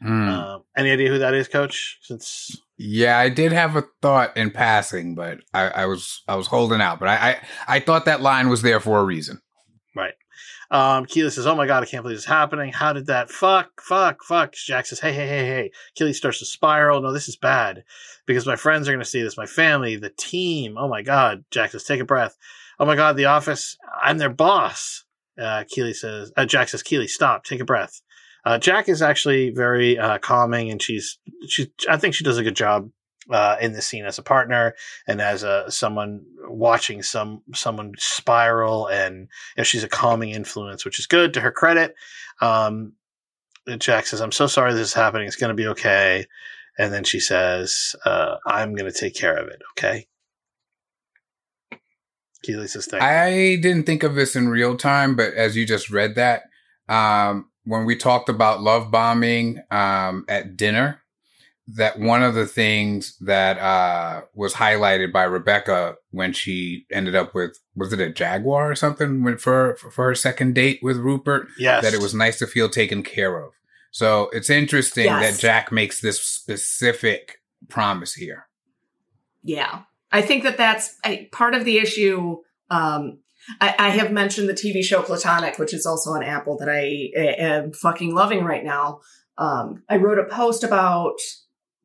Hmm. Um, any idea who that is, Coach? Since Yeah, I did have a thought in passing, but I, I was I was holding out. But I, I I thought that line was there for a reason. Right. Um, Keeley says, "Oh my god, I can't believe this is happening. How did that? Fuck, fuck, fuck." Jack says, "Hey, hey, hey, hey." Keeley starts to spiral. No, this is bad because my friends are going to see this. My family, the team. Oh my god. Jack says, "Take a breath." "Oh my god, the office! I'm their boss." Uh, Keeley says, uh, "Jack says, Keeley, stop, take a breath." Uh, Jack is actually very uh, calming, and she's she. I think she does a good job uh, in the scene as a partner and as a someone watching some someone spiral, and you know, she's a calming influence, which is good to her credit. Um, Jack says, "I'm so sorry this is happening. It's going to be okay." And then she says, uh, "I'm going to take care of it." Okay. Keeley says, "Thank. I didn't think of this in real time, but as you just read that, um, when we talked about love bombing um, at dinner, that one of the things that uh, was highlighted by Rebecca when she ended up with was it a Jaguar or something for for her second date with Rupert Yes. that it was nice to feel taken care of. So it's interesting Yes. that Jack makes this specific promise here. Yeah. I think that that's a, part of the issue. Um, I, I have mentioned the TV show Platonic, which is also on Apple that I am fucking loving right now. Um, I wrote a post about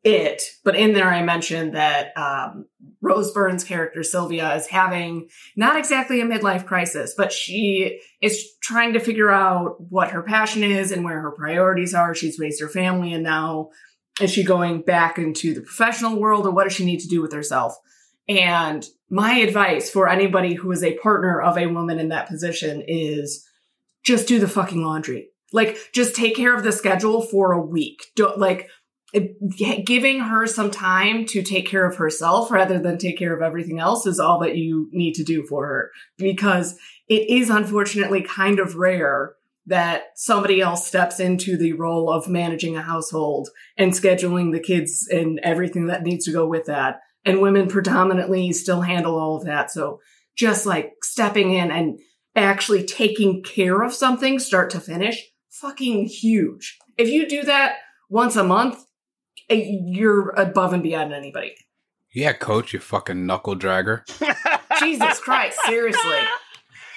it, but in there I mentioned that um, Rose Byrne's character Sylvia is having not exactly a midlife crisis, but she is trying to figure out what her passion is and where her priorities are. She's raised her family and now is she going back into the professional world or what does she need to do with herself? And my advice for anybody who is a partner of a woman in that position is just do the fucking laundry. Like, just take care of the schedule for a week. Don't like giving her some time to take care of herself rather than take care of everything else is all that you need to do for her because it is unfortunately kind of rare that somebody else steps into the role of managing a household and scheduling the kids and everything that needs to go with that. And women predominantly still handle all of that. So just like stepping in and actually taking care of something start to finish, fucking huge. If you do that once a month, you're above and beyond anybody. Yeah, coach, you fucking knuckle dragger. Jesus Christ, seriously.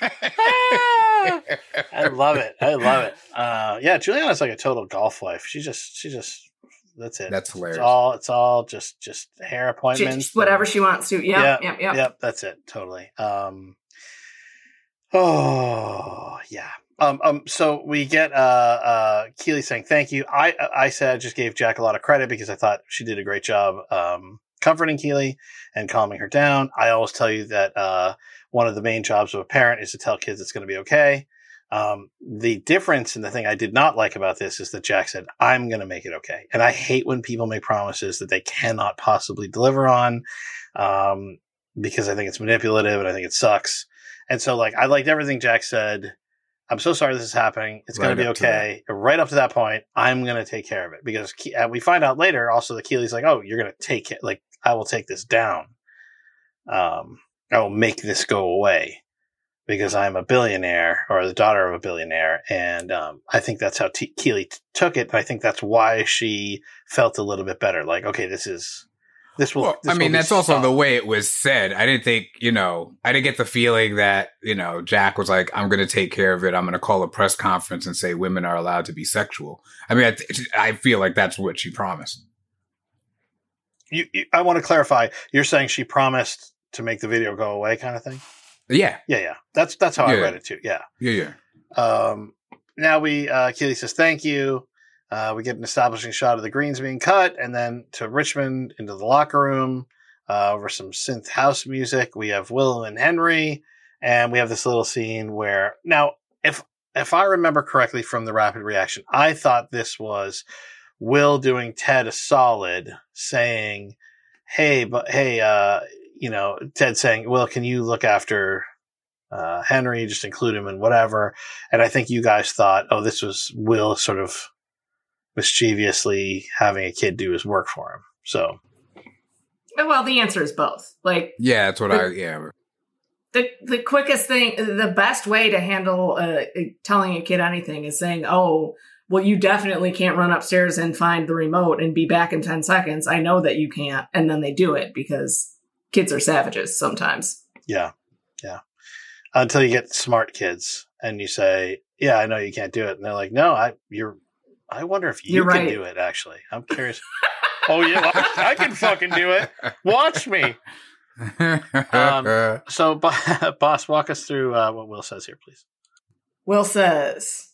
I love it. I love it. Uh, yeah, Juliana's like a total golf wife. She just, she just, that's it. That's hilarious. It's all, it's all just, just hair appointments. Just whatever she wants to. Yep, yep, yep. Yep, that's it. Totally. Um, oh yeah. Um, um, so we get uh, uh, Keeley saying thank you. I I said I just gave Jack a lot of credit because I thought she did a great job um, comforting Keely and calming her down. I always tell you that uh, one of the main jobs of a parent is to tell kids it's going to be okay. Um, the difference and the thing I did not like about this is that Jack said, I'm going to make it okay. And I hate when people make promises that they cannot possibly deliver on. Um, because I think it's manipulative and I think it sucks. And so like, I liked everything Jack said. I'm so sorry this is happening. It's going to be up to okay. right up to that point, I'm going to take care of it because and we find out later also that Keeley's like, oh, you're going to take it. Like, I will take this down. Um, I will make this go away because I'm a billionaire or the daughter of a billionaire. And um, I think that's how T- Keeley t- took it. And I think that's why she felt a little bit better. Like, okay, this is, this will, Well, this I mean, that's also the way it was said. I didn't think, you know, I didn't get the feeling that, you know, Jack was like, I'm going to take care of it. I'm going to call a press conference and say women are allowed to be sexual. I mean, I, th- I feel like that's what she promised. You, you, I want to clarify. You're saying she promised to make the video go away, kind of thing. Yeah. Yeah, yeah. That's that's how I Yeah. read it too. Yeah. Yeah. Yeah. Um, now we uh, Keely says thank you. Uh, we get an establishing shot of the greens being cut, and then to Richmond into the locker room uh, over some synth house music. We have Will and Henry, and we have this little scene where now, if if I remember correctly from the rapid reaction, I thought this was Will doing Ted a solid, saying, "Hey, but hey, uh, you know, Ted saying, Will, can you look after uh, Henry, just include him in whatever?" And I think you guys thought, "Oh, this was Will sort of mischievously having a kid do his work for him." So Well, the answer is both. Like Yeah. That's what I, yeah. the the quickest thing, the best way to handle uh, telling a kid anything is saying, "Oh, well, you definitely can't run upstairs and find the remote and be back in ten seconds. I know that you can't." And then they do it because kids are savages sometimes. yeah, yeah. Until you get smart kids and you say, "Yeah, I know you can't do it," and they're like, "No, I you're." I wonder if you You're can right. do it. Actually, I'm curious. oh yeah, I, I can fucking do it. Watch me. Um, So, boss, walk us through uh, what Will says here, please. Will says,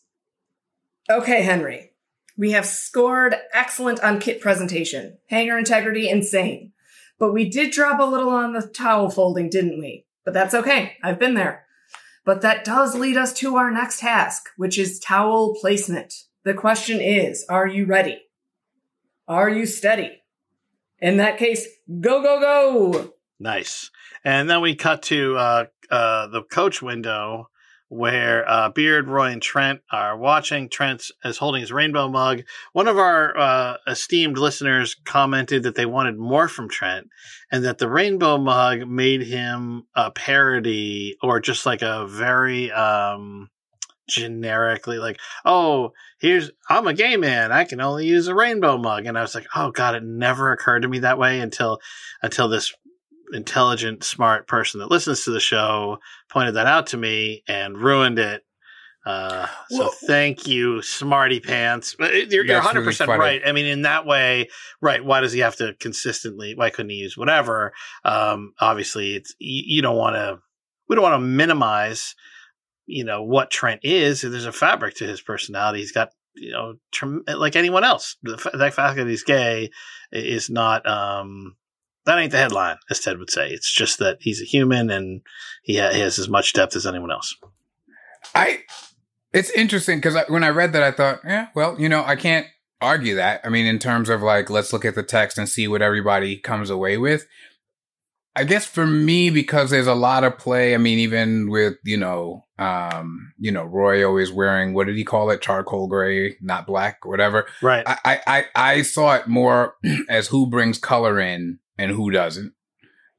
Okay, Henry, we have scored excellent on kit presentation. Hanger integrity, insane. But we did drop a little on the towel folding, didn't we? But that's okay. I've been there. But that does lead us to our next task, which is towel placement. The question is, are you ready? Are you steady? In that case, go, go, go! Nice. And then we cut to uh, uh, the coach window where uh, Beard, Roy, and Trent are watching. Trent is holding his rainbow mug. One of our uh, esteemed listeners commented that they wanted more from Trent and that the rainbow mug made him a parody or just like a very um, generically like, oh, here's I'm a gay man. I can only use a rainbow mug. And I was like, oh god, it never occurred to me that way until until this intelligent, smart person that listens to the show pointed that out to me and ruined it. Uh, so Well- thank you, smarty pants. You're, you're That's 100 really percent funny. right. I mean, in that way, right? Why does he have to consistently? Why couldn't he use whatever? Um, obviously, it's you, you don't want to. We don't want to minimize, you know, what Trent is. There's a fabric to his personality. He's got, you know, like anyone else. The fact that he's gay is not. um that ain't the headline, as Ted would say. It's just that he's a human and he, ha- he has as much depth as anyone else. I it's interesting because when I read that, I thought, yeah, well, you know, I can't argue that. I mean, in terms of like, let's look at the text and see what everybody comes away with. I guess for me, because there's a lot of play. I mean, even with you know, um, you know, Roy always wearing what did he call it, charcoal gray, not black, or whatever. Right. I, I, I, I saw it more as who brings color in and who doesn't.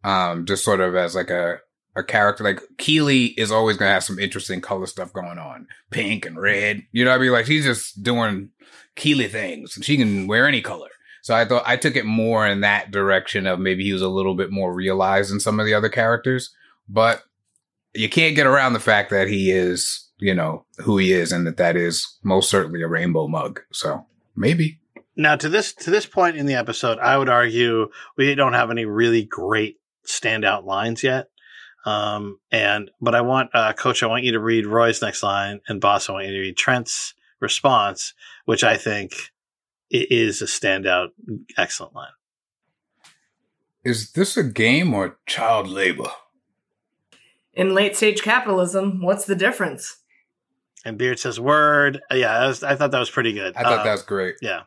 Um, just sort of as like a, a character. Like Keeley is always going to have some interesting color stuff going on. Pink and red. You know what I mean? Like she's just doing Keeley things and she can wear any color. So I thought I took it more in that direction of maybe he was a little bit more realized than some of the other characters, but you can't get around the fact that he is, you know, who he is and that that is most certainly a rainbow mug. So maybe. Now, to this to this point in the episode, I would argue we don't have any really great standout lines yet. Um, and but I want uh, Coach, I want you to read Roy's next line, and Boss, I want you to read Trent's response, which I think i- is a standout, excellent line. Is this a game or child labor? In late stage capitalism, what's the difference? And Beard says, "Word." Uh, Yeah, that was, I thought that was pretty good. I thought Um, that was great. Yeah.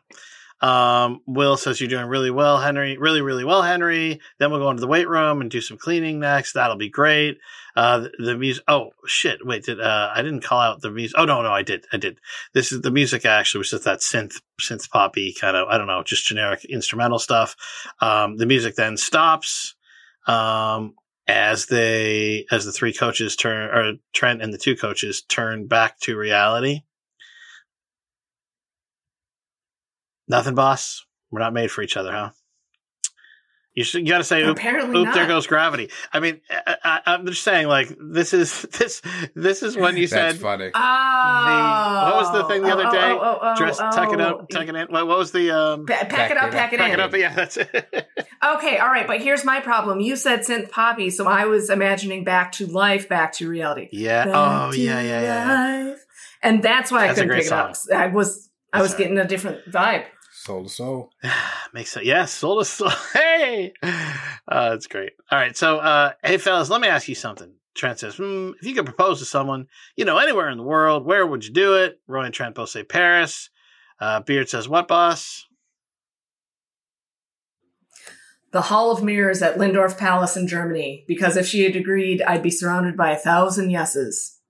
Um, Will says you're doing really well, Henry. Really, really well, Henry. Then we'll go into the weight room and do some cleaning next. That'll be great. Uh, the, music. Oh shit! Wait, did uh, I didn't call out the music? Oh no, no, I did. I did. This is the music. Actually, was just that synth, synth poppy kind of. I don't know, just generic instrumental stuff. Um, the music then stops. Um, as they, as the three coaches turn, or Trent and the two coaches turn back to reality. Nothing, boss. We're not made for each other, huh? You should. You got to say, "Oop, Apparently oop not. there goes gravity." I mean, I, I, I'm just saying, like this is this this is when you That's said funny. Oh, what was the thing the oh, other Oh, day? oh, oh, oh, dress, oh, tuck it oh. up, tuck it in. What, what was the um? Pa- pack, it up, pack it Tuck in. it up. Yeah, that's it. Okay, all right, but here's my problem. You said synth poppy, so I was imagining back to life, back to reality. yeah. Back Oh, to yeah, yeah, yeah. life. And that's why That's a I couldn't great pick it up. I was I was all getting a different vibe. Soul to soul. Makes sense. Yes, soul to soul. Hey, uh, that's great. All right, so uh, hey, fellas, let me ask you something. Trent says, hmm, if you could propose to someone, you know, anywhere in the world, where would you do it? Roy and Trent both say Paris. Uh, Beard says, what, boss? The Hall of Mirrors at Linderhof Palace in Germany, because if she had agreed, I'd be surrounded by a thousand yeses.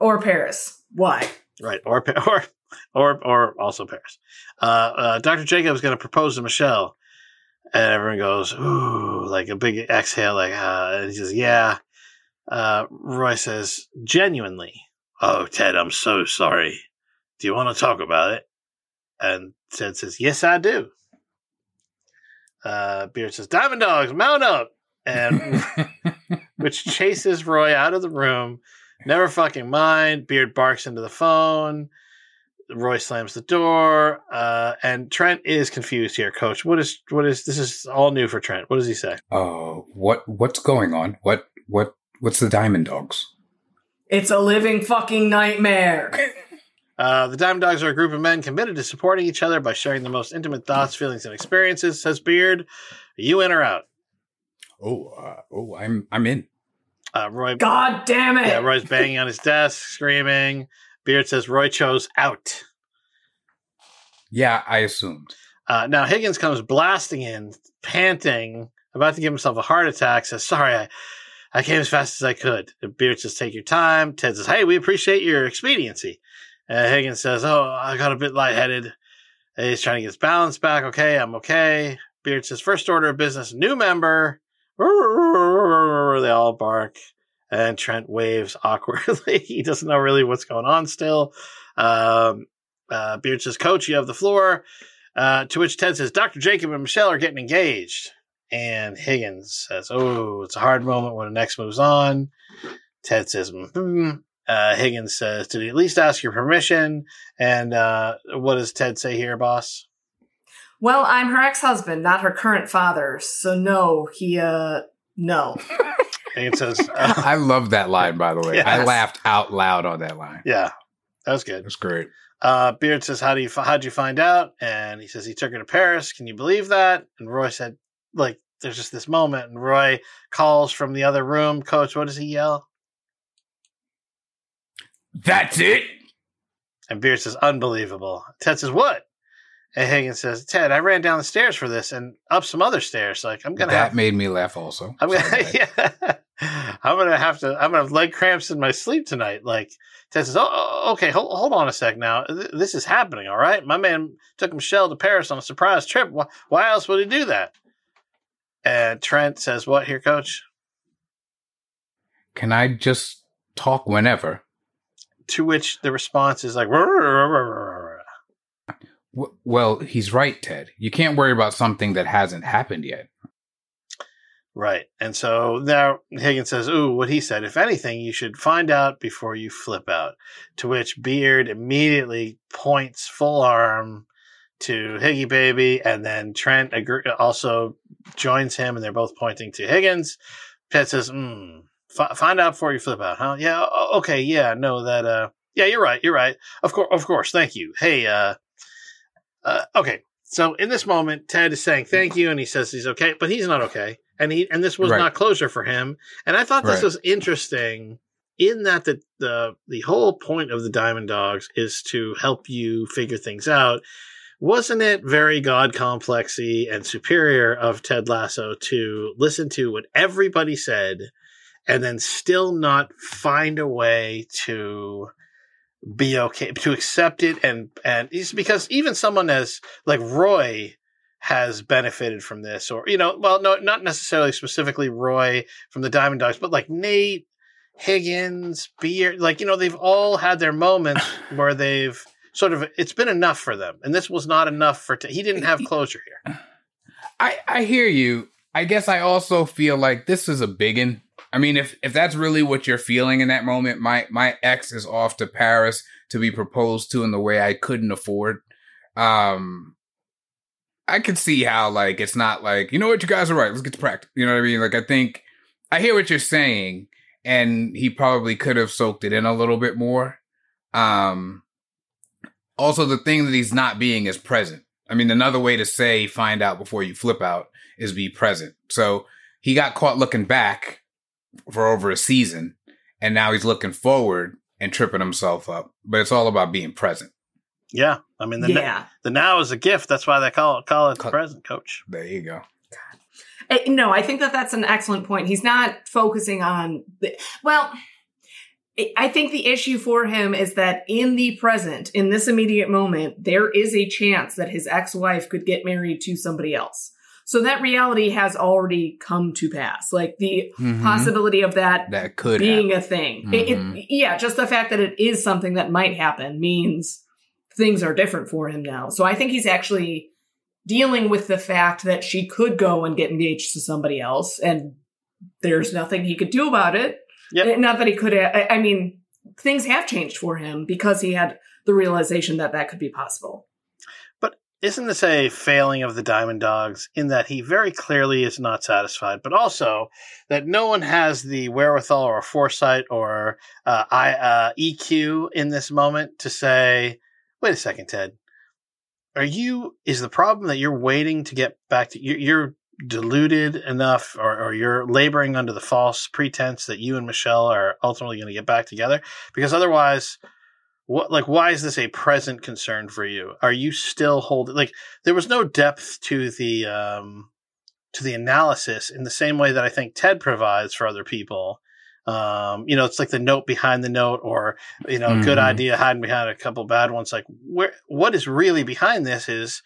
Or Paris. Why? Right, or or or or also Paris. Uh, uh, Dr. Jacob's going to propose to Michelle, and everyone goes, "Ooh!" Like a big exhale, like, uh, and he says, "Yeah." Uh, Roy says, "Genuinely, oh Ted, I'm so sorry. Do you want to talk about it?" And Ted says, "Yes, I do." Uh, Beard says, "Diamond dogs, mount up!" And which chases Roy out of the room. Never fucking mind. Beard barks into the phone. Roy slams the door, uh, and Trent is confused here. Coach, what is what is this? Is all new for Trent. What does he say? Oh, what what's going on? What what what's the Diamond Dogs? It's a living fucking nightmare. Uh, the Diamond Dogs are a group of men committed to supporting each other by sharing the most intimate thoughts, feelings, and experiences. Says Beard, are you in or out? Oh, uh, oh, I'm I'm in. Uh, Roy, God damn it. yeah, Roy's banging on his desk, screaming. Beard says Roy chose out. Yeah, I assumed. Uh, now Higgins comes blasting in, panting, about to give himself a heart attack. Says, "Sorry, I, I came as fast as I could." Beard says, "Take your time." Ted says, "Hey, we appreciate your expediency." Uh, Higgins says, "Oh, I got a bit lightheaded." And he's trying to get his balance back. Okay, I'm okay. Beard says, first order of business, new member. They all bark. And Trent waves awkwardly. he doesn't know really what's going on still. Um, uh, Beard says, Coach, you have the floor. Uh, to which Ted says, Dr. Jacob and Michelle are getting engaged. And Higgins says, Oh, it's a hard moment when the next moves on. Ted says, hmm. Uh, Higgins says, Did he at least ask your permission? And uh, what does Ted say here, boss? Well, I'm her ex-husband, not her current father. So no, he uh no. Higgins says, uh, I love that line, by the way. I laughed out loud on that line. Yeah, that was good. That's great. Uh, Beard says, "How do you how'd you find out?" And he says he took her to Paris. Can you believe that? And Roy said, "Like, there's just this moment." And Roy calls from the other room. Coach, what does he yell? That's it. And Beard says, "Unbelievable." Ted says, "What?" And Higgins says, "Ted, I ran down the stairs for this and up some other stairs. Like, I'm gonna that have, made me laugh also. I'm gonna, yeah, I'm gonna have to. I'm gonna have leg cramps in my sleep tonight." Like Ted says, "Oh, oh, okay, hold, hold on a sec now. Th- This is happening, all right? My man took Michelle to Paris on a surprise trip. Why, why else would he do that?" And Trent says, "What here, Coach?" Can I just talk whenever? To which the response is like, well, he's right, Ted. You can't worry about something that hasn't happened yet. Right. And so now Higgins says, Ooh, what he said, if anything, you should find out before you flip out. To which Beard immediately points full arm to Higgy Baby. And then Trent also joins him and they're both pointing to Higgins. Ted says, mm, f- find out before you flip out, huh? Yeah. Okay. Yeah. No, that, uh, yeah, you're right. You're right. Of course. Of course. Thank you. Hey, uh, uh, okay. So in this moment, Ted is saying thank you, and he says he's okay, but he's not okay, and he and this was Right. not closure for him. And I thought this Right. was interesting in that the the the whole point of the Diamond Dogs is to help you figure things out. Wasn't it very God complexy and superior of Ted Lasso to listen to what everybody said and then still not find a way to be okay to accept it and and it's because even someone as like Roy has benefited from this or you know well no not necessarily specifically Roy from the Diamond Dogs but like Nate Higgins Beard like you know they've all had their moments where they've sort of it's been enough for them and this was not enough for t- he didn't have closure here I I hear you. I guess I also feel like this is a biggin. I mean, if if that's really what you're feeling in that moment, my my ex is off to Paris to be proposed to in the way I couldn't afford. Um, I could see how like it's not like you know what you guys are right. Let's get to practice. You know what I mean? Like I think I hear what you're saying, and he probably could have soaked it in a little bit more. Um, also the thing that he's not being is present. I mean, another way to say find out before you flip out is be present. So he got caught looking back for over a season, and now he's looking forward and tripping himself up. But it's all about being present. yeah I mean the n- yeah. the now is a gift that's why they call it call it the present coach There you go. Eh, No, I think that that's an excellent point. He's not focusing on the, well, I- I think the issue for him is that in the present, in this immediate moment, there is a chance that his ex-wife could get married to somebody else. So that reality has already come to pass. Like the Mhm. possibility of that That could being happen. a thing. It- it- Mhm. yeah, just the fact that it is something that might happen means things are different for him now. So I think he's actually dealing with the fact that she could go and get engaged to somebody else and there's nothing he could do about it. Yep. Not that he could, I I mean, things have changed for him because he had the realization that that could be possible. But isn't this a failing of the Diamond Dogs in that he very clearly is not satisfied, but also that no one has the wherewithal or foresight or uh, I, uh, EQ in this moment to say, wait a second, Ted. Are you, is the problem that you're waiting to get back to, you're, you're deluded enough or, or you're laboring under the false pretense that you and Michelle are ultimately going to get back together? Because otherwise, what like why is this a present concern for you? Are you still holding like there was no depth to the um to the analysis in the same way that I think Ted provides for other people. Um, you know, it's like the note behind the note, or you know, good Mhm. idea hiding behind a couple bad ones. Like, where what is really behind this is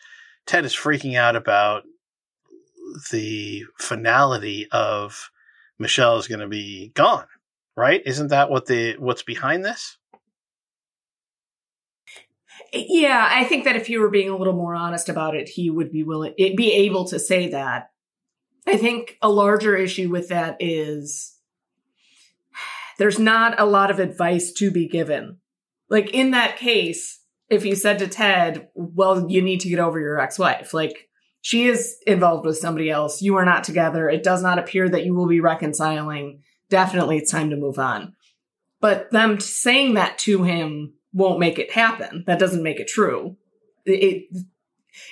Ted is freaking out about the finality of Michelle is going to be gone, right? Isn't that what the what's behind this? Yeah, I think that if you were being a little more honest about it, he would be willing, be able to say that. I think a larger issue with that is there's not a lot of advice to be given. Like in that case, if you said to Ted, well, you need to get over your ex wife, like she is involved with somebody else, you are not together, it does not appear that you will be reconciling. Definitely, it's time to move on. But them saying that to him won't make it happen. That doesn't make it true. It,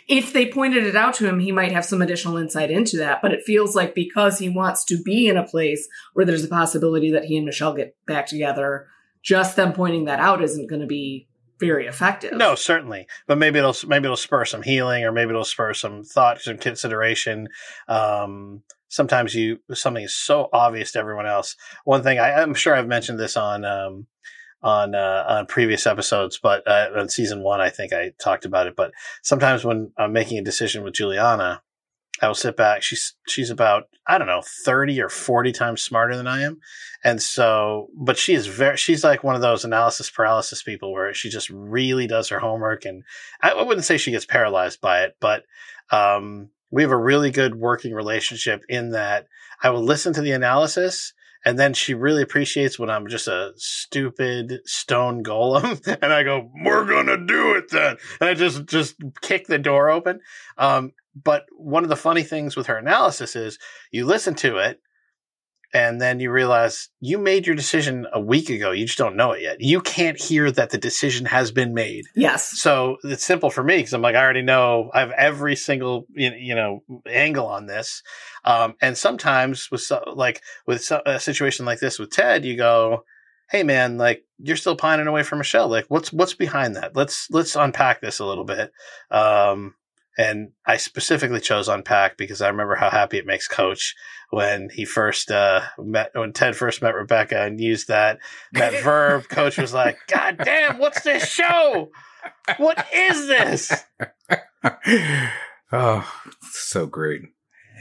if they pointed it out to him, he might have some additional insight into that. But it feels like because he wants to be in a place where there's a possibility that he and Michelle get back together, just them pointing that out isn't going to be very effective. No, certainly, but maybe it'll maybe it'll spur some healing, or maybe it'll spur some thought, some consideration. Um, sometimes you something is so obvious to everyone else. One thing I, I'm sure I've mentioned this on um, on uh, on previous episodes, but uh, on season one, I think I talked about it. But sometimes when I'm making a decision with Juliana, I will sit back. She's she's about I don't know thirty or forty times smarter than I am, and so but she is very she's like one of those analysis paralysis people where she just really does her homework, and I, wouldn't say she gets paralyzed by it, but um, we have a really good working relationship in that I will listen to the analysis. And then she really appreciates when I'm just a stupid stone golem, and I go, "We're gonna do it then," and I just just kick the door open. Um, but one of the funny things with her analysis is you listen to it and then you realize you made your decision a week ago. You just don't know it yet. You can't hear that the decision has been made. Yes. So it's simple for me because I'm like, I already know I have every single, you know, angle on this. Um, and sometimes with so, like with so, a situation like this with Ted, you go, Hey man, like you're still pining away for Michelle. Like what's, what's behind that? Let's, let's unpack this a little bit. Um, and I specifically chose unpack because I remember how happy it makes Coach when he first uh, met when Ted first met Rebecca and used that that verb. Coach was like, "God damn, what's this show? What is this?" oh, so great.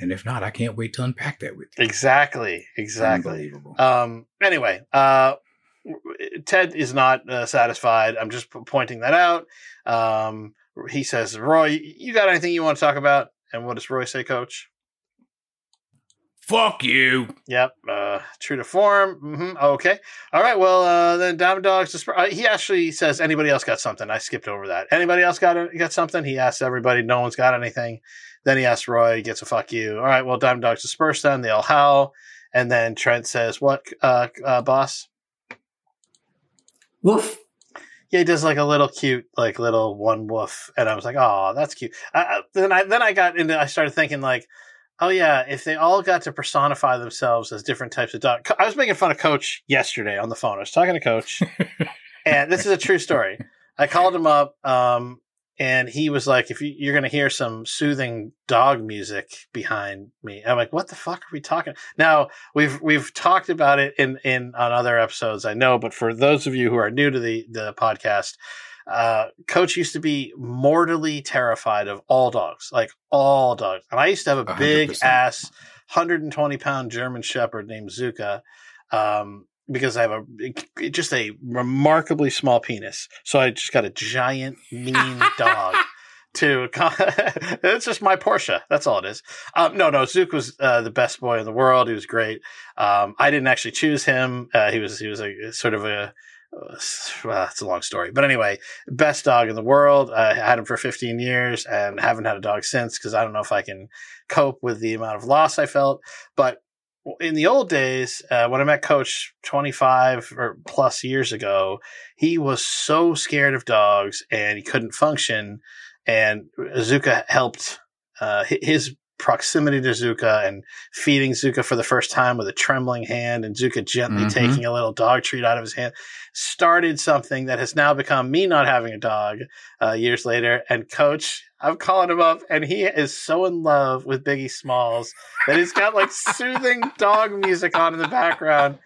And if not, I can't wait to unpack that with you. Exactly, exactly. Unbelievable. Um. Anyway, uh, Ted is not uh, satisfied. I'm just pointing that out. Um. He says, "Roy, you got anything you want to talk about?" And what does Roy say, Coach? Fuck you. Yep, uh, true to form. hmm Okay, all right. Well, uh, then Diamond Dogs. Disp- uh, he actually says, "Anybody else got something?" I skipped over that. Anybody else got got something? He asks everybody. No one's got anything. Then he asks Roy. Gets a fuck you. All right. Well, Diamond Dogs disperse. Then they all howl, and then Trent says, "What, uh, uh, boss?" Woof. He does like a little cute, like little one woof, and I was like, "Oh, that's cute." I, I, then I then I got into. I started thinking like, "Oh yeah, if they all got to personify themselves as different types of dog." I was making fun of Coach yesterday on the phone. I was talking to Coach, and this is a true story. I called him up, um, and he was like, "If you, you're going to hear some soothing dog music behind me," I'm like, "What the fuck are we talking?" Now we've we've talked about it in in on other episodes, I know, but for those of you who are new to the the podcast, uh, Coach used to be mortally terrified of all dogs, like all dogs, and I used to have a A hundred big ass, 120 pound German Shepherd named Zuka. Um, because I have a just a remarkably small penis, so I just got a giant mean dog. To it's just my Porsche. That's all it is. Um, no, no. Zook was uh, the best boy in the world. He was great. Um, I didn't actually choose him. Uh, he was he was a sort of a well, it's a long story, but anyway, best dog in the world. I had him for 15 years and haven't had a dog since because I don't know if I can cope with the amount of loss I felt. But in the old days, uh, when I met Coach 25 or plus years ago, he was so scared of dogs and he couldn't function. And Zuka helped uh, his proximity to Zuka and feeding Zuka for the first time with a trembling hand and Zuka gently mm-hmm. taking a little dog treat out of his hand started something that has now become me not having a dog uh, years later. And coach, I'm calling him up and he is so in love with Biggie Smalls that he's got like soothing dog music on in the background.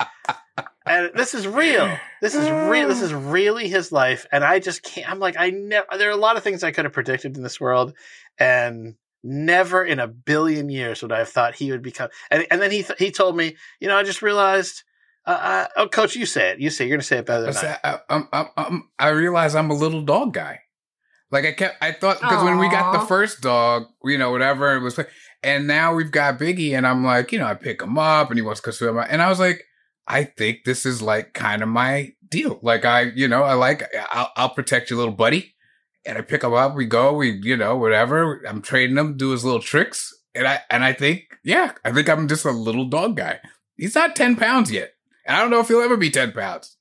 And this is real. This is real. This is really his life. And I just can't, I'm like, I never, there are a lot of things I could have predicted in this world. And Never in a billion years would I have thought he would become. And, and then he th- he told me, you know, I just realized. Uh, uh, oh, coach, you say it. You say it. you're going to say it better than I. I, I, I, I, I realize I'm a little dog guy. Like I kept, I thought because when we got the first dog, you know, whatever it was, and now we've got Biggie, and I'm like, you know, I pick him up, and he wants to swim, and I was like, I think this is like kind of my deal. Like I, you know, I like, I'll, I'll protect your little buddy and I pick him up. We go, we you know whatever. I'm trading him, do his little tricks, and I and I think yeah, I think I'm just a little dog guy. He's not ten pounds yet, and I don't know if he'll ever be ten pounds.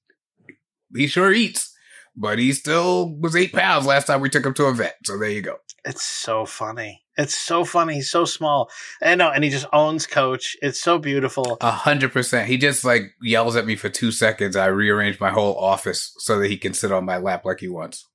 He sure eats, but he still was eight pounds last time we took him to a vet. So there you go. It's so funny. It's so funny. He's so small, and no, and he just owns Coach. It's so beautiful. A hundred percent. He just like yells at me for two seconds. I rearrange my whole office so that he can sit on my lap like he wants.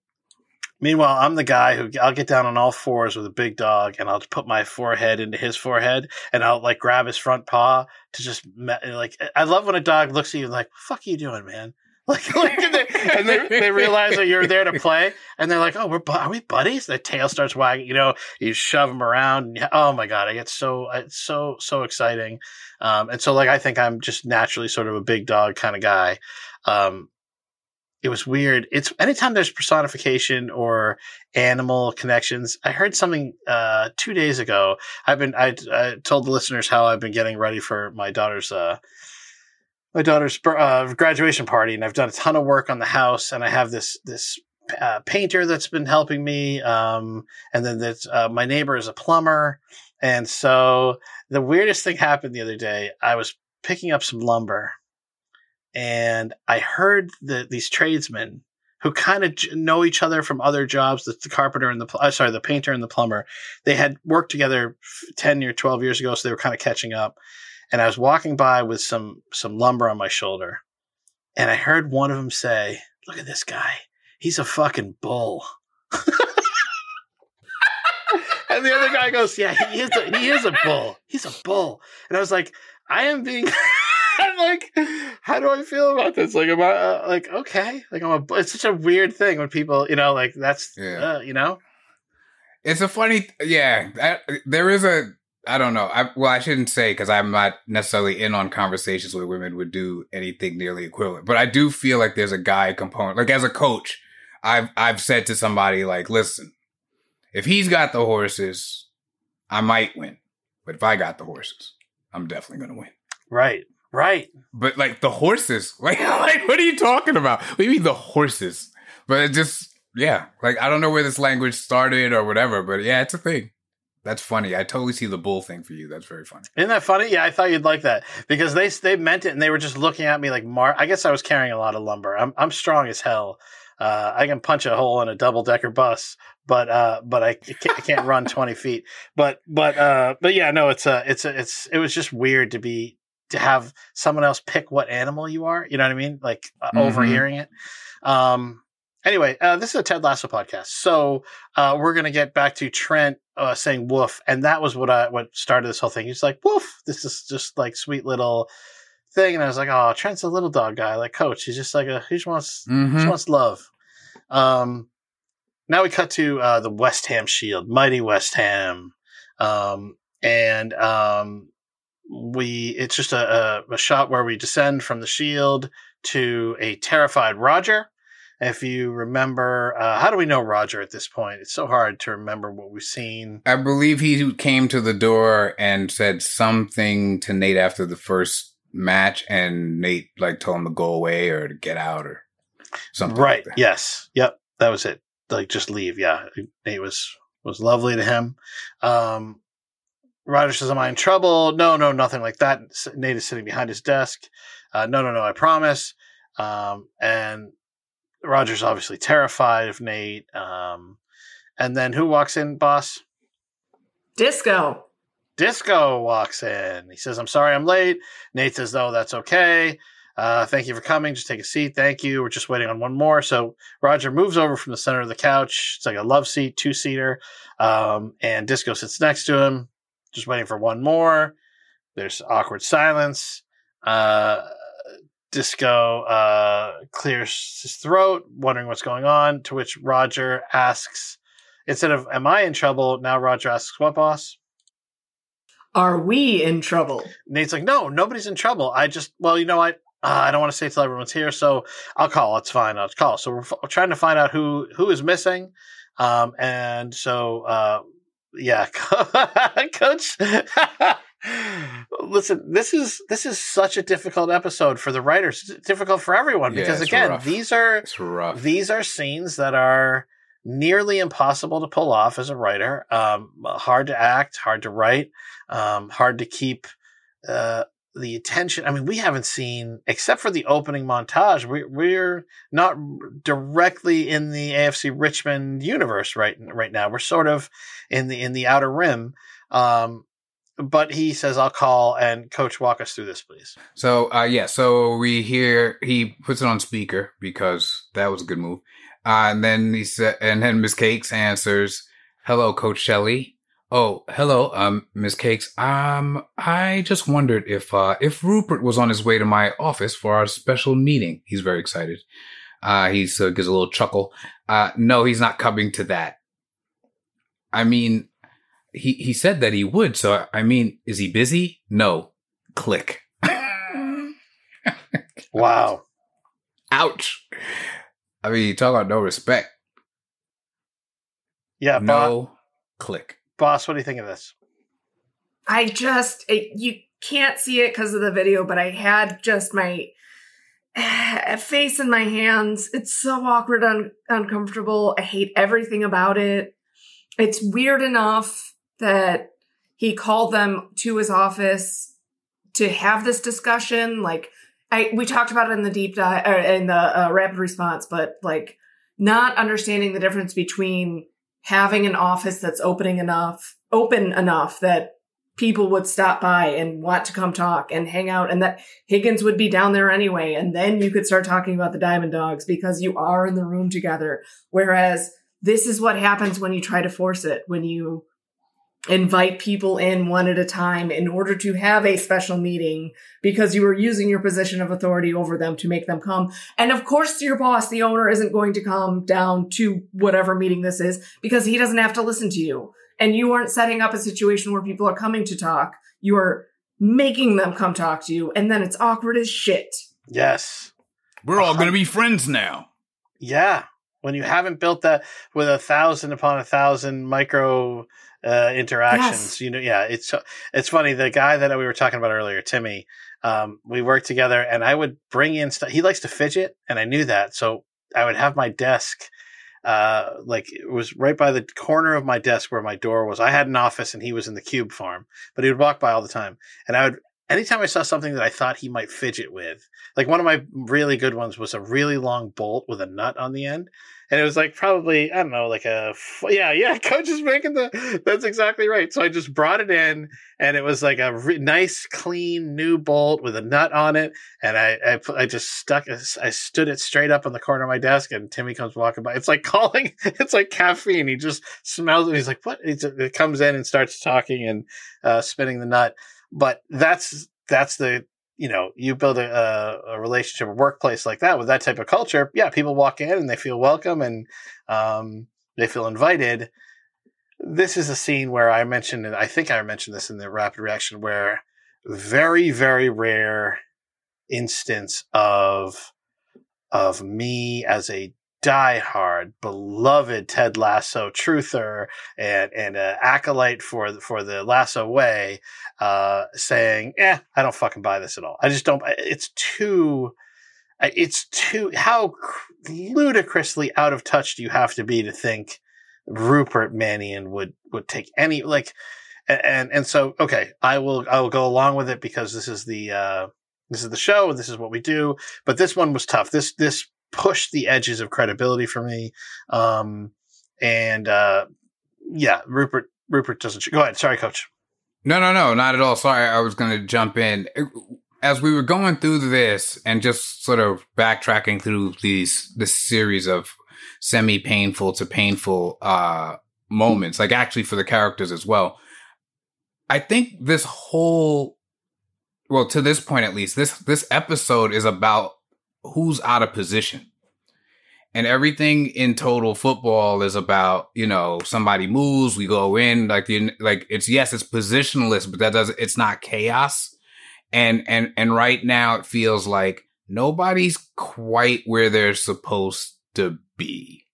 Meanwhile, I'm the guy who I'll get down on all fours with a big dog and I'll put my forehead into his forehead and I'll like grab his front paw to just like I love when a dog looks at you like, "Fuck are you doing, man?" Like, like and, they, and they, they, realize that you're there to play, and they're like, "Oh, we're are we buddies?" The tail starts wagging. You know, you shove them around. And, oh my god, I get so it's so so exciting, um, and so like I think I'm just naturally sort of a big dog kind of guy. Um, it was weird. It's anytime there's personification or animal connections. I heard something uh, two days ago. I've been I, I, told the listeners how I've been getting ready for my daughter's uh, my daughter's uh, graduation party, and I've done a ton of work on the house, and I have this this uh, painter that's been helping me, um, and then that's uh, my neighbor is a plumber, and so the weirdest thing happened the other day. I was picking up some lumber and I heard that these tradesmen who kind of know each other from other jobs, the, the carpenter and the uh, sorry, the painter and the plumber, they had worked together ten or twelve years ago, so they were kind of catching up. And I was walking by with some some lumber on my shoulder, and I heard one of them say, "Look at this guy, he's a fucking bull." and the other guy goes, "Yeah, he is. A, he is a bull. He's a bull." And I was like, "I am being." I'm like, how do I feel about this? Like, am I uh, like okay? Like, I'm a. It's such a weird thing when people, you know, like that's, yeah. Uh, you know. It's a funny, yeah. That, there is a. I don't know. I well, I shouldn't say because I'm not necessarily in on conversations where women would do anything nearly equivalent. But I do feel like there's a guy component. Like as a coach, I've I've said to somebody like, listen, if he's got the horses, I might win. But if I got the horses, I'm definitely going to win. Right. Right. But like the horses, like, like what are you talking about? What do you mean the horses? But it just, yeah, like I don't know where this language started or whatever, but yeah, it's a thing. That's funny. I totally see the bull thing for you. That's very funny. Isn't that funny? Yeah, I thought you'd like that because they they meant it and they were just looking at me like Mar. I guess I was carrying a lot of lumber. I'm I'm strong as hell. Uh, I can punch a hole in a double decker bus, but uh, but I can't, I can't run twenty feet. But but uh, but yeah, no, it's a it's a it's it was just weird to be to have someone else pick what animal you are. You know what I mean? Like uh, mm-hmm. overhearing it. Um, anyway, uh, this is a Ted Lasso podcast, so uh, we're gonna get back to Trent uh, saying "woof," and that was what I what started this whole thing. He's like, "Woof!" This is just like sweet little thing, and I was like, "Oh, Trent's a little dog guy, like Coach. He's just like a he just wants mm-hmm. just wants love." Um, now we cut to uh, the West Ham Shield, mighty West Ham, um, and um, we it's just a, a, a, shot where we descend from the shield to a terrified Roger. If you remember, uh, how do we know Roger at this point? It's so hard to remember what we've seen. I believe he came to the door and said something to Nate after the first match, and Nate like told him to go away or to get out or Something right. Like that. Yes. Yep. That was it. Like just leave. Yeah. Nate was was lovely to him. Um, Roger says, "Am I in trouble?" No, no, nothing like that. Nate is sitting behind his desk. Uh, no, no, no. I promise. Um, and Roger's obviously terrified of Nate. Um, and then who walks in, boss? Disco. Disco walks in. He says, I'm sorry I'm late. Nate says, No, that's okay. Uh, thank you for coming. Just take a seat. Thank you. We're just waiting on one more. So Roger moves over from the center of the couch. It's like a love seat, two seater. Um, and Disco sits next to him, just waiting for one more. There's awkward silence. Uh, Disco uh, clears his throat, wondering what's going on. To which Roger asks, instead of, Am I in trouble? Now Roger asks, What, boss? Are we in trouble? Nate's like, no, nobody's in trouble. I just, well, you know, I, uh, I don't want to say till everyone's here, so I'll call. It's fine. I'll call. So we're, f- we're trying to find out who who is missing, um, and so uh, yeah, coach. Listen, this is this is such a difficult episode for the writers. It's difficult for everyone because it's again, rough. these are these are scenes that are nearly impossible to pull off as a writer. Um, hard to act, hard to write, um, hard to keep uh, the attention. I mean, we haven't seen, except for the opening montage, we, we're not directly in the AFC Richmond universe right right now. We're sort of in the in the outer rim. Um, but he says, "I'll call and coach walk us through this, please." So uh yeah, so we hear he puts it on speaker because that was a good move. Uh, and then he said, and then Miss Cakes answers, "Hello, Coach Shelley. Oh, hello, um, Miss Cakes. Um, I just wondered if uh if Rupert was on his way to my office for our special meeting. He's very excited. Uh, he uh, gives a little chuckle. Uh, no, he's not coming to that. I mean, he he said that he would. So I mean, is he busy? No. Click. Wow. Ouch. I mean, talk about no respect. Yeah, Bo- No click. boss. What do you think of this? I just it, you can't see it because of the video, but I had just my face in my hands. It's so awkward and uncomfortable. I hate everything about it. It's weird enough that he called them to his office to have this discussion. Like I, we talked about it in the deep dive or in the uh, rapid response, but like not understanding the difference between having an office that's opening enough, open enough that people would stop by and want to come talk and hang out and that Higgins would be down there anyway. And then you could start talking about the Diamond Dogs because you are in the room together. Whereas this is what happens when you try to force it, when you invite people in one at a time in order to have a special meeting because you are using your position of authority over them to make them come. And of course, your boss, the owner, isn't going to come down to whatever meeting this is because he doesn't have to listen to you. And you aren't setting up a situation where people are coming to talk. You are making them come talk to you. And then it's awkward as shit. Yes. We're all going to uh-huh. be friends now. Yeah. When you haven't built that with a thousand upon a thousand micro uh, interactions, Yes. you know, yeah, it's it's funny. The guy that we were talking about earlier, Timmy, um, we worked together, and I would bring in stuff. He likes to fidget, and I knew that, so I would have my desk. Uh, like it was right by the corner of my desk where my door was. I had an office and he was in the cube farm, but he would walk by all the time. And I would, anytime I saw something that I thought he might fidget with, like one of my really good ones was a really long bolt with a nut on the end. And it was like probably, I don't know, like a yeah, yeah, coach is making the, that's exactly right. So I just brought it in and it was like a re- nice, clean new bolt with a nut on it. And I, I, I just stuck, I stood it straight up on the corner of my desk and Timmy comes walking by. It's like calling, it's like caffeine. He just smells it. He's like, what? It comes in and starts talking and uh, spinning the nut. But that's, that's the, you know, you build a, a, relationship, a workplace like that with that type of culture. Yeah, people walk in and they feel welcome and um, they feel invited. This is a scene where I mentioned, and I think I mentioned this in the rapid reaction, where very, very rare instance of of me as a diehard, beloved Ted Lasso truther and and an acolyte for the, for the Lasso way, uh, saying, "Eh, I don't fucking buy this at all. I just don't. It's too." It's too how ludicrously out of touch do you have to be to think Rupert Mannion would would take any like and and so okay I will I will go along with it because this is the uh this is the show this is what we do but this one was tough this this pushed the edges of credibility for me um and uh yeah Rupert Rupert doesn't go ahead sorry coach No, no, no, not at all. Sorry, I was going to jump in. As we were going through this and just sort of backtracking through these this series of semi painful to painful uh moments, like actually for the characters as well. I think this whole well, to this point at least, this this episode is about who's out of position. And everything in total football is about, you know, somebody moves, we go in, like the like it's yes, it's positionless, but that doesn't it's not chaos. And and and right now it feels like nobody's quite where they're supposed to be.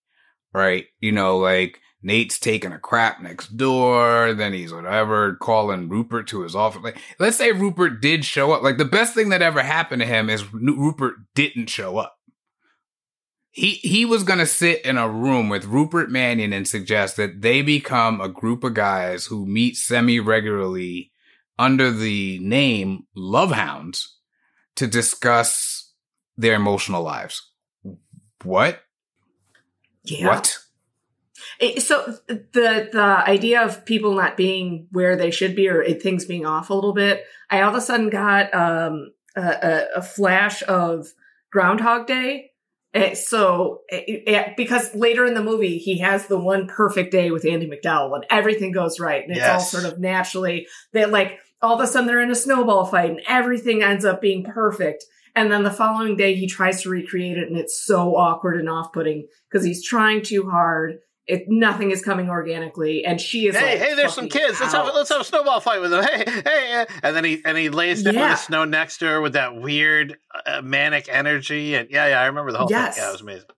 Right? You know, like Nate's taking a crap next door, then he's whatever, calling Rupert to his office. Like, let's say Rupert did show up. Like the best thing that ever happened to him is Rupert didn't show up. He he was gonna sit in a room with Rupert Mannion and suggest that they become a group of guys who meet semi regularly under the name Love Hounds to discuss their emotional lives. What? Yeah. What? It- so the the idea of people not being where they should be or things being off a little bit, I all of a sudden got um, a, a, flash of Groundhog Day. Eh, so it, it- because later in the movie he has the one perfect day with Andie MacDowell and everything goes right and it's all sort of naturally that like all of a sudden they're in a snowball fight and everything ends up being perfect. And then the following day he tries to recreate it and it's so awkward and off-putting because he's trying too hard. It nothing is coming organically, and she is hey, like, hey, there's some kids. Let's have let's have a snowball fight with them. Hey, hey, and then he and he lays down in Yeah. the snow next to her with that weird uh, manic energy. And yeah, yeah, I remember the whole Yes. thing. Yeah, it was amazing.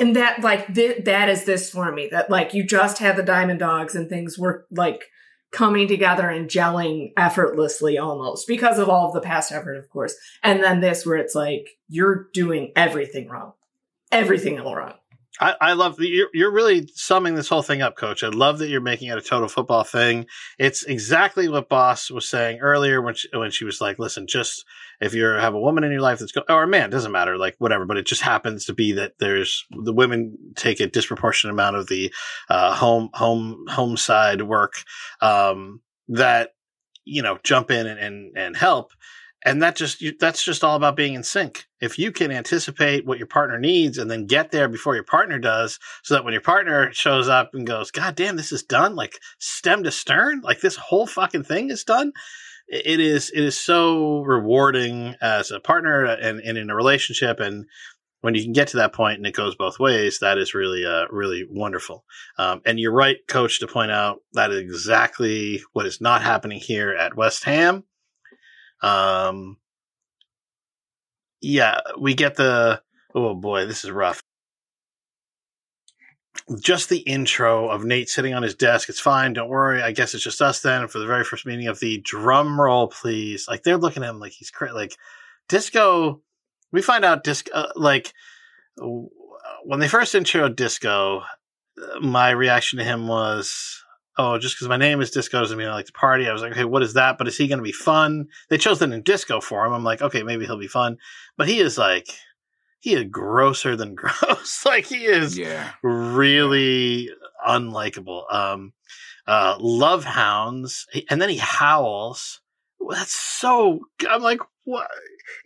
And that like th- that is this for me. That like you just had the Diamond Dogs and things were like coming together and gelling effortlessly almost because of all of the past effort, of course. And then this where it's like you're doing everything wrong, everything all wrong. I, I love you're you're really summing this whole thing up, Coach. I love that you're making it a total football thing. It's exactly what Boss was saying earlier when she, when she was like, "Listen, just if you have a woman in your life that's go- or a man doesn't matter, like whatever, but it just happens to be that there's the women take a disproportionate amount of the uh, home home home side work um, that you know jump in and and, and help." And that just you- that's just all about being in sync. If you can anticipate what your partner needs and then get there before your partner does so that when your partner shows up and goes god damn this is done like stem to stern like this whole fucking thing is done it is it is so rewarding as a partner and, and in a relationship. And when you can get to that point and it goes both ways that is really uh really wonderful. Um, and you're right coach to point out that is exactly what is not happening here at west ham um, yeah, we get the oh boy, this is rough. Just the intro of Nate sitting on his desk. It's fine. Don't worry. I guess it's just us then. For the very first meeting of the drum roll, please. Like they're looking at him like he's cra- like disco. We find out disco uh, like when they first introed disco. uh, My reaction to him was, "Oh, just because my name is Disco doesn't mean I like to party." I was like, "Okay, what is that?" But is he going to be fun? They chose the name Disco for him. I'm like, "Okay, maybe he'll be fun." But he is like, he is grosser than gross. like he is Yeah. really unlikable. Um, uh, love hounds, and then he howls. That's so. I'm like, what?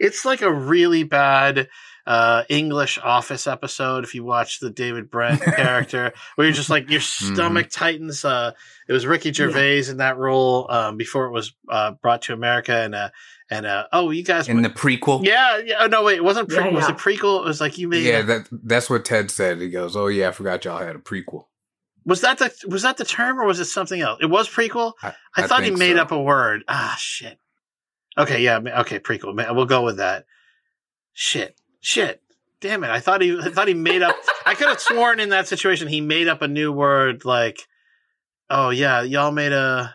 It's like a really bad uh, English Office episode. If you watch the David Brent character, where you're just like your stomach tightens. Uh, it was Ricky Gervais in that role um, before it was uh, brought to America, and uh, and uh, oh, you guys. In the prequel. yeah, yeah. Oh, no, wait. It wasn't. Pre- Yeah, Was yeah. it prequel? It was like you made. Yeah, that that's what Ted said. He goes, "Oh yeah, I forgot y'all had a prequel." Was that the was that the term or was it something else? It was prequel. I, I, thought he made so. up a word. Ah, shit. Okay, yeah, okay, prequel. We'll go with that. Shit, shit. Damn it! I thought he I thought he made up. I could have sworn in that situation he made up a new word like, oh yeah, y'all made a.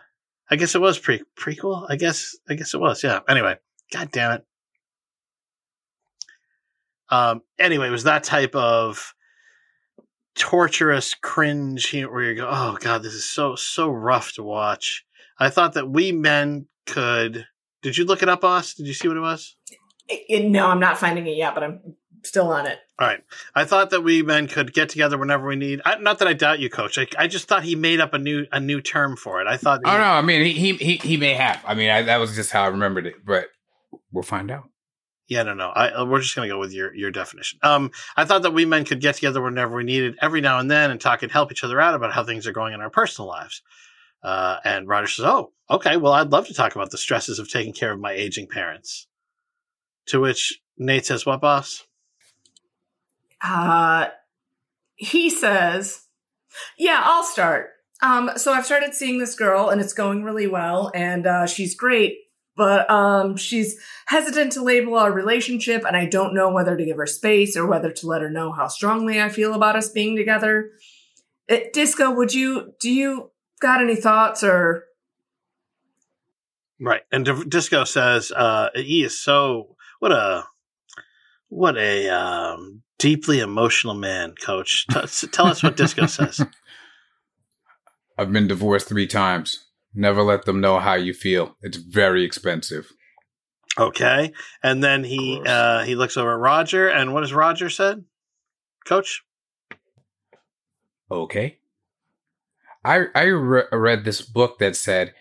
I guess it was pre prequel. I guess I guess it was. Yeah. Anyway, god damn it. Um, anyway, it was that type of torturous cringe where you go, "Oh God, this is so so rough to watch." I thought that we men could. Did you look it up, boss? Did you see what it was? I- I- no, I'm not finding it yet, but I'm still on it. All right. I thought that we men could get together whenever we need. I, not that I doubt you, Coach. I, I just thought he made up a new a new term for it. I thought. Oh no, I mean he he he, he may have. I mean I, that was just how I remembered it, but we'll find out. Yeah, no, no. I, uh, we're just gonna go with your your definition. Um, I thought that we men could get together whenever we needed, every now and then, and talk and help each other out about how things are going in our personal lives. Uh, and Roger says, "Oh, okay. Well, I'd love to talk about the stresses of taking care of my aging parents." To which Nate says, "What, boss?" Uh, he says, "Yeah, I'll start." Um, so I've started seeing this girl, and it's going really well, and uh, she's great. But um, she's hesitant to label our relationship, and I don't know whether to give her space or whether to let her know how strongly I feel about us being together. Uh, Disco, would you do you got any thoughts or Right. And D- Disco says, uh, "He is so what a what a um, deeply emotional man, Coach." T- s- tell us what Disco says." I've been divorced three times. Never let them know how you feel. It's very expensive. Okay. And then he uh he looks over at Roger and what does Roger said? Coach? Okay. I I re- read this book that said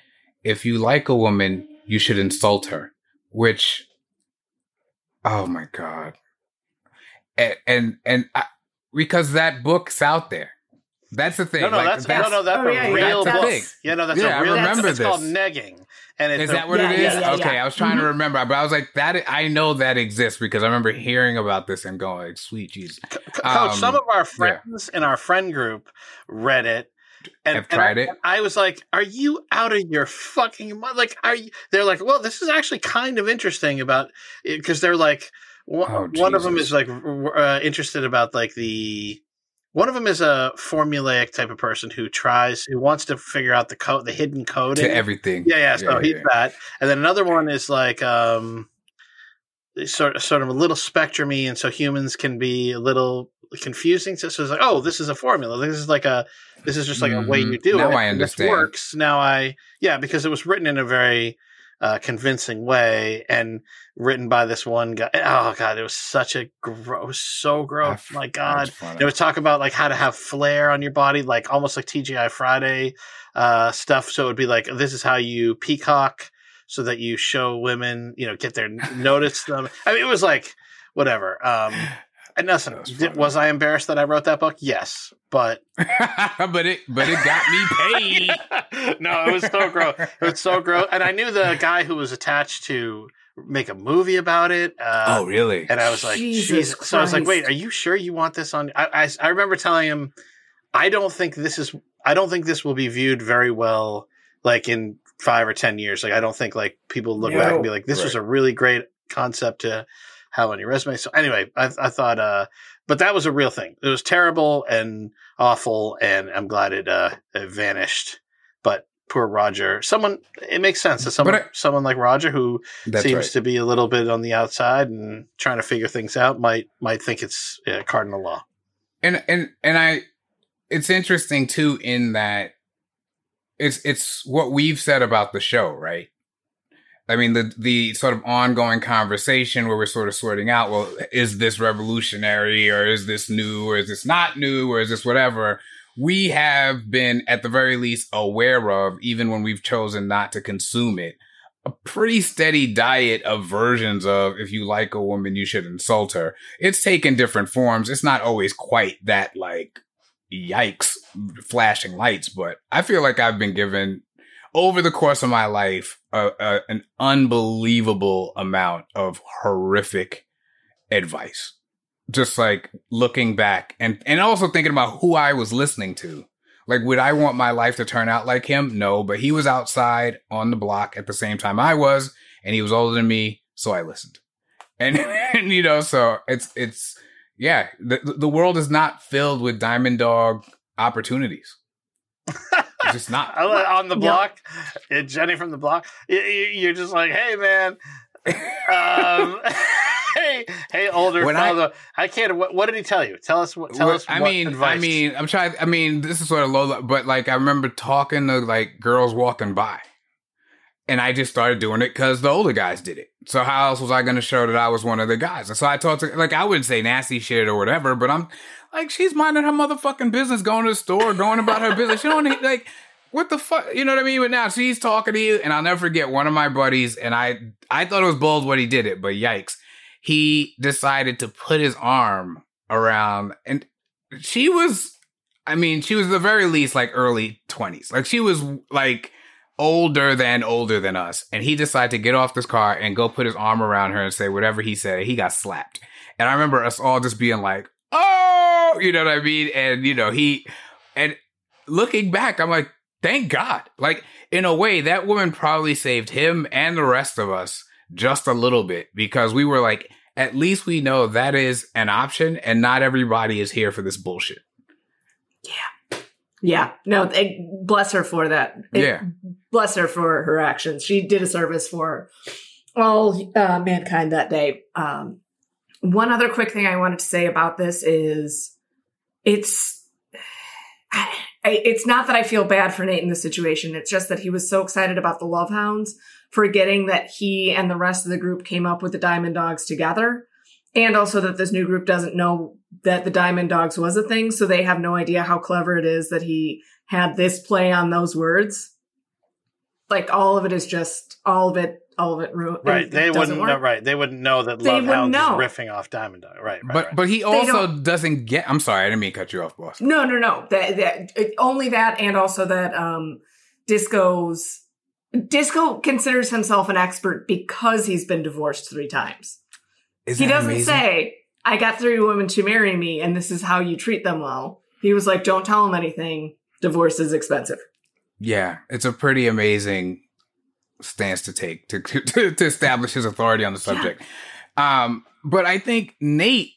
if you like a woman, you should insult her, which oh my god. And and, and I, because that book's out there. That's the thing. No, no, like, that's, no, no, that's Oh, a yeah, yeah, real that's book. thing. Yeah, no, that's Yeah, I a real remember it's called negging. And it's Is a- that what Yeah, it is? yeah, yeah, okay, yeah. I was trying to Mhm. remember, but I was like, that. I know that exists because I remember hearing about this and going, like, "Sweet Jesus!" Co- Coach, Um, some of our friends in our friend group read it. And, Have and I- tried it? I was like, "Are you out of your fucking mind?" Like, are you? They're like, "Well, this is actually kind of interesting about because they're like, one, Oh, one of them is like uh, interested about like the one of them is a formulaic type of person who tries who wants to figure out the code, the hidden code To everything. yeah, yeah. So Yeah, he's yeah. that, and then another one is like um, sort of sort of a little spectrumy, and so humans can be a little confusing. So, so it's like, oh, this is a formula. This is like a this is just like a way Mhm. you do it. Now it. I and this understand. works. Now I yeah, because it was written in a very uh, convincing way and written by this one guy. Oh god, it was such a gross, so gross. I- My god, they would talk about like how to have flair on your body, like almost like TGI Friday uh, stuff. So it would be like this is how you peacock so that you show women, you know, get their notice them. I mean, it was like whatever. Um, and listen, That's did, was I embarrassed that I wrote that book? Yes, but but it but it got me paid. no, it was so gross. It was so gross, and I knew the guy who was attached to make a movie about it. Uh, oh really? and I was like, Jesus Jesus. So I was like, wait, are you sure you want this on? I, I, I remember telling him, I don't think this is, I don't think this will be viewed very well, like in five or 10 years. Like, I don't think like people look back and be like, this was a really great concept to have on your resume. So anyway, I, I thought, uh, but that was a real thing. It was terrible and awful. And I'm glad it, uh, it vanished. But poor Roger, someone, it makes sense that someone, I- someone like Roger who, seems right. to be a little bit on the outside and trying to figure things out might might think it's uh, cardinal law. and and and I it's interesting too in that it's it's what we've said about the show, right? I mean the the sort of ongoing conversation where we're sort of sorting out, well, is this revolutionary or is this new or is this not new or is this whatever? We have been at the very least aware of, even when we've chosen not to consume it, a pretty steady diet of versions of if you like a woman, you should insult her. It's taken different forms. It's not always quite that like yikes flashing lights, but I feel like I've been given over the course of my life a, a, an unbelievable amount of horrific advice. Just like looking back and and also thinking about who I was listening to. Like, would I want my life to turn out like him? No, but he was outside on the block at the same time I was, and he was older than me, so I listened. And, and you know, so it's it's yeah, the the world is not filled with diamond dog opportunities. It's just not. On the block, uh, Jenny from the block. y- y- You're just like, hey man, um, hey hey, older When I- father, I, can't. What, what did he tell you? Tell us what. Tell Well, us. I what mean, advice. I mean, I'm trying. I mean, this is sort of low, but like I remember talking to like girls walking by, and I just started doing it because the older guys did it. So how else was I going to show that I was one of the guys? And so I talked to like I wouldn't say nasty shit or whatever, but I'm like she's minding her motherfucking business, going to the store, going about her business. She don't need like. What the fuck? You know what I mean? But now she's talking to you, and I'll never forget one of my buddies, and I I thought it was bold when he did it, but yikes. He decided to put his arm around and she was I mean, she was the very least like early 20s. Like she was like older than older than us. And he decided to get off this car and go put his arm around her and say whatever he said. He got slapped. And I remember us all just being like, "Oh, you know what I mean?" And you know, he and looking back, I'm like, "Thank God." Like in a way, that woman probably saved him and the rest of us just a little bit because we were like, at least we know that is an option and not everybody is here for this bullshit. Yeah, no, they, bless her for that. It- Yeah. bless her for her actions. She did a service for all uh, mankind that day. Um, one other quick thing I wanted to say about this is it's I, it's not that I feel bad for Nate in this situation. It's just that he was so excited about the Love Hounds, forgetting that he and the rest of the group came up with the Diamond Dogs together. And also that this new group doesn't know that the Diamond Dogs was a thing, so they have no idea how clever it is that he had this play on those words. Like all of it is just all of it, all of it. Ru- right? it They doesn't wouldn't know. Right? They wouldn't know that They Love wouldn't Hounds know. is riffing off Diamond Dog. Right? right but right. but he also doesn't get. I'm sorry, I didn't mean to cut you off, boss. No, no, no. That that it, only that, and also that um, Disco's Disco considers himself an expert because he's been divorced three times. Is he doesn't amazing? say, "I got three women to marry me, and this is how you treat them well." He was like, "Don't tell them anything. Divorce is expensive." Yeah, it's a pretty amazing stance to take to to, to establish his authority on the subject. Um, but I think Nate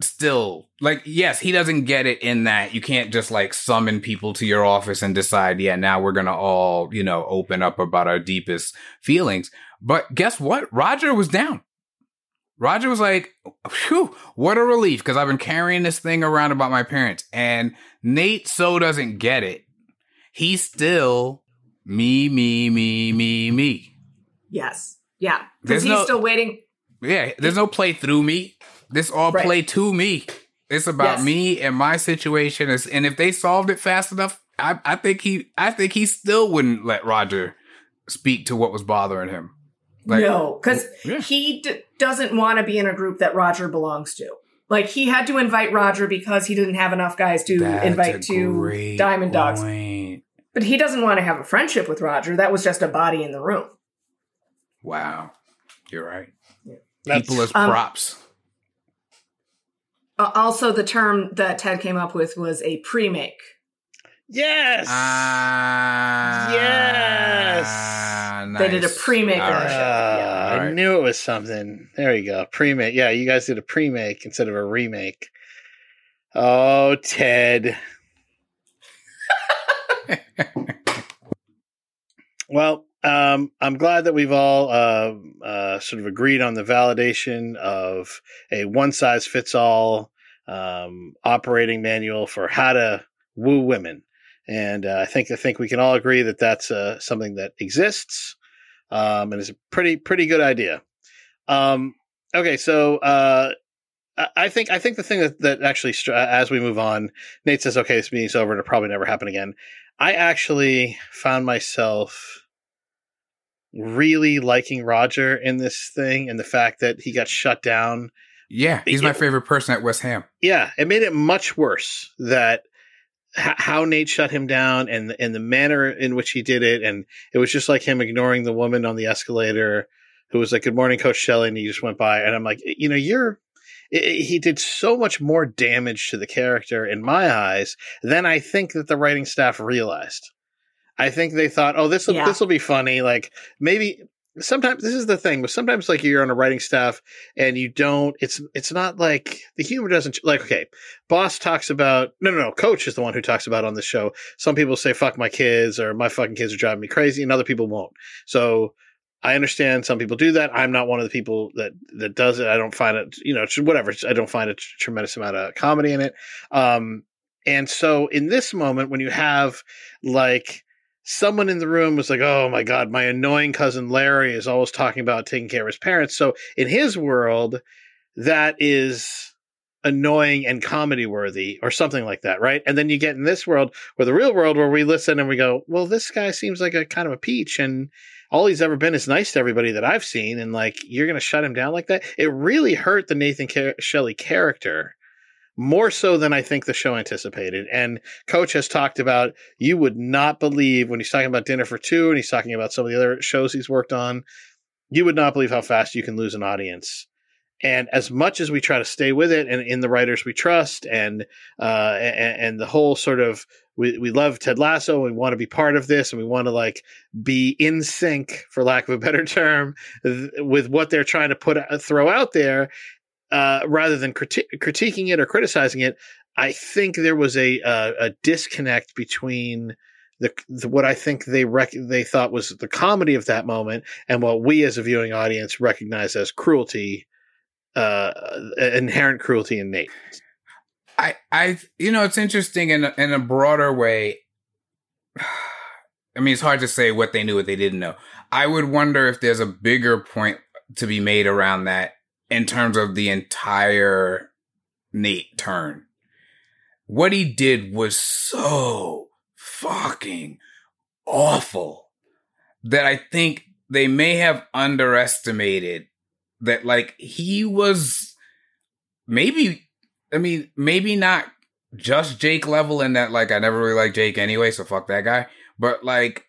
still like yes, he doesn't get it in that you can't just like summon people to your office and decide, yeah, now we're gonna all you know open up about our deepest feelings. But guess what? Roger was down. Roger was like, Phew, what a relief, because I've been carrying this thing around about my parents. And Nate so doesn't get it. He's still me, me, me, me, me. Yes, yeah, because he's no- still waiting. Yeah, there's no play through me. This all Right. play to me. It's about Yes. me and my situation. Is and if they solved it fast enough, I, I think he I think he still wouldn't let Roger speak to what was bothering him. Like, no, because yeah. he d- doesn't want to be in a group that Roger belongs to. Like he had to invite Roger because he didn't have enough guys to That's invite to great Diamond Dogs. point. But he doesn't want to have a friendship with Roger. That was just a body in the room. Wow, you're right. That's- People as Um, props. Uh, also, the term that Ted came up with was a pre-make. Yes. Ah, Yes. They did a nice. pre-make All of right. show. Yeah. I Alright. knew it was something. There you go. Pre-make. Yeah, you guys did a pre-make instead of a remake. Oh, Ted. well, um, I'm glad that we've all uh, uh, sort of agreed on the validation of a one-size-fits-all um, operating manual for how to woo women, and uh, I think I think we can all agree that that's uh, something that exists um, and it's a pretty pretty good idea. Um, okay, so uh, I- think I think the thing that that actually as we move on, Nate says, "Okay, this meeting's over. It'll probably never happen again." I actually found myself really liking Roger in this thing, and the fact that he got shut down Yeah, he's my favorite person at West Ham. yeah, it made it much worse that how Nate shut him down and and the manner in which he did it, and it was just like him ignoring the woman on the escalator who was like, "Good morning, Coach Shelley," and he just went by, and I'm like, you know, you're. i- i- He did so much more damage to the character in my eyes than I think that the writing staff realized. I think they thought, "Oh, this will Yeah. this will be funny." Like maybe sometimes this is the thing, but sometimes like you're on a writing staff and you don't it's it's not like the humor doesn't like okay boss talks about no no no coach is the one who talks about on the show some people say fuck my kids or my fucking kids are driving me crazy and other people won't so I understand some people do that. I'm not one of the people that that does it. I don't find it, you know, whatever. I don't find a tremendous amount of comedy in it. Um, and so in this moment, when you have like someone in the room was like, "Oh my god, my annoying cousin Larry is always talking about taking care of his parents." So in his world, that is annoying and comedy worthy or something like that, right? And then you get in this world or the real world where we listen and we go, "Well, this guy seems like a kind of a peach and all he's ever been is nice to everybody that I've seen and like you're going to shut him down like that." It really hurt the Nathan Car- Shelley character more so than I think the show anticipated. And Coach has talked about you would not believe when he's talking about Dinner for Two and he's talking about some of the other shows he's worked on, you would not believe how fast you can lose an audience. And as much as we try to stay with it and in the writers we trust and uh, and, and the whole sort of we, we love Ted Lasso. We want to be part of this and we want to like be in sync, for lack of a better term, th- with what they're trying to put uh, throw out there. Uh, rather than criti- critiquing it or criticizing it, I think there was a a, disconnect between the, the, what I think they rec- they thought was the comedy of that moment and what we as a viewing audience recognize as cruelty, uh, inherent cruelty in Nate. I I you know it's interesting in a, in a broader way. I mean, it's hard to say what they knew, what they didn't know. I would wonder if there's a bigger point to be made around that in terms of the entire Nate turn. What he did was so fucking awful that I think they may have underestimated that like he was maybe I mean maybe not just Jake level in that like I never really liked Jake anyway so fuck that guy but like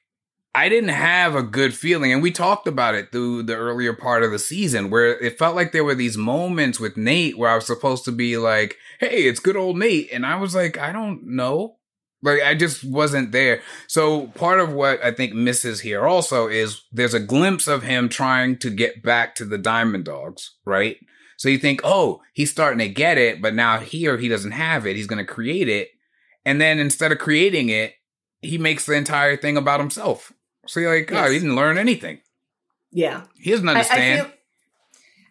I didn't have a good feeling. And we talked about it through the earlier part of the season where it felt like there were these moments with Nate where I was supposed to be like, Hey, it's good old Nate. And I was like, I don't know. Like I just wasn't there. So part of what I think misses here also is there's a glimpse of him trying to get back to the Diamond Dogs, right? So you think, oh, he's starting to get it, but now here he doesn't have it. He's going to create it. And then instead of creating it, he makes the entire thing about himself. So you're like, yes. oh, he didn't learn anything. Yeah. He doesn't understand. I, I, feel,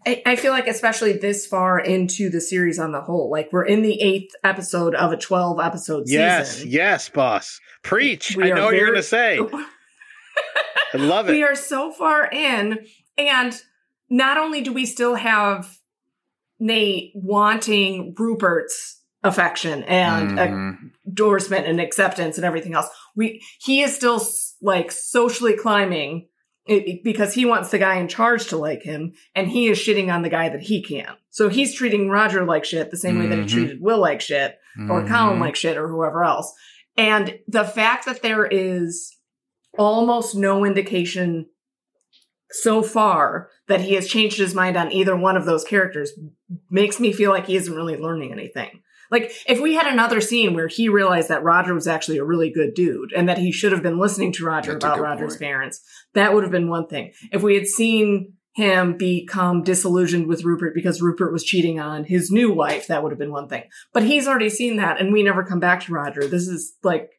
I, I, feel like, especially this far into the series on the whole, like we're in the eighth episode of a 12 episode yes, season. Yes, yes, boss. Preach. We I know what you're going to say. I love it. We are so far in. And not only do we still have Nate wanting Rupert's affection and mm-hmm. Endorsement and acceptance and everything else. We he is still like socially climbing it, because he wants the guy in charge to like him, and he is shitting on the guy that he can. So he's treating Roger like shit the same mm-hmm. way that he mm-hmm. treated Will like shit, or mm-hmm. Colin like shit, or whoever else. And the fact that there is almost no indication so far that he has changed his mind on either one of those characters makes me feel like he isn't really learning anything. Like if we had another scene where he realized that Roger was actually a really good dude and that he should have been listening to Roger That's about Roger's point. parents, that would have been one thing. If we had seen him become disillusioned with Rupert because Rupert was cheating on his new wife, that would have been one thing. But he's already seen that and we never come back to Roger. This is like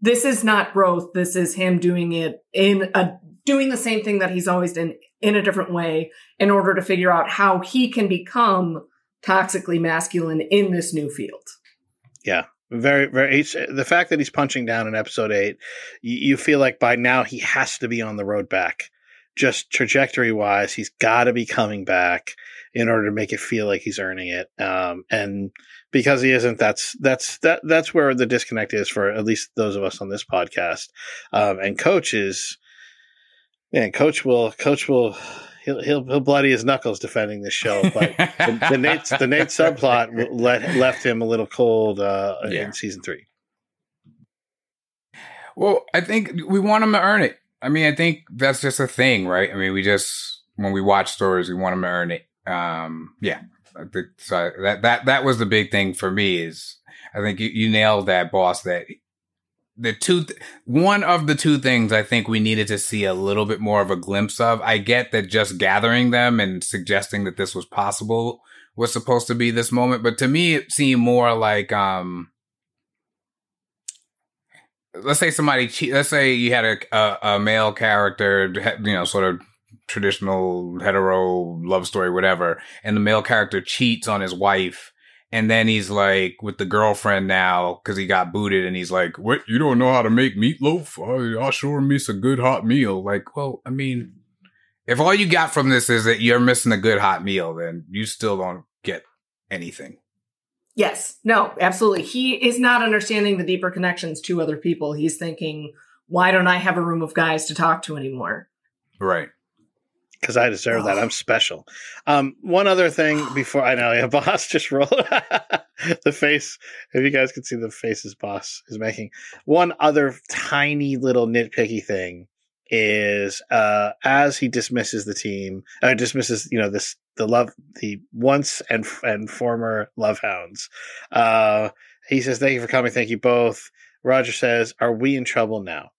this is not growth. This is him doing it in a doing the same thing that he's always done in a different way in order to figure out how he can become toxically masculine in this new field. Yeah. Very, very. the fact that he's punching down in episode eight, you, you feel like by now he has to be on the road back. Just trajectory wise, he's got to be coming back in order to make it feel like he's earning it. Um, and because he isn't, that's that's that that's where the disconnect is for at least those of us on this podcast. Um, and coach is, man, coach will coach will he'll he'll, he'll bloody his knuckles defending this show. But the, the Nate the Nate subplot let, left him a little cold uh, yeah. in season three. Well, I think we want him to earn it. I mean, I think that's just a thing, right? I mean, we just when we watch stories, we want him to earn it. Um, yeah, so. That that that was the big thing for me. Is I think you, you nailed that, boss. That the two th- one of the two things I think we needed to see a little bit more of a glimpse of. I get that just gathering them and suggesting that this was possible was supposed to be this moment, but to me it seemed more like um let's say somebody che- let's say you had a, a, a male character you know sort of traditional hetero love story, whatever, and the male character cheats on his wife. And then he's like with the girlfriend now because he got booted, and he's like, "What? You don't know how to make meatloaf? I, I'll sure miss a good hot meal." Like, well, I mean, if all you got from this is that you're missing a good hot meal, then you still don't get anything. Yes. No, absolutely. He is not understanding the deeper connections to other people. He's thinking, why don't I have a room of guys to talk to anymore? Right. Because I deserve that. I'm special. Um, one other thing before I know, yeah, boss just rolled the face. If you guys can see the faces boss is making. One other tiny little nitpicky thing is uh, as he dismisses the team, uh, dismisses you know this the love the once and and former love hounds. Uh, he says, "Thank you for coming. Thank you both." Roger says, "Are we in trouble now?"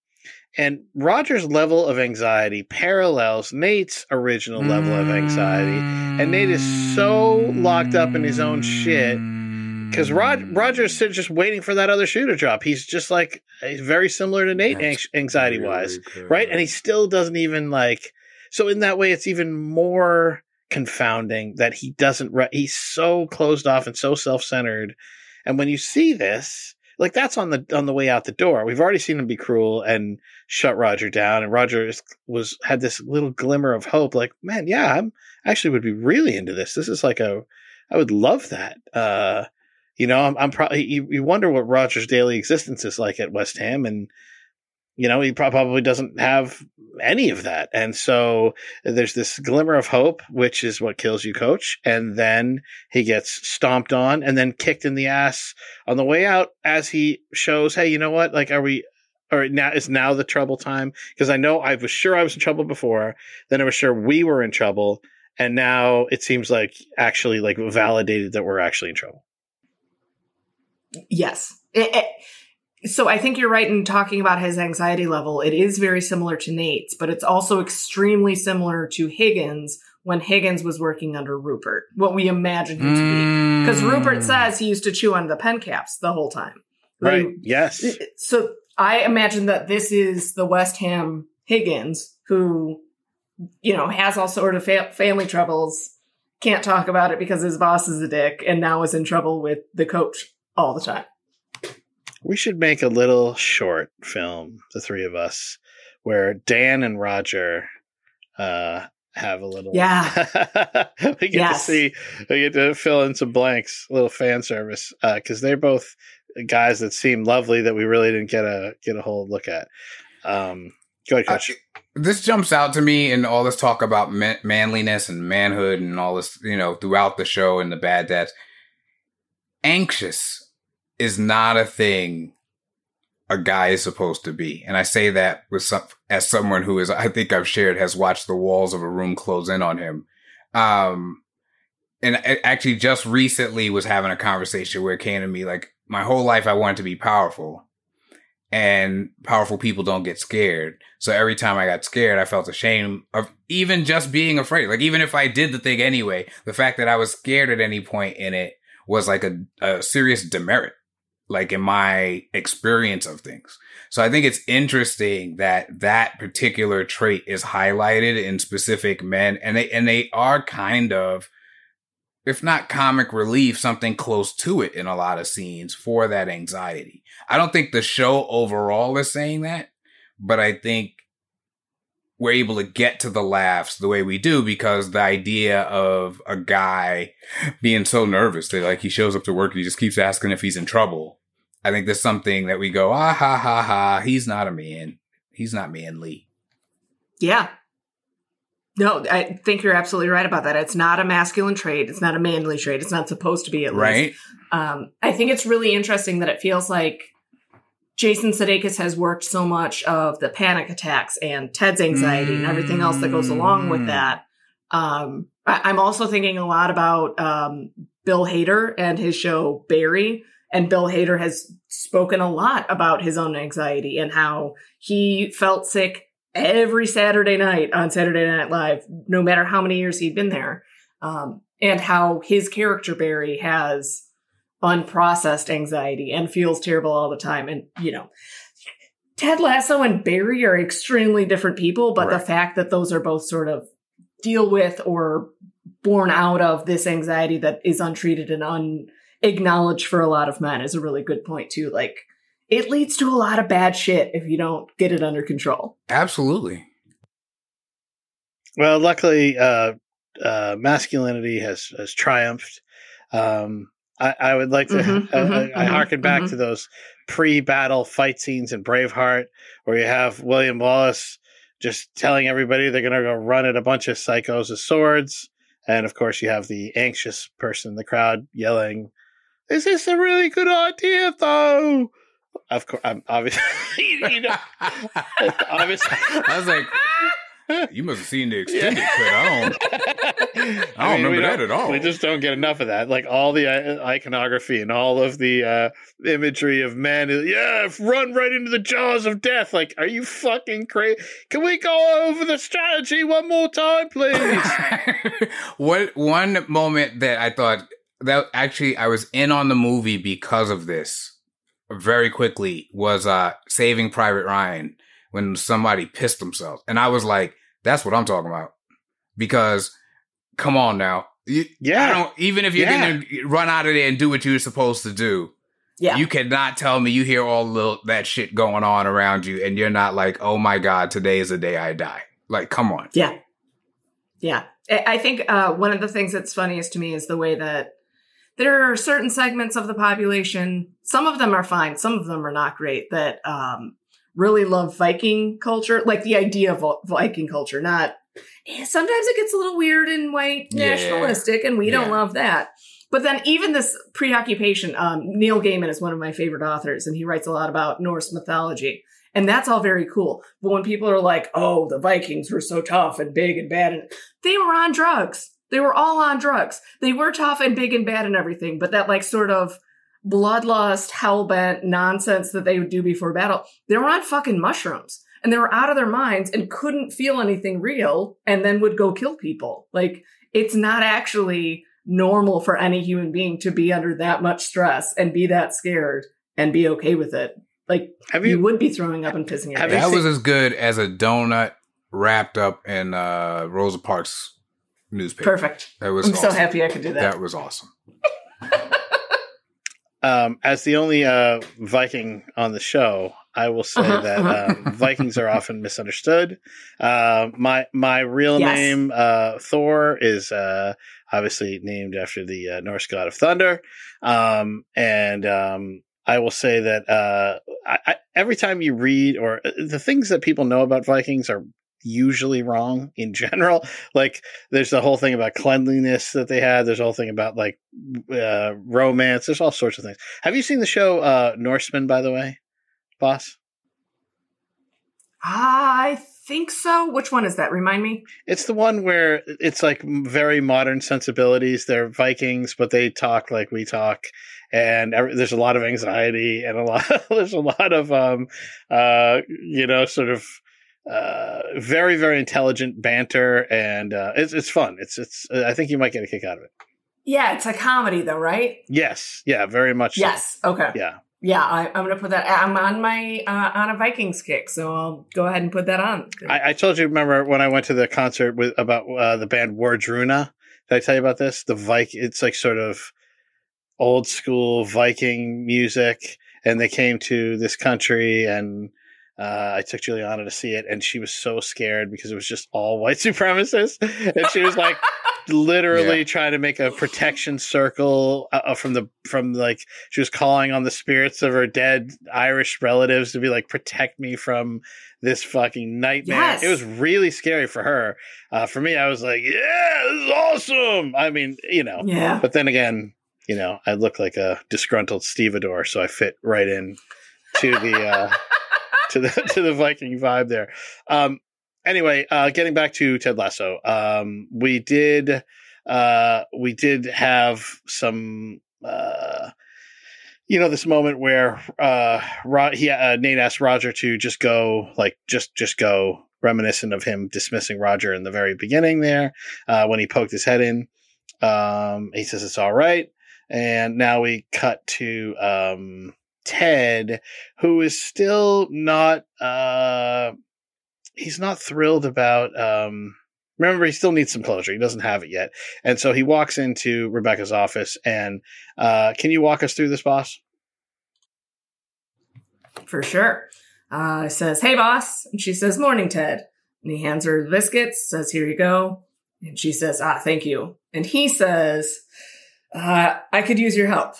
And Roger's level of anxiety parallels Nate's original level of anxiety, and Nate is so locked up in his own shit because Rod, Roger's just waiting for that other shoe to drop. He's just like he's very similar to Nate anxiety wise, right? And he still doesn't even like. So in that way, it's even more confounding that he doesn't. He's so closed off and so self centered. And when you see this, like that's on the on the way out the door. We've already seen him be cruel and shut Roger down, and Roger was had this little glimmer of hope. Like, man, yeah, I'm actually would be really into this. This is like a, I would love that. Uh, you know, I'm, I'm probably you, you wonder what Roger's daily existence is like at West Ham, and you know he probably doesn't have any of that. And so there's this glimmer of hope, which is what kills you, Coach. And then he gets stomped on and then kicked in the ass on the way out as he shows, hey, you know what? Like, are we? Or now is now the trouble time because I know I was sure I was in trouble before. Then I was sure we were in trouble, and now it seems like actually like validated that we're actually in trouble. Yes. It, it, so I think you're right in talking about his anxiety level. It is very similar to Nate's, but it's also extremely similar to Higgins when Higgins was working under Rupert, what we imagine him to be. Mm. Because Rupert says he used to chew on the pen caps the whole time. Right. Like, yes. So I imagine that this is the West Ham Higgins who, you know, has all sort of fa- family troubles, can't talk about it because his boss is a dick, and now is in trouble with the coach all the time. We should make a little short film, the three of us, where Dan and Roger uh, have a little. Yeah. we get Yes. to see, we get to fill in some blanks, a little fan service, because they're both guys that seem lovely that we really didn't get a get a whole look at. Um, go ahead, coach. this jumps out to me in all this talk about man- manliness and manhood and all this, you know, throughout the show and the bad dads. Anxious is not a thing a guy is supposed to be. And I say that with some, as someone who is, I think I've shared, has watched the walls of a room close in on him. Um, and I actually just recently was having a conversation where it came to me like my whole life I wanted to be powerful and powerful people don't get scared. So every time I got scared, I felt ashamed of even just being afraid. Like even if I did the thing anyway, the fact that I was scared at any point in it was like a, a serious demerit, like in my experience of things. So I think it's interesting that that particular trait is highlighted in specific men and they, and they are kind of, if not comic relief, something close to it in a lot of scenes for that anxiety. I don't think the show overall is saying that, but I think we're able to get to the laughs the way we do because the idea of a guy being so nervous that like he shows up to work and he just keeps asking if he's in trouble. I think there's something that we go, ah ha ha ha, he's not a man. He's not manly. Yeah. No, I think you're absolutely right about that. It's not a masculine trait. It's not a manly trait. It's not supposed to be at least. Right? Um, I think it's really interesting that it feels like Jason Sudeikis has worked so much of the panic attacks and Ted's anxiety and everything else that goes along with Mm. that. Um, I, I'm also thinking a lot about um, Bill Hader and his show Barry. And Bill Hader has spoken a lot about his own anxiety and how he felt sick every Saturday night on Saturday Night Live, no matter how many years he'd been there. Um, and how his character Barry has unprocessed anxiety and feels terrible all the time. And, you know, Ted Lasso and Barry are extremely different people, but the fact that those are both sort of deal with or born out of this anxiety that is untreated and unacknowledged for a lot of men is a really good point too. Like it leads to a lot of bad shit if you don't get it under control. Absolutely. Well, luckily, uh, uh, masculinity has has triumphed. Um, I, I would like to. Mhm, I, mhm, I, I mhm, harken back mhm. to those pre-battle fight scenes in Braveheart, where you have William Wallace just telling everybody they're going to go run at a bunch of psychos with swords, and of course you have the anxious person in the crowd yelling, "Is this a really good idea, though?" Of course, I'm obviously, you know, obviously. I was like, you must have seen the extended Yeah. cut. I don't. I don't we remember that don't- at all. We just don't get enough of that. Like all the uh, iconography and all of the uh, imagery of men. Yeah, run right into the jaws of death. Like, are you fucking crazy? Can we go over the strategy one more time, please? what one moment that I thought that actually I was in on the movie because of this very quickly was uh Saving Private Ryan when somebody pissed themselves. And I was like, that's what I'm talking about. Because come on now. You, Yeah. I don't even if you're Yeah. gonna run out of there and do what you're supposed to do, Yeah. you cannot tell me you hear all the, that shit going on around you and you're not like, oh my God, today is the day I die. Like, come on. Yeah. Yeah. I I think uh, one of the things that's funniest to me is the way that there are certain segments of the population, some of them are fine, some of them are not great, that um, really love Viking culture, like the idea of Viking culture, not. eh, Sometimes it gets a little weird and white Yeah. nationalistic, and we don't love that. But then, even this preoccupation, um, Neil Gaiman is one of my favorite authors, and he writes a lot about Norse mythology. And that's all very cool. But when people are like, oh, the Vikings were so tough and big and bad, and they were on drugs. They were all on drugs. They were tough and big and bad and everything, but that like sort of bloodlust, hellbent nonsense that they would do before battle, they were on fucking mushrooms. And they were out of their minds and couldn't feel anything real and then would go kill people. Like, it's not actually normal for any human being to be under that much stress and be that scared and be okay with it. Like, Have you, you? would be throwing up and pissing your Have you. That seen- was as good as a donut wrapped up in uh, Rosa Parks newspaper. Perfect. That was I'm so happy I could do that. That was awesome. Um, as the only uh, Viking on the show, I will say Uh-huh, that uh-huh. um, Vikings are often misunderstood. Uh, my my real Yes. name uh, Thor is uh, obviously named after the uh, Norse god of thunder, um, and um, I will say that uh, I, I, every time you read or uh, the things that people know about Vikings are usually wrong in general. Like there's the whole thing about cleanliness that they had. There's a whole thing about like uh, romance. There's all sorts of things. Have you seen the show uh, Norsemen? By the way, boss. I think so. Which one is that? Remind me. It's the one where it's like very modern sensibilities. They're Vikings, but they talk like we talk, and every, there's a lot of anxiety and a lot. there's a lot of um, uh, you know, sort of uh, very very intelligent banter, and uh, it's it's fun. It's it's. I think you might get a kick out of it. Yeah, it's a comedy though, right? Yes, yeah, very much. so. Yes. Okay. yeah. Yeah, I, I'm gonna put that. I'm on my uh, on a Vikings kick, so I'll go ahead and put that on. I, I told you. Remember when I went to the concert with about uh, the band Wardruna? Did I tell you about this? The Viking. It's like sort of old school Viking music, and they came to this country, and uh, I took Juliana to see it, and she was so scared because it was just all white supremacists, and she was like. literally Yeah. trying to make a protection circle uh, uh, from the from like she was calling on the spirits of her dead Irish relatives to be like protect me from this fucking nightmare. Yes. It was really scary for her. Uh, for me, I was like, yeah, this is awesome. I mean, you know, yeah. but then again, you know, I look like a disgruntled stevedore, so I fit right in to the uh, to the to the Viking vibe there. Um, anyway, uh, getting back to Ted Lasso, um, we did uh, we did have some. Uh, you know this moment where uh, Ro- he uh, Nate asked Roger to just go, like just just go, reminiscent of him dismissing Roger in the very beginning there uh, when he poked his head in. Um, he says it's all right, and now we cut to um, Ted, who is still not. Uh, he's not thrilled about um, Remember, he still needs some closure. He doesn't have it yet, and so he walks into Rebecca's office. And uh, can you walk us through this, boss? For sure. Uh, says, Hey, boss. And she says, Morning, Ted. And he hands her the biscuits, says, Here you go. And she says, Ah, thank you. And he says, uh, I could use your help.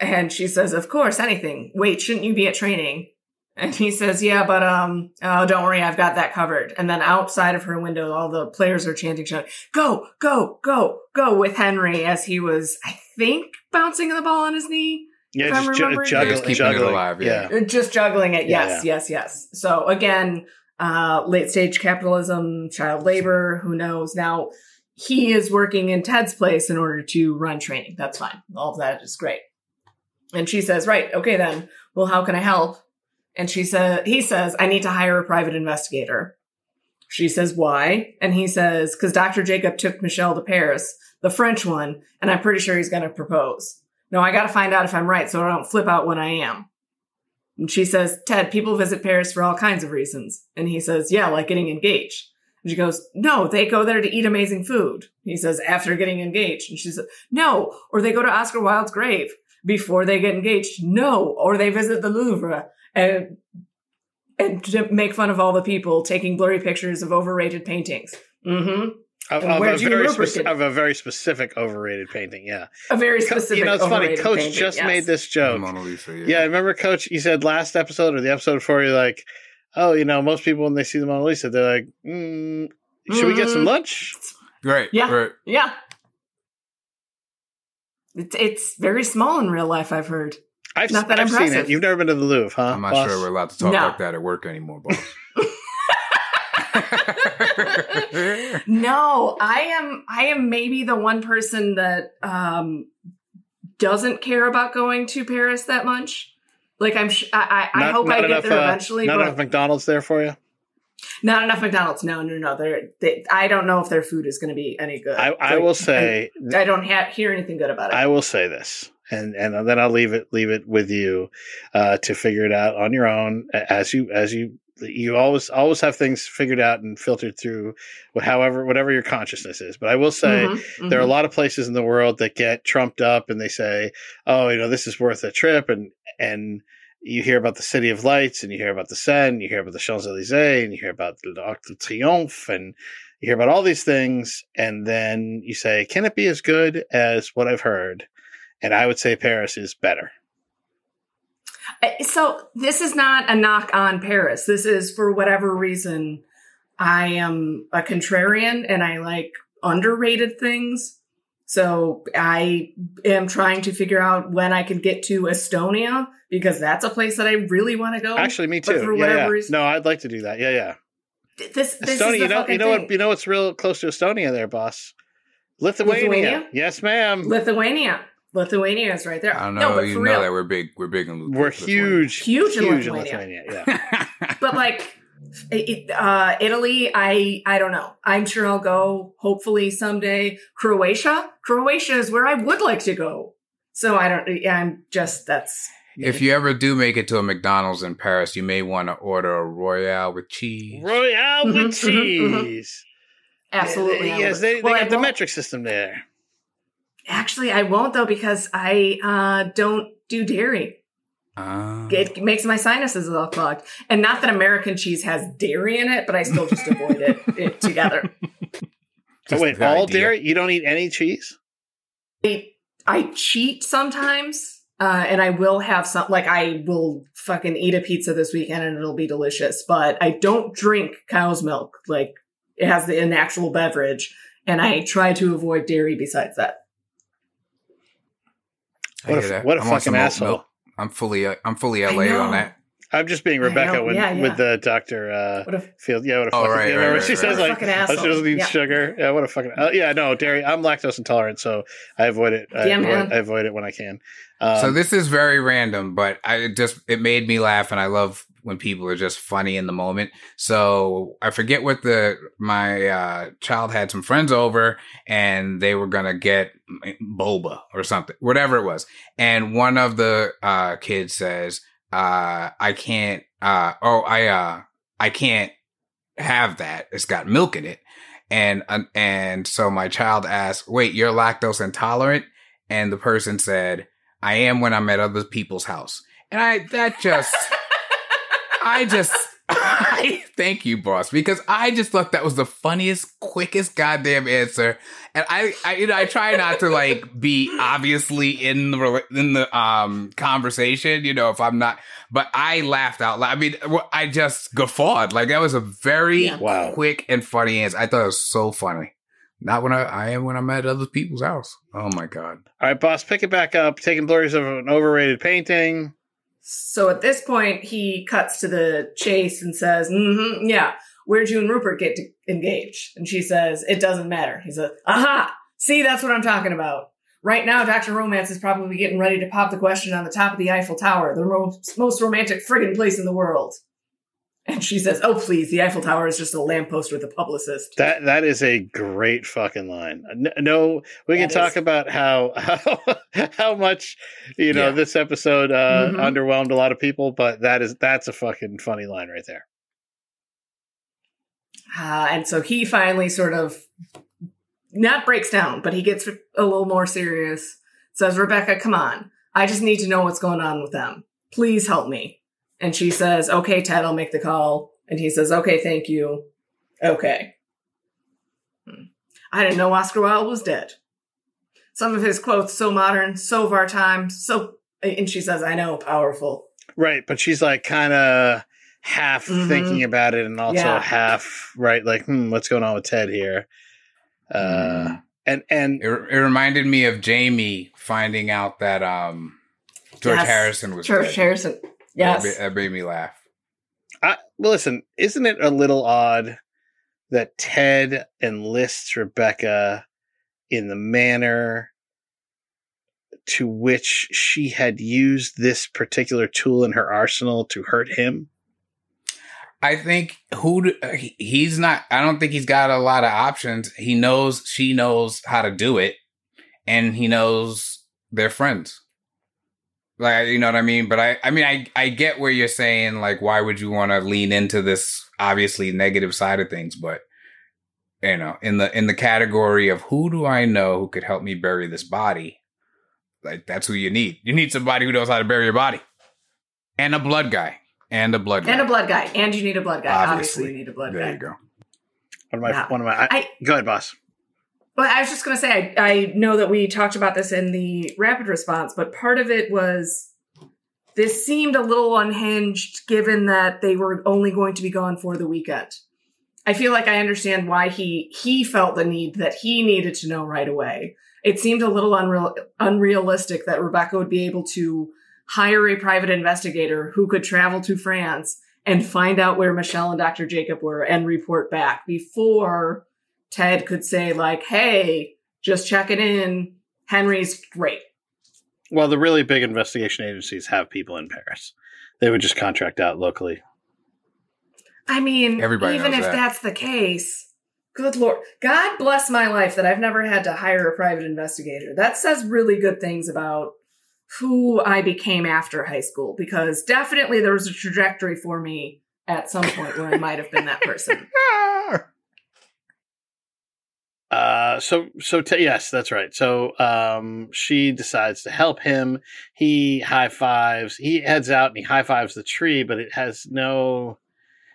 And she says, Of course, anything. Wait, shouldn't you be at training? And he says, Yeah, but um, oh, don't worry, I've got that covered. And then outside of her window, all the players are chanting, shouting, Go, go, go, go with Henry as he was, I think, bouncing the ball on his knee. Yeah, If I'm just ju- remembering juggle, correctly. Keeping it alive, yeah. yeah. Uh, Just juggling it. Yeah, Yes, yes, yes. So again, uh, late stage capitalism, child labor, who knows? Now he is working in Ted's place in order to run training. That's fine. All of that is great. And she says, right, okay then. Well, how can I help? And she said, he says, I need to hire a private investigator. She says, why? And he says, because Dr. Jacob took Michelle to Paris, the French one, and I'm pretty sure he's going to propose. No, I got to find out if I'm right so I don't flip out when I am. And she says, Ted, people visit Paris for all kinds of reasons. And he says, yeah, like getting engaged. And she goes, no, they go there to eat amazing food. He says, after getting engaged. And she says, no, or they go to Oscar Wilde's grave before they get engaged. No, or they visit the Louvre and, and to make fun of all the people taking blurry pictures of overrated paintings. hmm Of, of a very speci- of a very specific overrated painting. Yeah, A very Co- specific. you know, it's funny. Coach painting, just yes. made this joke. Mona Lisa. Yeah. Yeah, I remember, Coach. You said last episode or the episode before, you're like, "Oh, you know, most people when they see the Mona Lisa, they're like, mm, should we get some Mm. lunch?" Right. Yeah. Right. Yeah. It's, it's very small in real life, I've heard. I've, Not that I've seen impressive. it. You've never been to the Louvre, huh? I'm not boss? sure we're allowed to talk No. like that at work anymore, boss. No, I am I am maybe the one person that um doesn't care about going to Paris that much. Like I'm sh- I I, I hope not I get enough, there uh, eventually, Not but enough McDonald's there for you. Not enough McDonald's. No, no, no. They're, they I don't know if their food is going to be any good. I, I Like, will say, I, I don't ha- hear anything good about it. I will say this, and and then I'll leave it leave it with you uh, to figure it out on your own as you as you you always always have things figured out and filtered through what however whatever your consciousness is. But I will say. Mhm, There are a mhm. lot of places in the world that get trumped up and they say, "Oh, you know, this is worth a trip," and and you hear about the City of Lights, and you hear about the Seine, you hear about the Champs Elysees, and you hear about the Arc de Triomphe, and you hear about all these things, and then you say, "Can it be as good as what I've heard?" And I would say Paris is better. Uh, So this is not a knock on Paris. This is for whatever reason. I am a contrarian and I like underrated things. So I am trying to figure out when I can get to Estonia because that's a place that I really want to go. Actually, me but too. for yeah, whatever yeah. reason- No, I'd like to do that. Yeah, yeah. this, this Estonia, the you know, you know thing. what, you know what's real close to Estonia, there, boss. Lithuania. Lithuania? Yes, ma'am. Lithuania. Lithuania is right there. I don't no, know. but you for know real. that we're big. We're big in. We're Lithuania. huge, Huge in huge Lithuania. Yeah. but like it, uh italy i i don't know i'm sure i'll go hopefully someday croatia croatia is where i would like to go so i don't yeah, i'm just that's If you ever do make it to a McDonald's in Paris, you may want to order a Royale with cheese. Royale with Mhm, mhm, mhm. cheese. absolutely I Yes, would. they, they Well, I the won't- metric system there. actually i won't though because i uh don't do dairy Ah. it makes my sinuses all clogged and not that american cheese has dairy in it but i still just avoid it, it together Oh, wait, all idea. dairy? You don't eat any cheese? I, I cheat sometimes, uh, and I will have some. Like I will fucking eat a pizza this weekend, and it'll be delicious. But I don't drink cow's milk. Like it has the, an actual beverage, and I try to avoid dairy. Besides that, What a, that. what a I want some fucking asshole. milk. I'm fully. Uh, I'm fully LA on that. I'm just being Rebecca know, when, yeah, yeah. with the Dr. Uh, what a Field. Yeah, what a Oh, fucking right, you right, know, when right, she right, says right. like, oh, she doesn't eat Yeah. sugar. Yeah, what a fucking. Uh, yeah, no, dairy. I'm lactose intolerant, so I avoid it. I, avoid. I avoid it when I can. Um, so this is very random, but I it just it made me laugh, and I love when people are just funny in the moment. So I forget what the my uh, child had some friends over, and they were gonna get boba or something, whatever it was. And one of the uh, kids says, uh, "I can't. Uh, oh, I uh, I can't have that. It's got milk in it." And uh, and so my child asked, "Wait, you're lactose intolerant?" And the person said, "I am when I'm at other people's house." And I that just I just I thank you, boss, because I just thought that was the funniest, quickest goddamn answer. And I, I, you know, I try not to like be obviously in the in the um conversation, you know, if I'm not. But I laughed out loud. I mean, I just guffawed. Like that was a very Yeah. Wow. quick and funny answer. I thought it was so funny. Not when I, I am when I'm at other people's house. Oh my god. All right, boss, pick it back up. Taking blurries of an overrated painting. So at this point, he cuts to the chase and says, mm-hmm, yeah, where'd you and Rupert get to engage? And she says, it doesn't matter. He says, aha, see, that's what I'm talking about. Right now, Dr. Romance is probably getting ready to pop the question on the top of the Eiffel Tower, the most, most romantic friggin' place in the world. And she says, oh, please, the Eiffel Tower is just a lamppost with a publicist. That that is a great fucking line. No, we can That talk is. about how how, how much you know Yeah. this episode uh, Mhm. underwhelmed a lot of people, but that is that's a fucking funny line right there. Uh, and so he finally sort of not breaks down, but he gets a little more serious. Says, Rebecca, come on. I just need to know what's going on with them. Please help me. And she says, okay, Ted, I'll make the call. And he says, okay, thank you. Okay. Hmm. I didn't know Oscar Wilde was dead. Some of his quotes so modern, so of our time, so. And she says, I know, powerful. Right, but she's like kind of half Mhm. thinking about it and also Yeah. half right like hmm what's going on with Ted here. Uh Mm. and and It, it reminded me of Jamie finding out that um George Yes. Harrison was George dead. Harrison. Yes. That, ma- that made me laugh. I, well, listen, isn't it a little odd that Ted enlists Rebecca in the manner to which she had used this particular tool in her arsenal to hurt him? I think who do, he's not. I don't think he's got a lot of options. He knows she knows how to do it, and he knows they're friends. Like you know what I mean. But I, I mean, I, I get where you're saying. Like, why would you want to lean into this obviously negative side of things? But you know, in the in the category of who do I know who could help me bury this body? Like that's who you need. You need somebody who knows how to bury your body, and a blood guy, and a blood guy. And a blood guy. And you need a blood guy. Obviously, Obviously. you need a blood there guy. There you go. One of my, Yeah. one of my. I, I- go ahead, boss. Well, I was just going to say, I, I know that we talked about this in the rapid response, but part of it was this seemed a little unhinged given that they were only going to be gone for the weekend. I feel like I understand why he he felt the need that he needed to know right away. It seemed a little unreal, unrealistic that Rebecca would be able to hire a private investigator who could travel to France and find out where Michelle and Dr. Jacob were and report back before Ted could say like, "Hey, just checking in. Henry's great." Well, the really big investigation agencies have people in Paris. They would just contract out locally. I mean, Everybody even if that. that's the case, good lord, God bless my life that I've never had to hire a private investigator. That says really good things about who I became after high school because definitely there was a trajectory for me at some point where I might have been that person. Uh, so so t- yes, that's right. So um, she decides to help him. He high fives. He heads out and he high fives the tree, but it has no.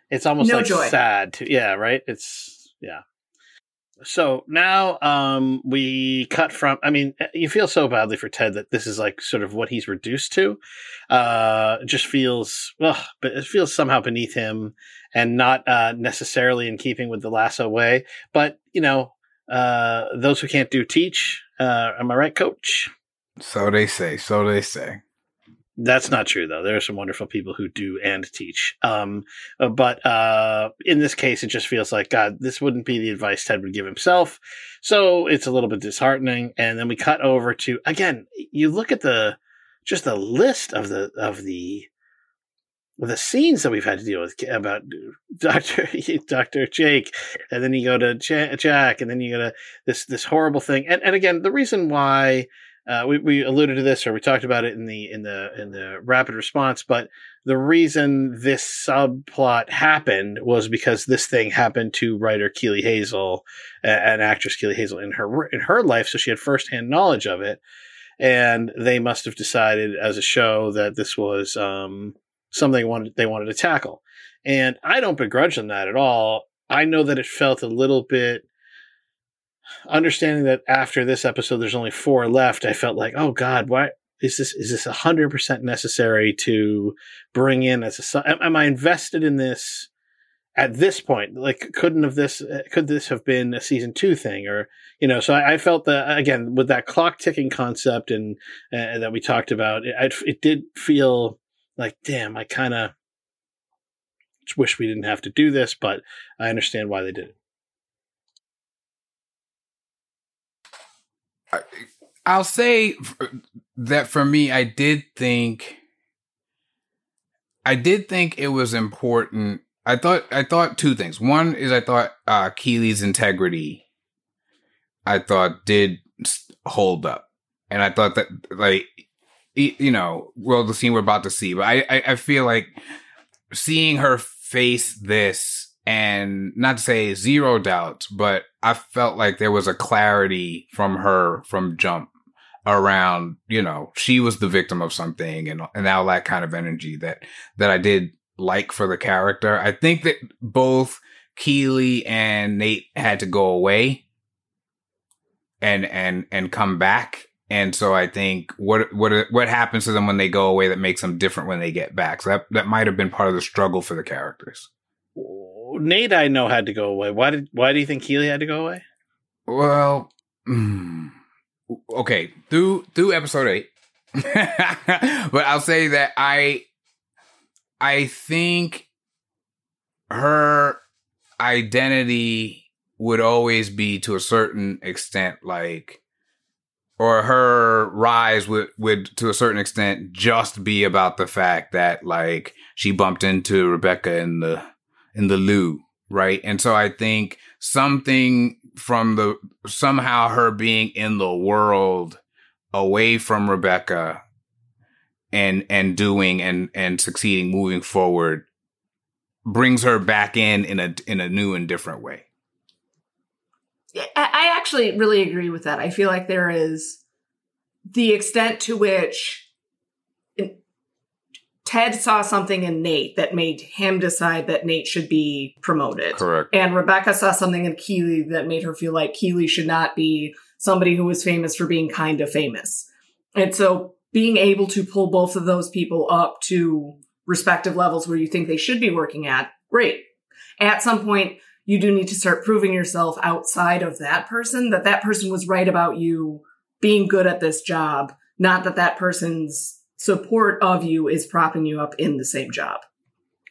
It's almost No like joy. sad. To, yeah, right. It's yeah. So now um, we cut from. I mean, you feel so badly for Ted that this is like sort of what he's reduced to. Uh, it just feels, ugh, but it feels somehow beneath him and not uh, necessarily in keeping with the lasso way. But you know, uh, those who can't do teach. Uh, am I right, Coach? So they say. So they say. That's not true, though. There are some wonderful people who do and teach. Um, uh, but uh, in this case, it just feels like God. This wouldn't be the advice Ted would give himself. So it's a little bit disheartening. And then we cut over to again. You look at the just the list of the of the the scenes that we've had to deal with about Doctor Doctor Jake, and then you go to Jack, and then you go to this this horrible thing. And and again, the reason why uh, we we alluded to this or we talked about it in the in the in the rapid response, but the reason this subplot happened was because this thing happened to writer Keeley Hazell and actress Keeley Hazell in her in her life, so she had firsthand knowledge of it, and they must have decided as a show that this was um, something they wanted they wanted to tackle, and I don't begrudge them that at all. I know that it felt a little bit understanding that after this episode there's only four left i felt like oh god why is this is this 100% necessary to bring in as a am, am i invested in this at this point? Like couldn't have this could this have been a season two thing? Or you know so i, I felt that again with that clock ticking concept and uh, that we talked about it, it did feel like damn i kind of wish we didn't have to do this but i understand why they did it I'll say that for me, I did think, I did think it was important. I thought, I thought two things. One is I thought uh, Keeley's integrity, I thought did hold up, and I thought that like, you know, well, the scene we're about to see, but I, I, I feel like seeing her face this and not to say zero doubts, but I felt like there was a clarity from her from jump around, you know, she was the victim of something and and all that kind of energy that that I did like for the character. I think that both Keeley and Nate had to go away and and and come back. And so I think what what what happens to them when they go away that makes them different when they get back. So that that might have been part of the struggle for the characters. Nate, I know had to go away. Why did Why do you think Keeley had to go away? Well, mm, okay, through through episode eight, but I'll say that I I think her identity would always be to a certain extent like or her rise would would to a certain extent just be about the fact that like she bumped into Rebecca in the in the loo, right? And so I think something from the somehow her being in the world away from Rebecca and and doing and and succeeding moving forward brings her back in in a in a new and different way. I actually really agree with that. I feel like there is the extent to which Ted saw something in Nate that made him decide that Nate should be promoted. Correct. And Rebecca saw something in Keeley that made her feel like Keeley should not be somebody who was famous for being kind of famous. And so being able to pull both of those people up to respective levels where you think they should be working at, great. At some point, you do need to start proving yourself outside of that person that that person was right about you being good at this job, not that that person's support of you is propping you up in the same job.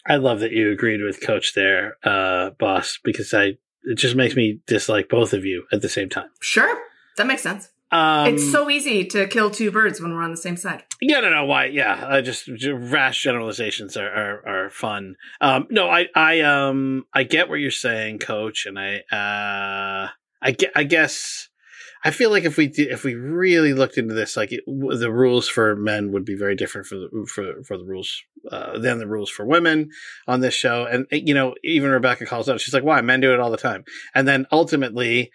I love that you agreed with Coach there, uh, boss, because I it just makes me dislike both of you at the same time. Sure, that makes sense. Um, it's so easy to kill two birds when we're on the same side. Yeah, no, no, why? Yeah, uh, just, just rash generalizations are are, are fun. Um, no, I I um I get what you're saying, Coach, and I uh I get I guess I feel like if we did, if we really looked into this, like it, the rules for men would be very different for the for for the rules uh, than the rules for women on this show. And you know, even Rebecca calls out, she's like, "Why men do it all the time?" And then ultimately,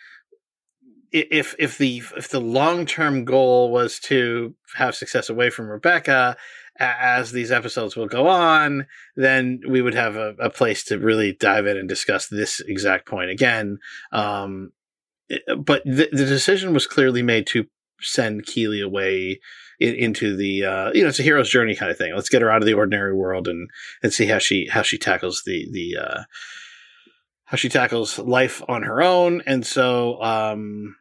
if if the if the long term goal was to have success away from Rebecca, as these episodes will go on, then we would have a, a, place to really dive in and discuss this exact point again. Um, but the, the decision was clearly made to send Keeley away in, into the uh, you know it's a hero's journey kind of thing. Let's get her out of the ordinary world and and see how she how she tackles the the uh, how she tackles life on her own. And so um,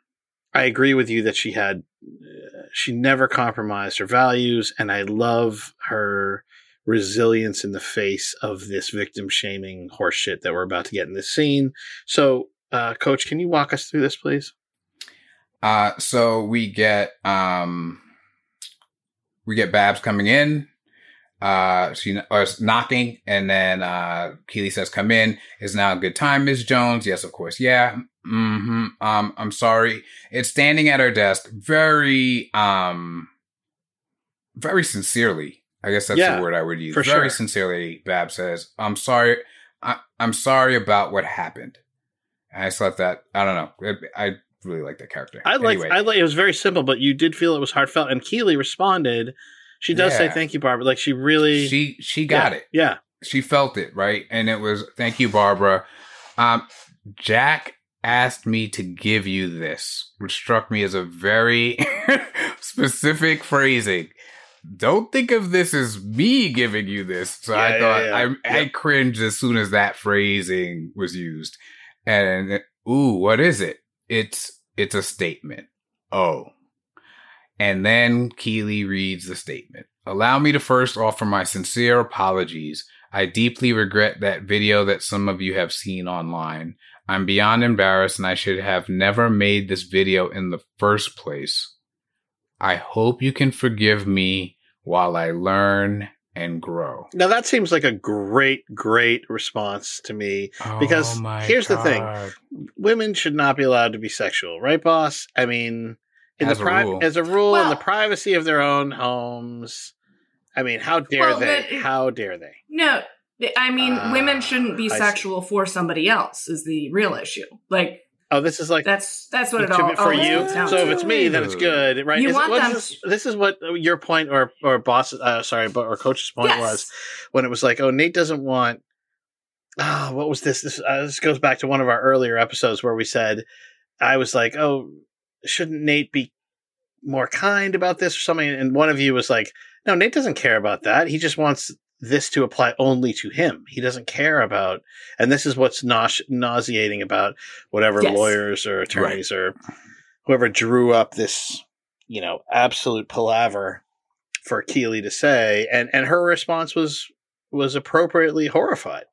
I agree with you that she had she never compromised her values, and I love her resilience in the face of this victim shaming horseshit that we're about to get in this scene. So uh, Coach, can you walk us through this, please? Uh, so we get um, we get Babs coming in. Uh, she was knocking, and then uh, Keeley says, "Come in. Is now a good time, Miss Jones?" Yes, of course. Yeah. Mm-hmm. Um, I'm sorry. It's standing at her desk, very, um, very sincerely. I guess that's Yeah, the word I would use. very sure. sincerely, Bab says, "I'm sorry. I, I'm sorry about what happened." And I just let that. I don't know. I, I really like that character. I like Anyway. I like it was very simple, but you did feel it was heartfelt. And Keeley responded. She does say thank you, Barbara. Like she really she she got yeah, it. Yeah. she felt it right and it was thank you barbara um jack asked me to give you this which struck me as a very specific phrasing don't think of this as me giving you this so Yeah, i thought yeah. i i Yeah. cringed as soon as that phrasing was used and ooh what is it it's it's a statement oh and then Keeley reads the statement. Allow me to first offer my sincere apologies. I deeply regret that video that some of you have seen online. I'm beyond embarrassed and I should have never made this video in the first place. I hope you can forgive me while I learn and grow. Now that seems like a great, great response to me. Because Oh here's the thing. Women should not be allowed to be sexual, right, boss? I mean, in As the a rule. as a rule, in the privacy of their own homes. I mean, how dare Well, they? but how dare they? No, I mean, Ah, women shouldn't be I see. sexual for somebody else. Is the real issue? Like Oh, this is like that's that's what it to all for always you. So if it's me, then it's good, right? You Is want what is them- this, this is what your point or or boss, uh, sorry, but or coach's point Yes. was when it was like, oh, Nate doesn't want. Ah, what was this? This uh, this goes back to one of our earlier episodes where we said, I was like, oh, shouldn't Nate be more kind about this or something? And one of you was like, no, Nate doesn't care about that. He just wants this to apply only to him. He doesn't care about, and this is what's nause- nauseating about whatever Yes. lawyers or attorneys or whoever drew up this, you know, absolute palaver for Keeley to say, and and her response was was appropriately horrified.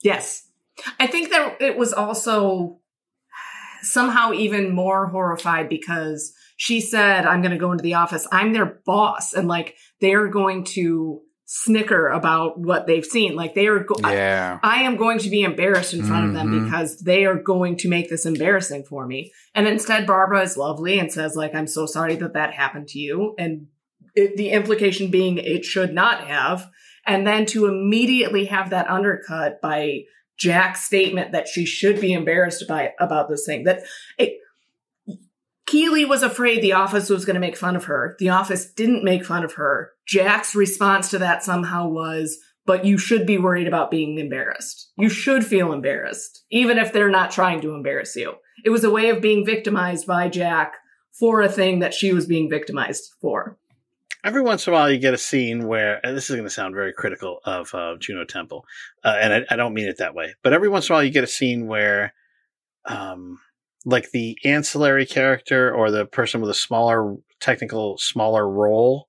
Yes. I think that it was also somehow even more horrified because she said, I'm going to go into the office. I'm their boss. And like, they're going to snicker about what they've seen. Like, they are, go- I, Yeah. I am going to be embarrassed in front of them Mhm. because they are going to make this embarrassing for me. And instead, Barbara is lovely and says, like, I'm so sorry that that happened to you. And it, the implication being it should not have. And then to immediately have that undercut by Jack's statement that she should be embarrassed by about this thing. That it, Keeley was afraid the office was going to make fun of her. The office didn't make fun of her. Jack's response to that somehow was, but you should be worried about being embarrassed. You should feel embarrassed, even if they're not trying to embarrass you. It was a way of being victimized by Jack for a thing that she was being victimized for. Every once in a while, you get a scene where, and this is going to sound very critical of uh, Juno Temple, uh, and I, I don't mean it that way, but every once in a while, you get a scene where, um, like the ancillary character or the person with a smaller, technical, smaller role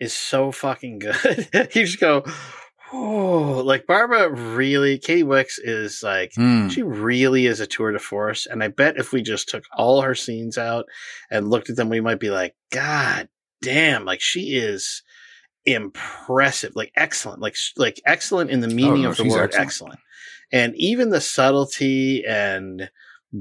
is so fucking good. you just go, oh, like Barbara really, Katy Wix is like, Hmm. she really is a tour de force. And I bet if we just took all her scenes out and looked at them, we might be like, God damn, like she is impressive, like excellent, like like excellent in the oh, meaning no, of the word excellent. excellent. And even the subtlety and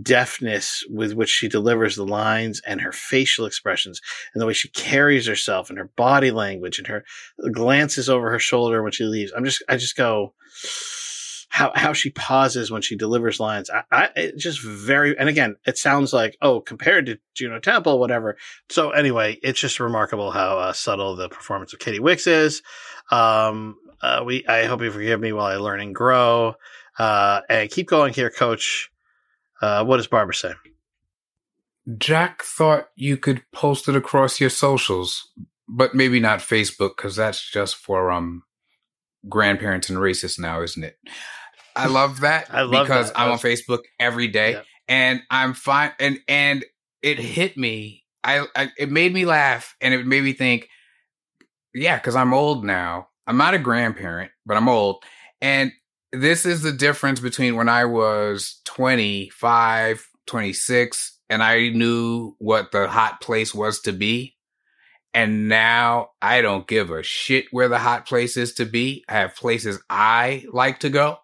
deftness with which she delivers the lines and her facial expressions and the way she carries herself and her body language and her glances over her shoulder when she leaves. I'm just, I just go, how, how she pauses when she delivers lines. I, I, it just very, and again, it sounds like, oh, compared to Juno Temple, whatever. So anyway, it's just remarkable how uh, subtle the performance of Katy Wix is. Um, uh, we, I hope you forgive me while I learn and grow. Uh, and keep going here, coach. Uh, what does Barbara say? Jack thought you could post it across your socials, but maybe not Facebook because that's just for um grandparents and racists now, isn't it? I love that I love because that. I'm on Facebook every day Yep. and I'm fine and and it hit me. I, I it made me laugh and it made me think, yeah, because I'm old now. I'm not a grandparent, but I'm old. And this is the difference between when I was 25, 26, and I knew what the hot place was to be. And now I don't give a shit where the hot place is to be. I have places I like to go,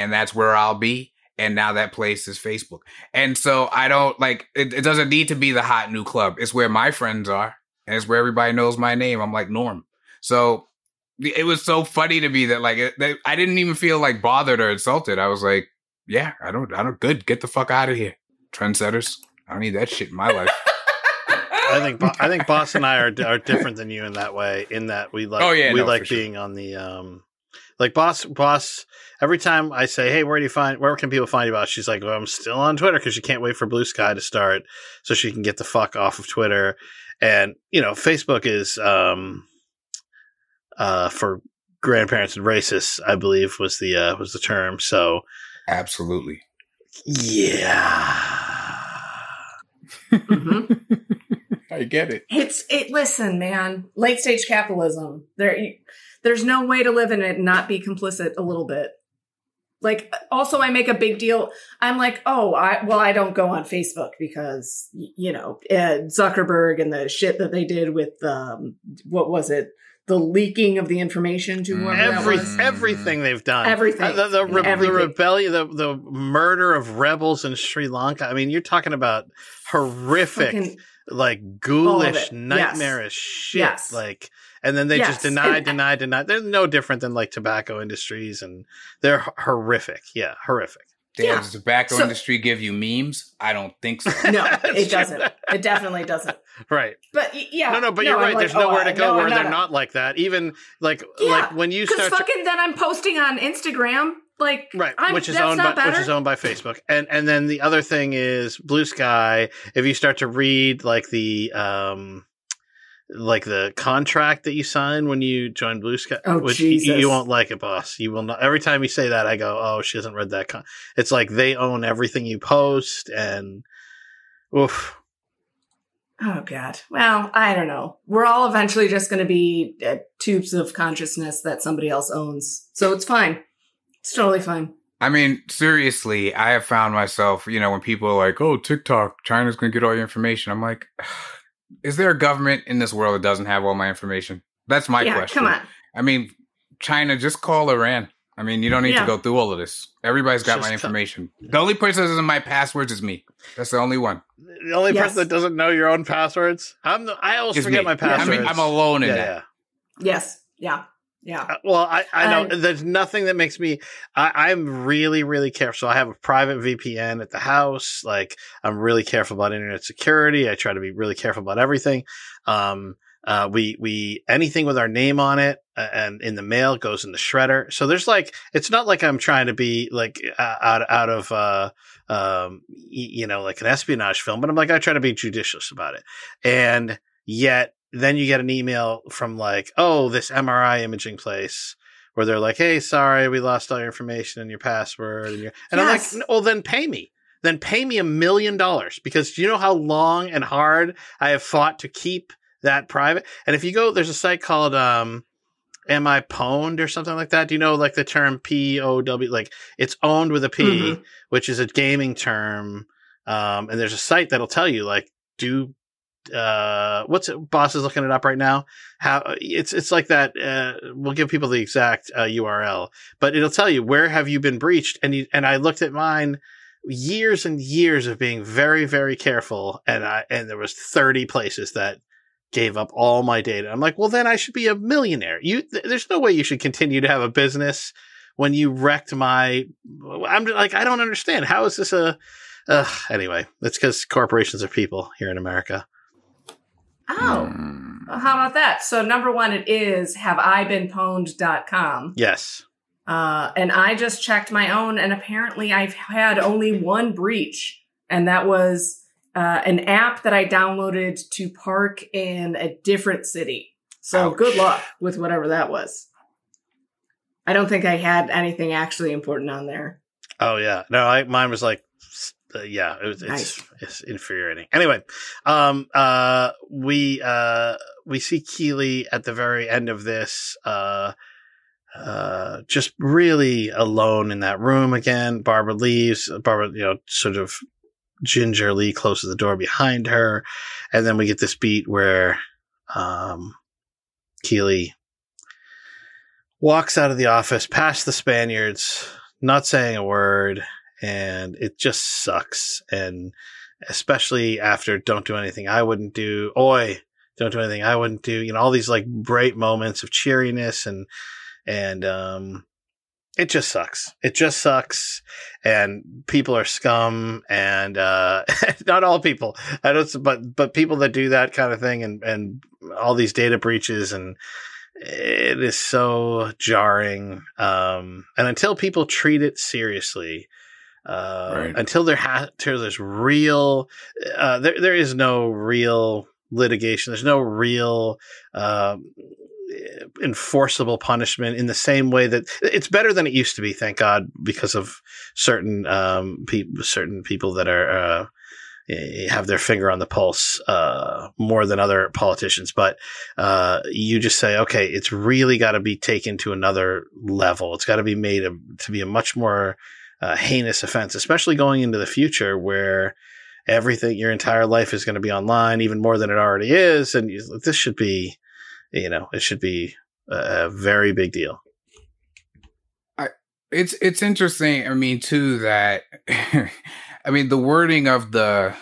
and that's where I'll be. And now that place is Facebook. And so I don't like it, it doesn't need to be the hot new club. It's where my friends are, and it's where everybody knows my name. I'm like Norm. So it was so funny to me that like it, that I didn't even feel like bothered or insulted. I was like, yeah, I don't, I don't, good, get the fuck out of here, trendsetters. I don't need that shit in my life. I think I think Boss and I are are different than you in that way. In that we like Oh, yeah, we no, like for sure. being on the um like Boss Boss. Every time I say, "Hey, where do you find? Where can people find you?" About she's like, "Well, I'm still on Twitter because she can't wait for Blue Sky to start, so she can get the fuck off of Twitter." And you know, Facebook is um uh for grandparents and racists. I believe was the uh was the term. So Absolutely. yeah. Mhm. I get it. It's it. Listen, man. Late stage capitalism. There, there's no way to live in it and not be complicit a little bit. Like, also, I make a big deal. I'm like, oh, I well, I don't go on Facebook because you know uh, Zuckerberg and the shit that they did with um, what was it? The leaking of the information to whoever Every, was. was. everything they've done, Everything. Uh, the, the, re- the rebellion, the the murder of rebels in Sri Lanka. I mean, you're talking about horrific, Fucking- like ghoulish, of it. Yes. nightmarish shit. Yes. Like, and then they Yes. just deny, And- deny, deny. They're no different than like tobacco industries, and they're horrific. Yeah, horrific. Yeah. Yeah. Does the tobacco So- industry give you memes? I don't think so. no, it doesn't. It definitely doesn't. Right. But yeah, no, no, but you're I'm right. like, There's nowhere oh, to go no, where I'm they're a- not like that. Even like Yeah, like when you Because start. to- fucking then I'm posting on Instagram, like right I'm, which is that's owned not by better. which is owned by facebook and and then the other thing is blue sky if you start to read like the um like the contract that you sign when you join blue sky Oh, which you, Jesus. you won't like it boss you will not every time you say that i go oh she hasn't read that con-. it's like they own everything you post and oof Oh god. Well, I don't know. We're all eventually just going to be uh, tubes of consciousness that somebody else owns, so it's fine. It's totally fine. I mean, seriously, I have found myself, you know, when people are like, oh, TikTok, China's going to get all your information. I'm like, is there a government in this world that doesn't have all my information? That's my yeah, question. come on. I mean, China, just call Iran. I mean, you don't need Yeah. to go through all of this. Everybody's got Just my tell- information. The only person that doesn't my passwords is me. That's the only one. the only Yes. person that doesn't know your own passwords i'm the, i always Is forget me. my I passwords mean, I'm alone in yeah, that. yeah. Yes. Yeah. Yeah. Uh, Well, I, I know Um, there's nothing that makes me. I, I'm really, really careful. So I have a private VPN at the house. Like I'm really careful about internet security. I try to be really careful about everything. Um, uh, we we anything with our name on it uh, and in the mail goes in the shredder. So there's like it's not like I'm trying to be like uh, out out of uh, um, you know like an espionage film, but I'm like I try to be judicious about it. And yet then you get an email from like, oh, this MRI imaging place where they're like, hey, sorry, we lost all your information and your password. And, your, and Yes. I'm like, well, then pay me. Then pay me a million dollars because do you know how long and hard I have fought to keep that private? And if you go, there's a site called, um, Am I pwned or something like that? Do you know like the term P O W? Like it's owned with a P, Mhm. which is a gaming term. Um, and there's a site that'll tell you like, do uh what's it boss is looking it up right now. How it's it's like that uh we'll give people the exact uh, url but it'll tell you where have you been breached and you and i looked at mine years and years of being very very careful and i and there was 30 places that gave up all my data. I'm like well then i should be a millionaire. You th- there's no way you should continue to have a business when you wrecked my i'm like i don't understand. How is this a uh, anyway it's because corporations are people here in america Oh, Mm. well, how about that? So number one, it is have I been pwned.com. yes Uh, and I just checked my own, and apparently I've had only one breach, and that was uh, an app that I downloaded to park in a different city. So Ouch. good luck with whatever that was. I don't think I had anything actually important on there. Oh yeah, no, I, mine was like, uh, yeah, it was, it's Nice. it's infuriating. Anyway, um, uh, we uh we see Keeley at the very end of this, uh, uh, just really alone in that room again. Barbara leaves. Barbara, you know, sort of gingerly closes the door behind her, and then we get this beat where. um, Keeley walks out of the office past the Spaniards, not saying a word, and it just sucks. And especially after "Don't do anything I wouldn't do," "Oi, don't do anything I wouldn't do," you know, all these like bright moments of cheeriness and and um, it just sucks. It just sucks, and people are scum, and uh, not all people. I don't, but but people that do that kind of thing, and and all these data breaches, and it is so jarring. Um, and until people treat it seriously, uh, Right. until there has, until there's real, uh, there there is no real litigation. There's no real. Um, enforceable punishment in the same way that it's better than it used to be thank god because of certain um people certain people that are uh have their finger on the pulse uh more than other politicians but uh you just say okay it's really got to be taken to another level it's got to be made a, to be a much more uh, heinous offense especially going into the future where everything your entire life is going to be online even more than it already is and you, this should be you know, it should be a, a very big deal. I, it's it's interesting. I mean, too that I mean the wording of the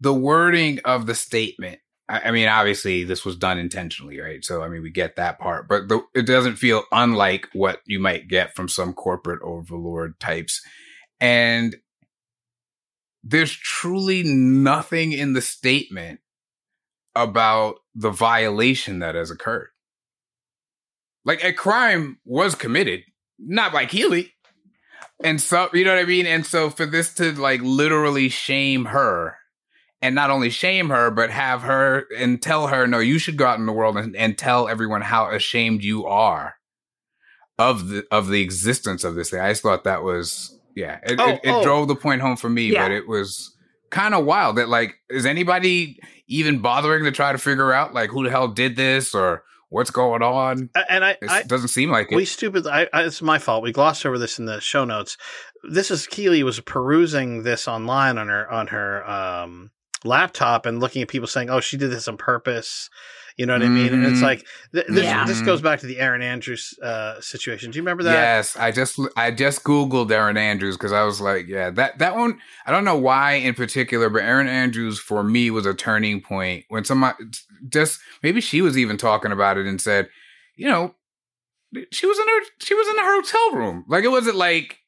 the wording of the statement. I, mean, obviously this was done intentionally, right? So I mean, we get that part, but the, it doesn't feel unlike what you might get from some corporate overlord types, and there's truly nothing in the statement about the violation that has occurred. Like a crime was committed, not by Keeley. And so, you know what I mean? And so for this to like literally shame her and not only shame her, but have her and tell her, no, you should go out in the world and, and tell everyone how ashamed you are of the, of the existence of this thing. I just thought that was, yeah, it, Oh, it, it oh. drove the point home for me, Yeah. but it was kind of wild that like, is anybody even bothering to try to figure out like who the hell did this or what's going on? And I, It I doesn't seem like it. we stupid. I, I, it's my fault. We glossed over this in the show notes. This is Keeley was perusing this online on her on her um, laptop and looking at people saying, "Oh, she did this on purpose." You know what I mean? And it's Mhm. like th- this. Yeah. This goes back to the Erin Andrews uh, situation. Do you remember that? Yes, I just I just googled Erin Andrews because I was like, yeah, that that one. I don't know why in particular, but Erin Andrews for me was a turning point when somebody just maybe she was even talking about it and said, you know, she was in her she was in her hotel room. Like it wasn't like,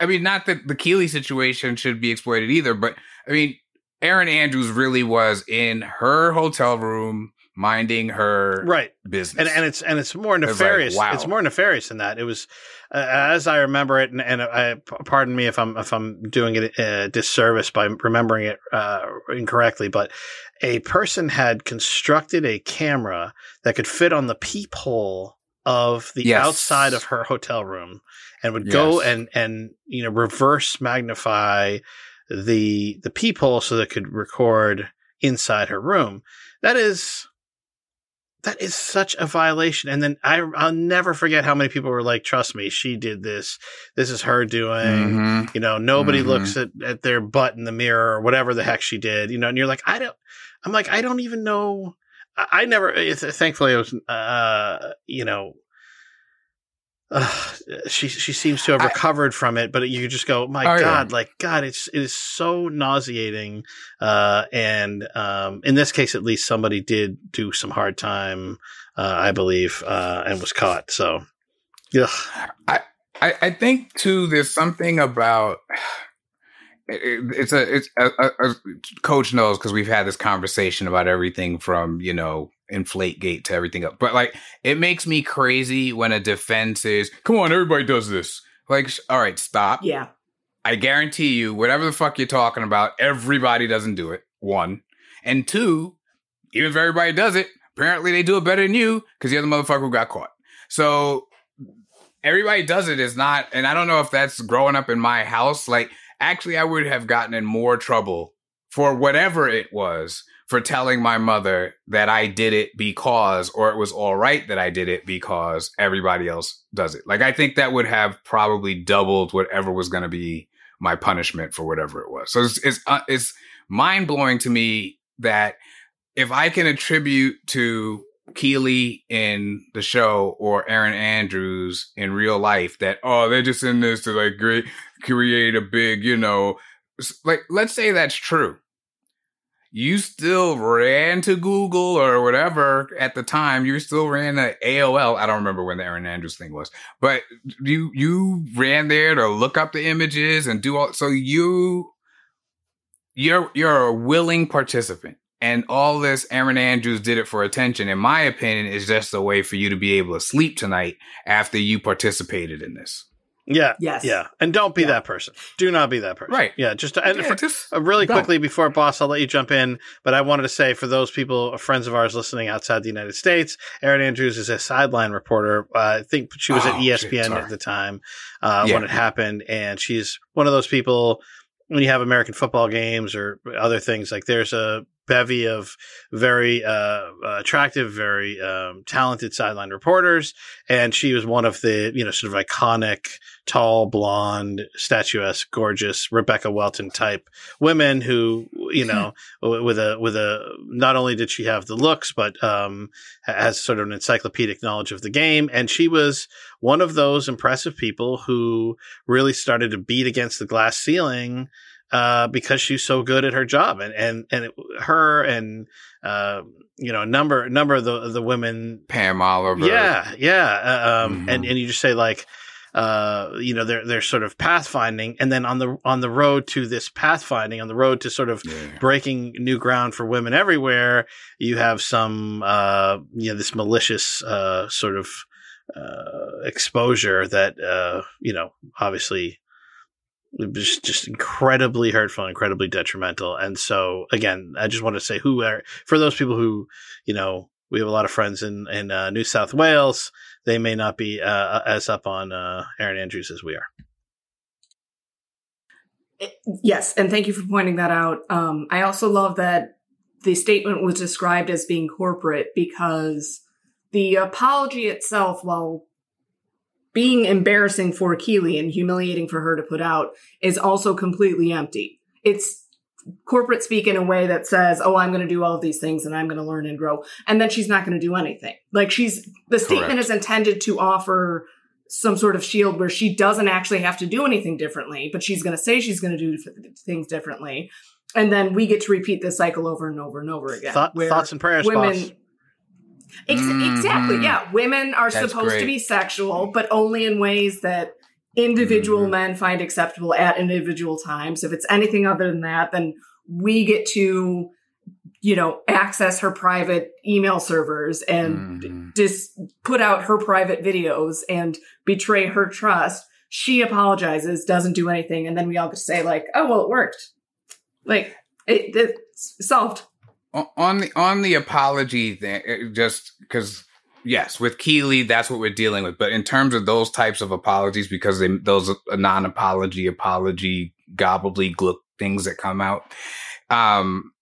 I mean, not that the Keeley situation should be exploited either, but I mean, Erin Andrews really was in her hotel room minding her Right. business. and and it's and it's more like, nefarious. wow. It's more nefarious than that. It was, uh, as I remember it, and, and I p- pardon me if I'm if I'm doing it a disservice by remembering it uh, incorrectly, but a person had constructed a camera that could fit on the peephole of the Yes. outside of her hotel room, and would go and and you know reverse magnify the the peephole so that it could record inside her room. That is that is such a violation. And then I, I'll never forget how many people were like, trust me, she did this. This is her doing. Mhm. You know, nobody Mhm. looks at, at their butt in the mirror or whatever the heck she did, you know, and you're like, I don't, I'm like, I don't even know. I, I never, thankfully, I was, uh, you know, uh, she she seems to have I- recovered from it, but you just go, my Oh, yeah. God, like God, it's it is so nauseating. Uh, and um, in this case, at least somebody did do some hard time, uh, I believe, uh, and was caught. So, yeah, I, I think too. There's something about it- it- it's a it's a, a, a coach knows because we've had this conversation about everything from you know inflate gate to everything else. But like it makes me crazy when a defense is, "Come on, everybody does this." Like, all right, stop. Yeah. I guarantee you, whatever the fuck you're talking about, everybody doesn't do it. One. And two, even if everybody does it, apparently they do it better than you because you're the motherfucker who got caught. So everybody does it is not, and I don't know if that's growing up in my house. Like, actually, I would have gotten in more trouble for whatever it was for telling my mother that I did it because, or it was all right that I did it because everybody else does it. Like, I think that would have probably doubled whatever was going to be my punishment for whatever it was. So it's, it's, uh, it's mind blowing to me that if I can attribute to Keeley in the show or Erin Andrews in real life that oh they're just in this to like create create a big you know like let's say that's true you still ran to Google or whatever at the time. You still ran to AOL. I don't remember when the Erin Andrews thing was, but you you ran there to look up the images and do all. So you you're you're a willing participant. And all this Erin Andrews did it for attention, in my opinion, is just a way for you to be able to sleep tonight after you participated in this. Yeah. Yes. Yeah. And don't be Yeah. that person. Do not be that person. Right. Yeah. Just and Yeah, for- just uh, really don't. quickly before boss, I'll let you jump in. But I wanted to say for those people, friends of ours listening outside the United States, Erin Andrews is a sideline reporter. Uh, I think she was at Oh, shit, ESPN at the time uh, Yeah. when it happened, and she's one of those people. When you have American football games or other things, like there's a bevy of very uh, attractive, very um, talented sideline reporters, and she was one of the you know sort of iconic, tall, blonde, statuesque, gorgeous Rebecca Welton type women who you know with a with a not only did she have the looks but um has sort of an encyclopedic knowledge of the game and she was one of those impressive people who really started to beat against the glass ceiling uh, because she's so good at her job, and and and it, her and uh, you know a number number of the the women Pam Oliver. yeah, yeah. Uh, um, and Mhm. and you just say like, uh, you know, they're they're sort of pathfinding, and then on the on the road to this pathfinding, on the road to sort of Yeah. breaking new ground for women everywhere, you have some, uh, you know, this malicious uh, sort of uh, exposure that, uh, you know, obviously. Just, just incredibly hurtful, incredibly detrimental, and so again, I just want to say who are for those people who, you know, we have a lot of friends in in uh, New South Wales. They may not be uh, as up on uh, Erin Andrews as we are. Yes, and thank you for pointing that out. Um, I also love that the statement was described as being corporate because the apology itself, while being embarrassing for Keeley and humiliating for her to put out, is also completely empty. It's corporate speak in a way that says, "Oh, I'm going to do all of these things and I'm going to learn and grow," and then she's not going to do anything. Like she's the statement Correct. is intended to offer some sort of shield where she doesn't actually have to do anything differently, but she's going to say she's going to do things differently. And then we get to repeat this cycle over and over and over again. Thought, thoughts and prayers, women, boss. Ex- exactly, Mhm. yeah. Women are That's supposed to be sexual, but only in ways that individual Mhm. men find acceptable at individual times. If it's anything other than that, then we get to, you know, access her private email servers and Mhm. just put out her private videos and betray her trust. She apologizes, doesn't do anything, and then we all get to say like, "Oh, well, it worked." Like it, it's solved. On the on the apology thing, just because yes, with Keeley, that's what we're dealing with. But in terms of those types of apologies, because they, those non-apology, apology, gobbledygook things that come out. Um,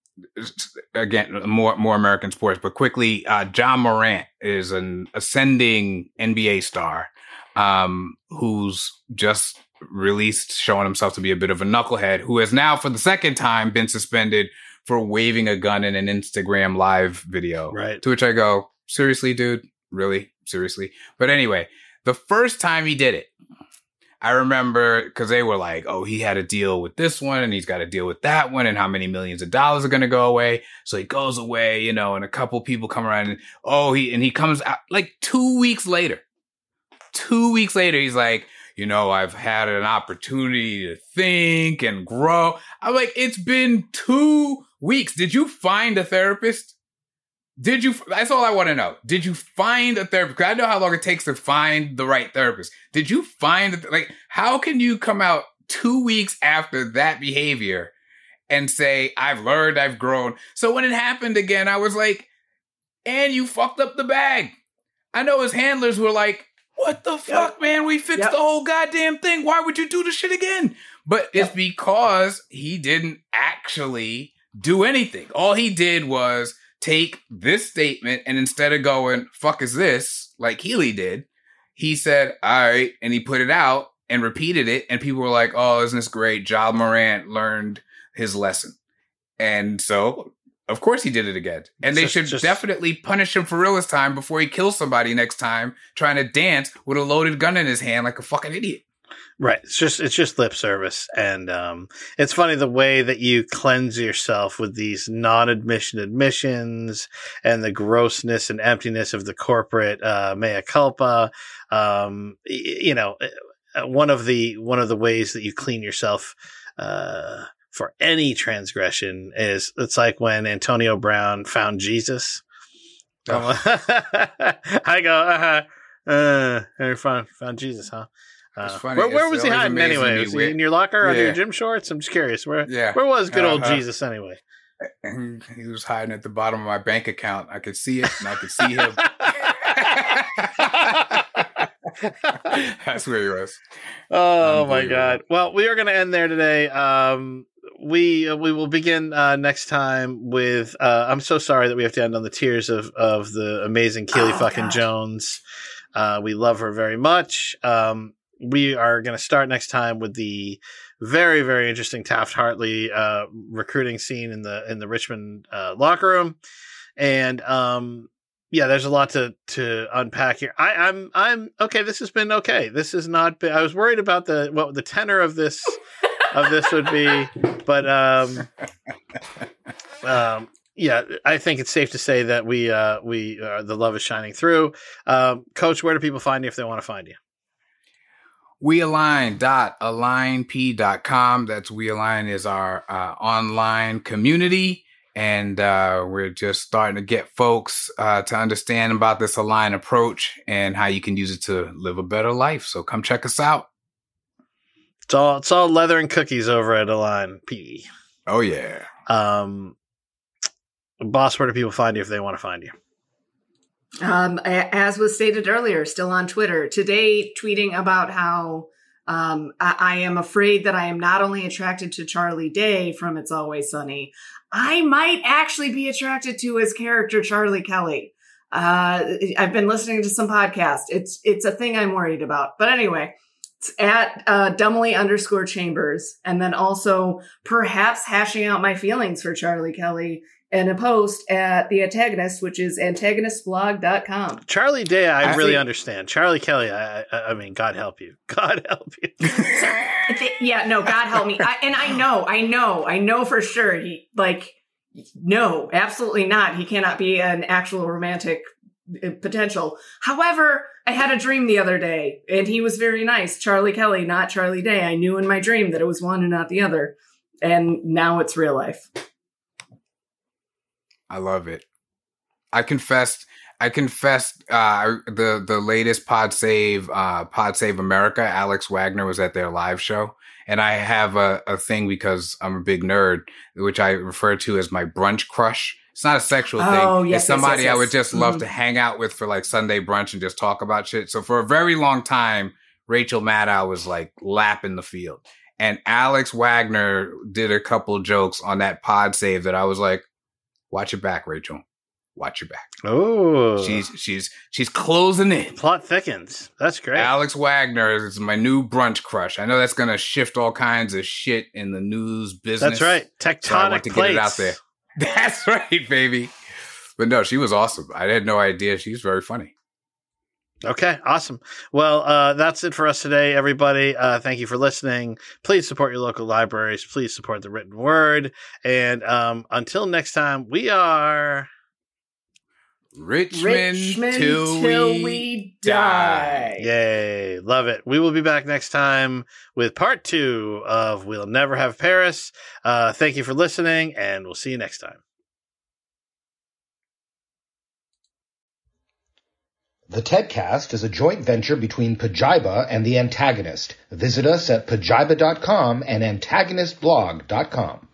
again, more more American sports, but quickly, uh, Ja Morant is an ascending NBA star, um, who's just released, showing himself to be a bit of a knucklehead, who has now, for the second time, been suspended for waving a gun in an Instagram live video. Right. To which I go, seriously, dude? Really? Seriously? But anyway, the first time he did it, I remember because they were like, oh, he had a deal with this one and he's got a deal with that one and how many millions of dollars are going to go away. So he goes away, you know, and a couple people come around and, oh, he, and he comes out like two weeks later. Two weeks later, he's like, you know, I've had an opportunity to think and grow. I'm like, it's been two weeks. Did you find a therapist? Did you? That's all I want to know. Did you find a therapist? 'Cause I know how long it takes to find the right therapist. Did you find like how can you come out two weeks after that behavior and say I've learned, I've grown? So when it happened again, I was like, and you fucked up the bag. I know his handlers were like, "What the fuck, man? We fixed Yep. the whole goddamn thing. Why would you do the shit again?" But it's because he didn't actually do anything. All he did was take this statement and instead of going, fuck is this, like Keeley did, he said, all right, and he put it out and repeated it, and people were like, oh, isn't this great? Ja Morant learned his lesson. And so Of course he did it again. And they Just- should just- definitely punish him for real this time before he kills somebody next time trying to dance with a loaded gun in his hand like a fucking idiot. Right. It's just it's just lip service, and um, it's funny the way that you cleanse yourself with these non-admission admissions and the grossness and emptiness of the corporate uh, mea culpa. Um, you know, uh, one of the one of the ways that you clean yourself. Uh, for any transgression is it's like when Antonio Brown found Jesus. Oh. I go, uh, uh, uh, found found Jesus, huh? It's Uh, funny. Where, where It's was he hiding anyway? Was he where- in your locker under your gym shorts? I'm just curious. Where Yeah. where was good old Uh-huh. Jesus anyway? And he was hiding at the bottom of my bank account. I could see it and I could see him. That's where he was. oh my god! Well, we are going to end there today. Um, we uh, we will begin uh, next time with. Uh, I'm so sorry that we have to end on the tears of of the amazing Keeley Oh, fucking God. Jones. Uh, we love her very much. Um, we are going to start next time with the very very interesting Taft Hartley uh, recruiting scene in the in the Richmond uh, locker room, and um, yeah, there's a lot to to unpack here. I, I'm I'm okay. This has been okay. This has not been. I was worried about the what the tenor of this of this would be, but um, um, yeah, I think it's safe to say that we uh we uh, the love is shining through. Um, Coach, where do people find you if they want to find you? wealign.alignp.com. That's WeAlign is our uh, online community. And uh, we're just starting to get folks uh, to understand about this align approach and how you can use it to live a better life. So come check us out. It's all it's all leather and cookies over at Align P. Oh, yeah. Um, boss, where do people find you if they want to find you? Um, as was stated earlier, still on Twitter today, tweeting about how um, I-, I am afraid that I am not only attracted to Charlie Day from It's Always Sunny, I might actually be attracted to his character Charlie Kelly. Uh, I've been listening to some podcasts. It's it's a thing I'm worried about. But anyway, it's at uh, dumbly underscore chambers, and then also perhaps hashing out my feelings for Charlie Kelly in a post at the antagonist, which is antagonistblog.com. Charlie Day, I, I really think- understand. Charlie Kelly, I, I, I mean, God help you. God help you. Th- yeah, no, God help me. I, and I know, I know, I know for sure. He like, no, absolutely not. He cannot be an actual romantic uh, potential. However, I had a dream the other day, and he was very nice. Charlie Kelly, not Charlie Day. I knew in my dream that it was one and not the other, and now it's real life. I love it. I confessed. I confessed. Uh, the the latest Pod Save, uh, Pod Save America. Alex Wagner was at their live show, and I have a, a thing because I'm a big nerd, which I refer to as my brunch crush. It's not a sexual Oh, thing. yes, it's yes, somebody yes, I would yes. just love Mhm. to hang out with for like Sunday brunch and just talk about shit. So for a very long time, Rachel Maddow was like lapping the field, and Alex Wagner did a couple jokes on that Pod Save that I was like, "Watch your back, Rachel." Watch your back. Oh, She's she's she's closing in. plot thickens. That's great. Alex Wagner is my new brunch crush. I know that's gonna shift all kinds of shit in the news business. That's right. Tectonic So I want to get it out there. That's right, baby. But no, she was awesome. I had no idea. She's very funny. Okay, awesome. Well, uh, that's it for us today, everybody. Uh, thank you for listening. Please support your local libraries. Please support the written word. And um, until next time, we are. Richmond, Richmond till, till we, we die. die. Yay. Love it. We will be back next time with part two of We'll Never Have Paris. Uh, thank you for listening, and we'll see you next time. The TEDcast is a joint venture between Pajiba and The Antagonist. Visit us at pajiba.com and antagonistblog.com.